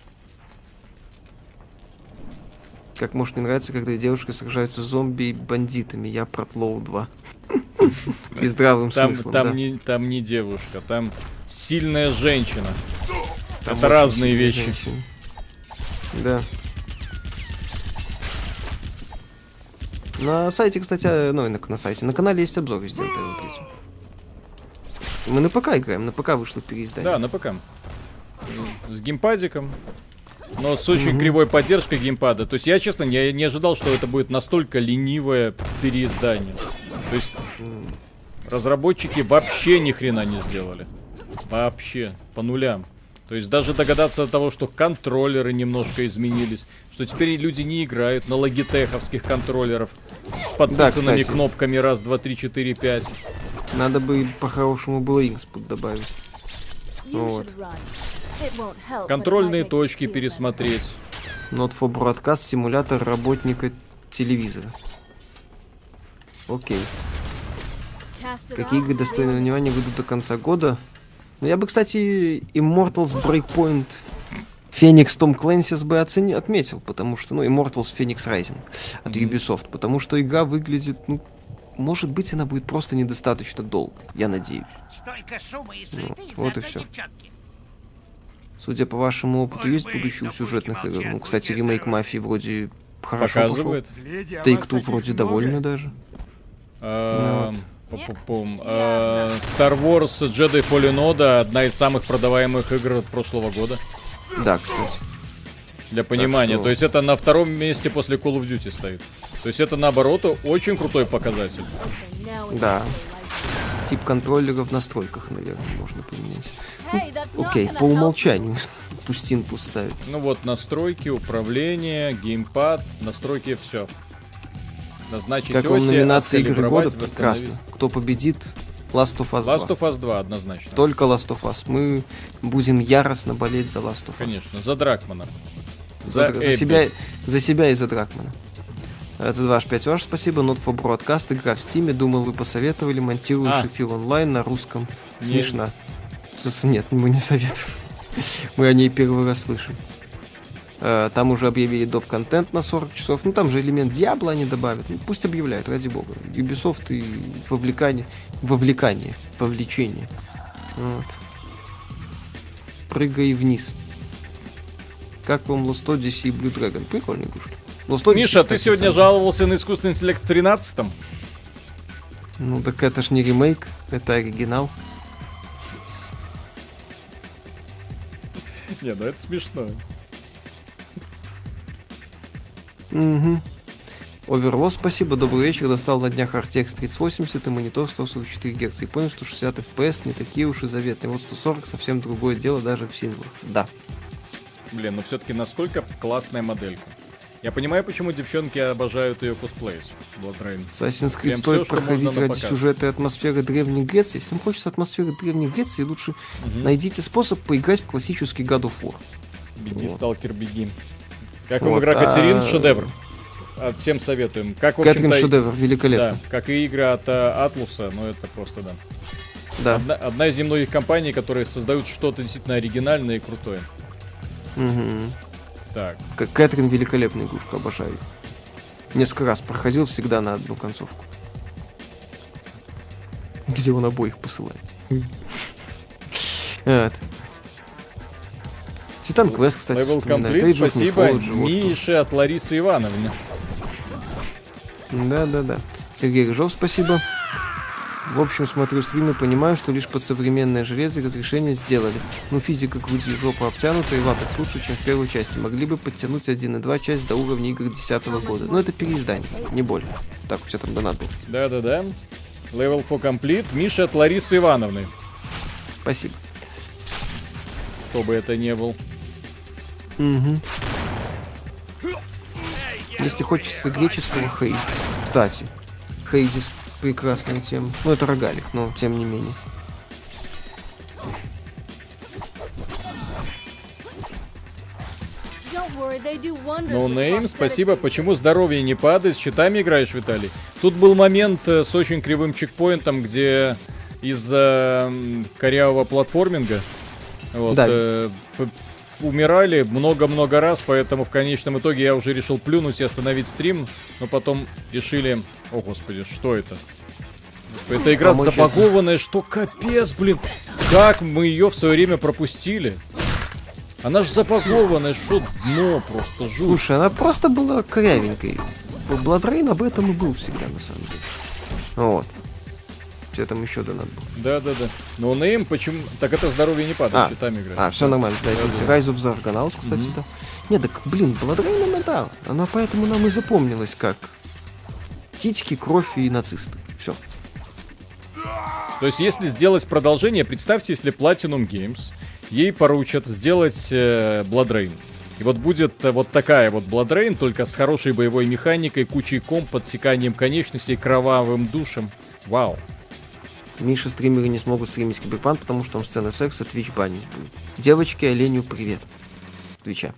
Как может не нравится, когда девушки сражаются с зомби и бандитами. Я про Тлоу 2. И здравым Там, смыслом, там, да. не, там не девушка, там сильная женщина. Там Это разные вещи. женщины. Да. На сайте, кстати, ну, на, на сайте, на канале есть обзор Resident Evil 3. Мы на ПК играем, на ПК вышло переиздание. Да, на ПК. С геймпадиком. Но с очень Мгм. кривой поддержкой геймпада. То есть я, честно, не, не ожидал, что это будет настолько ленивое переиздание. То есть разработчики вообще ни хрена не сделали. Вообще. По нулям. То есть даже догадаться до того, что контроллеры немножко изменились, что теперь люди не играют на логитеховских контроллеров с подписанными кстати. кнопками раз, два, три, четыре, пять. Надо бы по-хорошему было инспут добавить. Вот. Контрольные точки пересмотреть. Not for broadcast симулятор работника телевизора. Окей. Какие игры достойны внимания выйдут до конца года? Ну, я бы, кстати, Immortals Breakpoint Phoenix Tom Clancy's бы оцени... отметил, потому что, ну, Immortals Phoenix Rising от Мгм. Ubisoft, потому что игра выглядит, ну, может быть, она будет просто недостаточно долго, я надеюсь. Столько шума и суеты из-за вот и девчонки. Судя по вашему опыту, Ой, есть вы, будущее у сюжетных игр? Ну, кстати, ремейк. Мафии вроде хорошо пошел. Показывает. Леди, а Take вас Two таких вроде много? довольны даже. Ну пу-пу-пум. А, Star Wars Jedi Fallen Order одна из самых продаваемых игр прошлого года. Да, кстати. Для понимания. что- То есть это на втором месте после Call of Duty стоит. То есть это наоборот очень крутой показатель. Да. Тип контроллера в настройках, наверное, можно поменять. Not Окей, по умолчанию. Пусть инпут ставит. Ну вот настройки, управление, геймпад, настройки, все. Назначить Как оси, номинация игры года? Прекрасно. Кто победит? Last of Us 2. Last of Us 2 однозначно. Только Last of Us. Мы будем яростно болеть за Last of Us. Конечно, за Дракмана. За, За, за себя, за себя и за Дракмана. Это 2 5 ваш, спасибо. Not for Broadcast, игра в Стиме. Думал, вы посоветовали. Монтируешь А. эфир онлайн на русском. Смешно. Смысле, Нет, мы не советуем. Мы о ней первый раз слышим. Э, Там уже объявили доп-контент на 40 часов. Ну, там же элемент Диабло они добавят. Ну, пусть объявляют, ради бога. Ubisoft и вовлекание, вовлекание, вовлечение. Вот. Прыгай вниз. Как вам Lost Odyssey и Blue Dragon? Прикольные игрушки. Lost Odyssey, Миша, ты кстати, сегодня сам- жаловался на искусственный интеллект в 13 Ну, так это ж не ремейк, это оригинал. Не, ну это смешно. Угу. Оверлос, спасибо, добрый вечер. Достал на днях RTX 3080 и монитор 144 Гц. И понял, что 60 FPS не такие уж и заветные. Вот 140 совсем другое дело даже в синглах. Да. Блин, ну все-таки насколько классная моделька. Я понимаю, почему девчонки обожают ее косплеить. Blood Rain. Assassin's Creed Прям стоит что проходить ради показ. сюжета и атмосферы Древней Греции. Если вам хочется атмосферы Древней Греции, лучше Мгм. найдите способ поиграть в классический God of War. Беги, Вот. сталкер, беги. Как Вот, игра Катерин? а- Шедевр. А, Всем советуем. Как, в общем-то, шедевр, великолепно. Да, как и игры от э, Атлуса, ну это просто да. Да. Одна, одна из немногих компаний, которые создают что-то действительно оригинальное и крутое. Мгм. Так, Как Кэтрин великолепная игрушка, обожаю. Несколько раз проходил всегда на одну концовку. Где он обоих посылает. Вот. Титан Квест, кстати, Level. Complete, спасибо Mythology, вот Мише от Ларисы Ивановны. Да-да-да. Сергей Рыжов, спасибо. В общем, смотрю стримы, понимаю, что лишь под современное железо разрешение сделали. Ну, физика груди и жопа обтянута, и латекс лучше, чем в первой части. Могли бы подтянуть 1.2 часть до уровня игр 2010 года. Но это переиздание, не более. Так, у тебя там донат был. Да-да-да. Level for Complete. Миша от Ларисы Ивановны. Спасибо. Кто бы это ни был. Угу. Если хочется греческого Хейдис. Кстати, Хейдис прекрасная тема. Ну, это рогалик, но тем не менее. Ну, Нейм, спасибо. Почему здоровье не падает? С щитами играешь, Виталий? Тут был момент э, с очень кривым чекпоинтом, где из-за корявого платформинга вот, Да. э, умирали много-много раз, поэтому в конечном итоге я уже решил плюнуть и остановить стрим, но потом решили... О, господи, что это? Эта игра Помочь забагованная, что капец, блин. Как мы ее в свое время пропустили? Она же забагованная, что дно просто жуть. Слушай, она просто была корявенькой. BloodRayne об этом и был всегда, на самом деле. Вот. Тебе там еще донат был. Да-да-да. No name почему... Так это здоровье не падает, А, щитами играет. А, все нормально, да, Да, да. Rise of the Argonauts, кстати, Мгм. да. Не, так, блин, BloodRayne она, да. Она поэтому нам и запомнилась как титьки, кровь и нацисты. Все. То есть, если сделать продолжение, представьте, если Platinum Games ей поручат сделать э, BloodRayne. И вот будет э, вот такая вот BloodRayne, только с хорошей боевой механикой, кучей комб, отсеканием конечностей, кровавым душем. Вау. Миша стримеры не смогут стримить Киберпанк, потому что там сцена секса, Twitch банить будет. Девочки, оленю привет. Твича.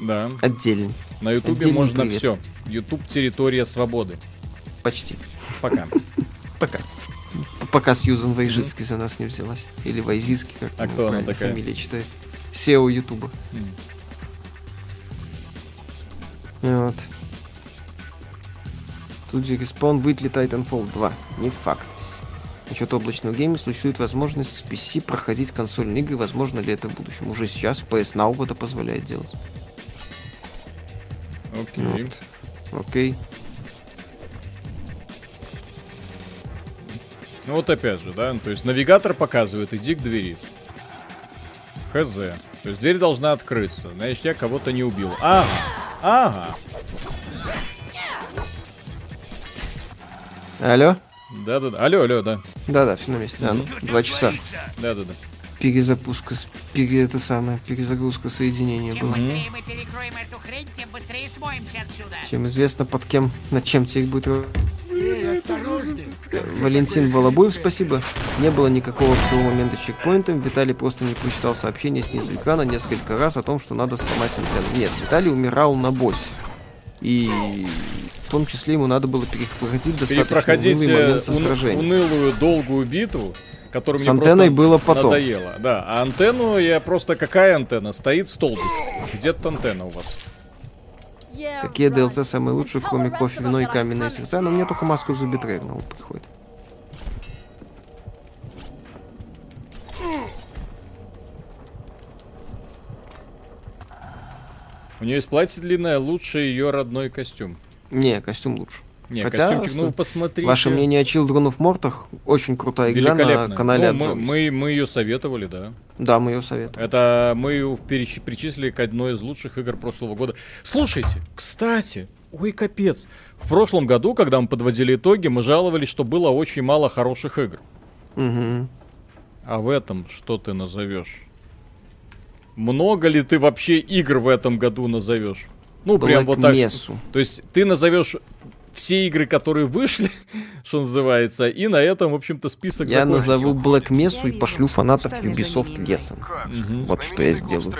Да. Отдельно. На Ютубе можно привет. все. Ютуб территория свободы. Почти. Пока. Пока. Пока Сьюзан Вайжицкий за нас не взялась. Или Вайзицкий, как А кто она такая? фамилия читается. CEO Ютуба. Вот. Тут же Respawn выйдет ли Titanfall 2. Не факт. Насчет облачного гейма существует возможность с PC проходить консольные игры. Возможно ли это в будущем? Уже сейчас PS Now это позволяет делать. Окей. Вот. Окей. Ну вот опять же, да, то есть навигатор показывает, иди к двери. Хз. То есть дверь должна открыться. Значит, я кого-то не убил. Ага. Ага. Алло? Да-да-да. Алло, алло, да. Да-да, все на месте. А, ну, два часа. Да-да-да. Перезапуска, пере, это самое, перезагрузка соединения Чем была. быстрее мы перекроем эту хрень, тем быстрее смоемся отсюда. Чем известно под кем, над чем теперь будет ра- Эй, осторожней! Валентин Волобуев, спасибо. Не было никакого с того момента с чекпоинтом. Виталий просто не прочитал сообщение снизу экрана несколько раз о том, что надо сломать антенну. Нет, Виталий умирал на боссе. И в том числе ему надо было перепроходить достаточно Перепроходить унылый э, момент со уны- сражением. унылую долгую битву, которая С мне антенной просто было потом. надоело. Да, а антенну я просто... Какая антенна? Стоит столбик. Где тут антенна у вас? Какие DLC самые лучшие, кроме кофе, вино и каменные сердца? Но мне только маску за на ум приходит. У нее есть платье длинное, лучше ее родной костюм. Не, костюм лучше. Не, Хотя, костюмчик, ну посмотрите. Ваше мнение о Children of Мортах очень крутая игра на канале Ну, мы, мы, мы ее советовали, да. Да, мы ее советуем. Это мы ее переч- причислили к одной из лучших игр прошлого года. Слушайте, кстати, ой, капец. В прошлом году, когда мы подводили итоги, мы жаловались, что было очень мало хороших игр. Мгм. А в этом что ты назовешь? Много ли ты вообще игр в этом году назовешь? Ну, прям Black вот так. Mesa. То есть ты назовешь все игры, которые вышли, что называется, и на этом, в общем-то, список Я закончится. назову Black Mesa и пошлю фанатов Ubisoft лесом. Вот что я сделаю.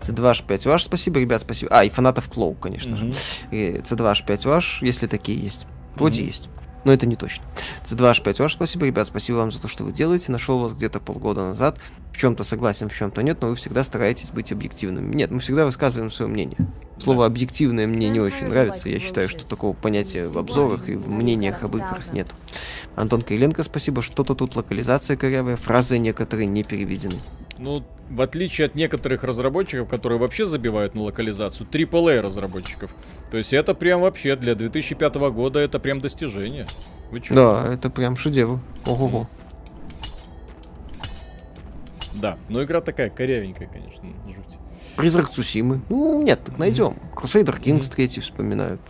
C2H5 ваш, спасибо, ребят, спасибо. А, и фанатов Клоу, конечно же. Мгм. И C2H5 ваш, если такие есть. Вроде есть. Но это не точно. C2H5 ваш, спасибо, ребят, спасибо вам за то, что вы делаете. Нашел вас где-то полгода назад. В чем-то согласен, в чем-то нет, но вы всегда стараетесь быть объективными. Нет, мы всегда высказываем свое мнение. Слово объективное мне не очень нравится. Я считаю, что такого понятия в обзорах и в мнениях об играх нет. Антон Кириленко, спасибо. Что-то тут локализация корявая, фразы некоторые не переведены. Ну, в отличие от некоторых разработчиков, которые вообще забивают на локализацию, AAA разработчиков. То есть это прям вообще для 2005 года это прям достижение. Вы чё? Да, это прям шедевр. Ого-го. Да, но игра такая корявенькая, конечно, жуть. Призрак Цусимы. Ну, нет, так найдем. Crusader Kings 3 вспоминают.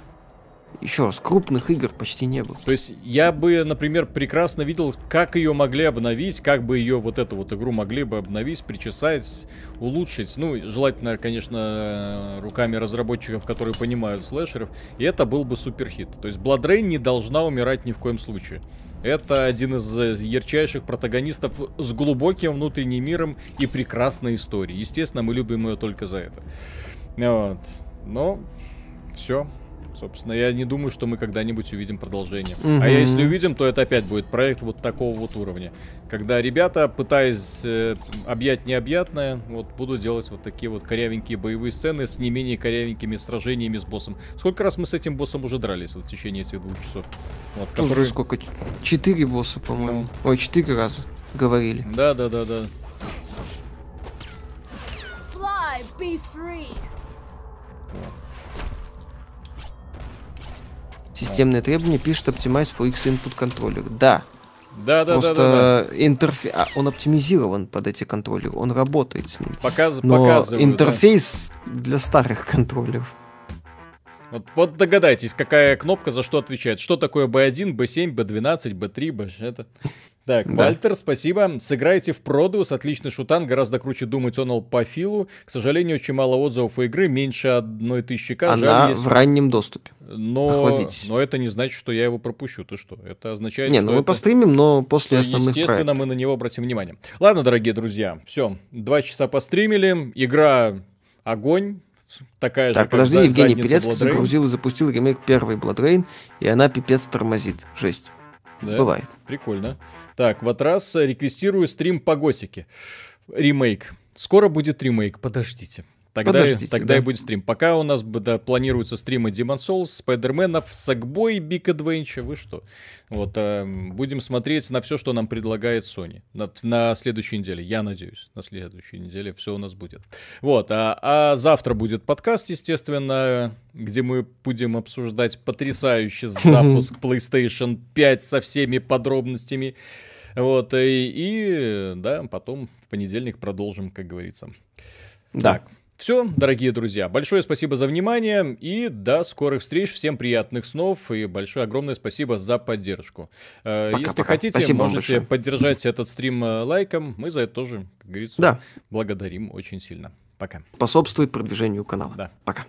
Еще раз, крупных игр почти не было. То есть я бы, например, прекрасно видел, как ее могли обновить, как бы ее вот эту вот игру могли бы обновить, причесать, улучшить. Ну, желательно, конечно, руками разработчиков, которые понимают слэшеров. И это был бы суперхит. То есть Blood Rain не должна умирать ни в коем случае. Это один из э, ярчайших протагонистов с глубоким внутренним миром и прекрасной историей. Естественно, мы любим ее только за это. Вот. Но все. Собственно, я не думаю, что мы когда-нибудь увидим продолжение. Мгм. А если увидим, то это опять будет проект вот такого вот уровня. Когда ребята, пытаясь э, объять необъятное, вот будут делать вот такие вот корявенькие боевые сцены с не менее корявенькими сражениями с боссом. Сколько раз мы с этим боссом уже дрались вот в течение этих двух часов? Вот, который... уже сколько? Четыре босса, по-моему. Ой, четыре раза говорили. Да, да, да, да. Fly, be free. Системные требования пишет Optimize for X Input контроллер. Да. Да, да, да, Просто да, да. интерфе- а, он оптимизирован под эти контроллеры, он работает с ним. Показ... Но показывают, да. интерфейс для старых контроллеров. Вот, вот догадайтесь, какая кнопка за что отвечает. Что такое B1, B7, B12, B3, B... Это... Так, Да. Вальтер, спасибо. Сыграйте в Продус, отличный шутан, гораздо круче Doom Eternal по филу. К сожалению, очень мало отзывов у игры, меньше одной тысячи к. Она Жаль, если- в раннем доступе. но... охладитесь. но это не значит, что я его пропущу. Ты что? Это означает, Не, что ну мы это- постримим, но после что, основных Естественно, проектов. мы на него обратим внимание. Ладно, дорогие друзья, все. Два часа постримили. Игра огонь. Такая же, Так, подожди, Евгений Пелецкий загрузил и запустил ремейк первой Blood Rain, и она пипец тормозит. Жесть. Да? Бывает. Прикольно. Так, вот раз э, реквестирую стрим по готике. Ремейк. Скоро будет ремейк, подождите. Тогда, Подождите, тогда да. и будет стрим. Пока у нас да, планируются стримы Demon Souls, Спайдерменов, Сагбой, Big Adventure. Вы что? Вот, эм, будем смотреть на все, что нам предлагает Sony. На, на следующей неделе, я надеюсь. На следующей неделе все у нас будет. Вот, а, а завтра будет подкаст, естественно, где мы будем обсуждать потрясающий запуск PlayStation 5 со всеми подробностями. Вот, и, и, да, потом в понедельник продолжим, как говорится. Да. Так, все, дорогие друзья, большое спасибо за внимание и до скорых встреч, всем приятных снов и большое огромное спасибо за поддержку. Э, Пока, Если пока. хотите, Спасибо можете поддержать этот стрим э, лайком, мы за это тоже, как говорится, Да. благодарим очень сильно. Пока. Способствует продвижению канала. Да. Пока.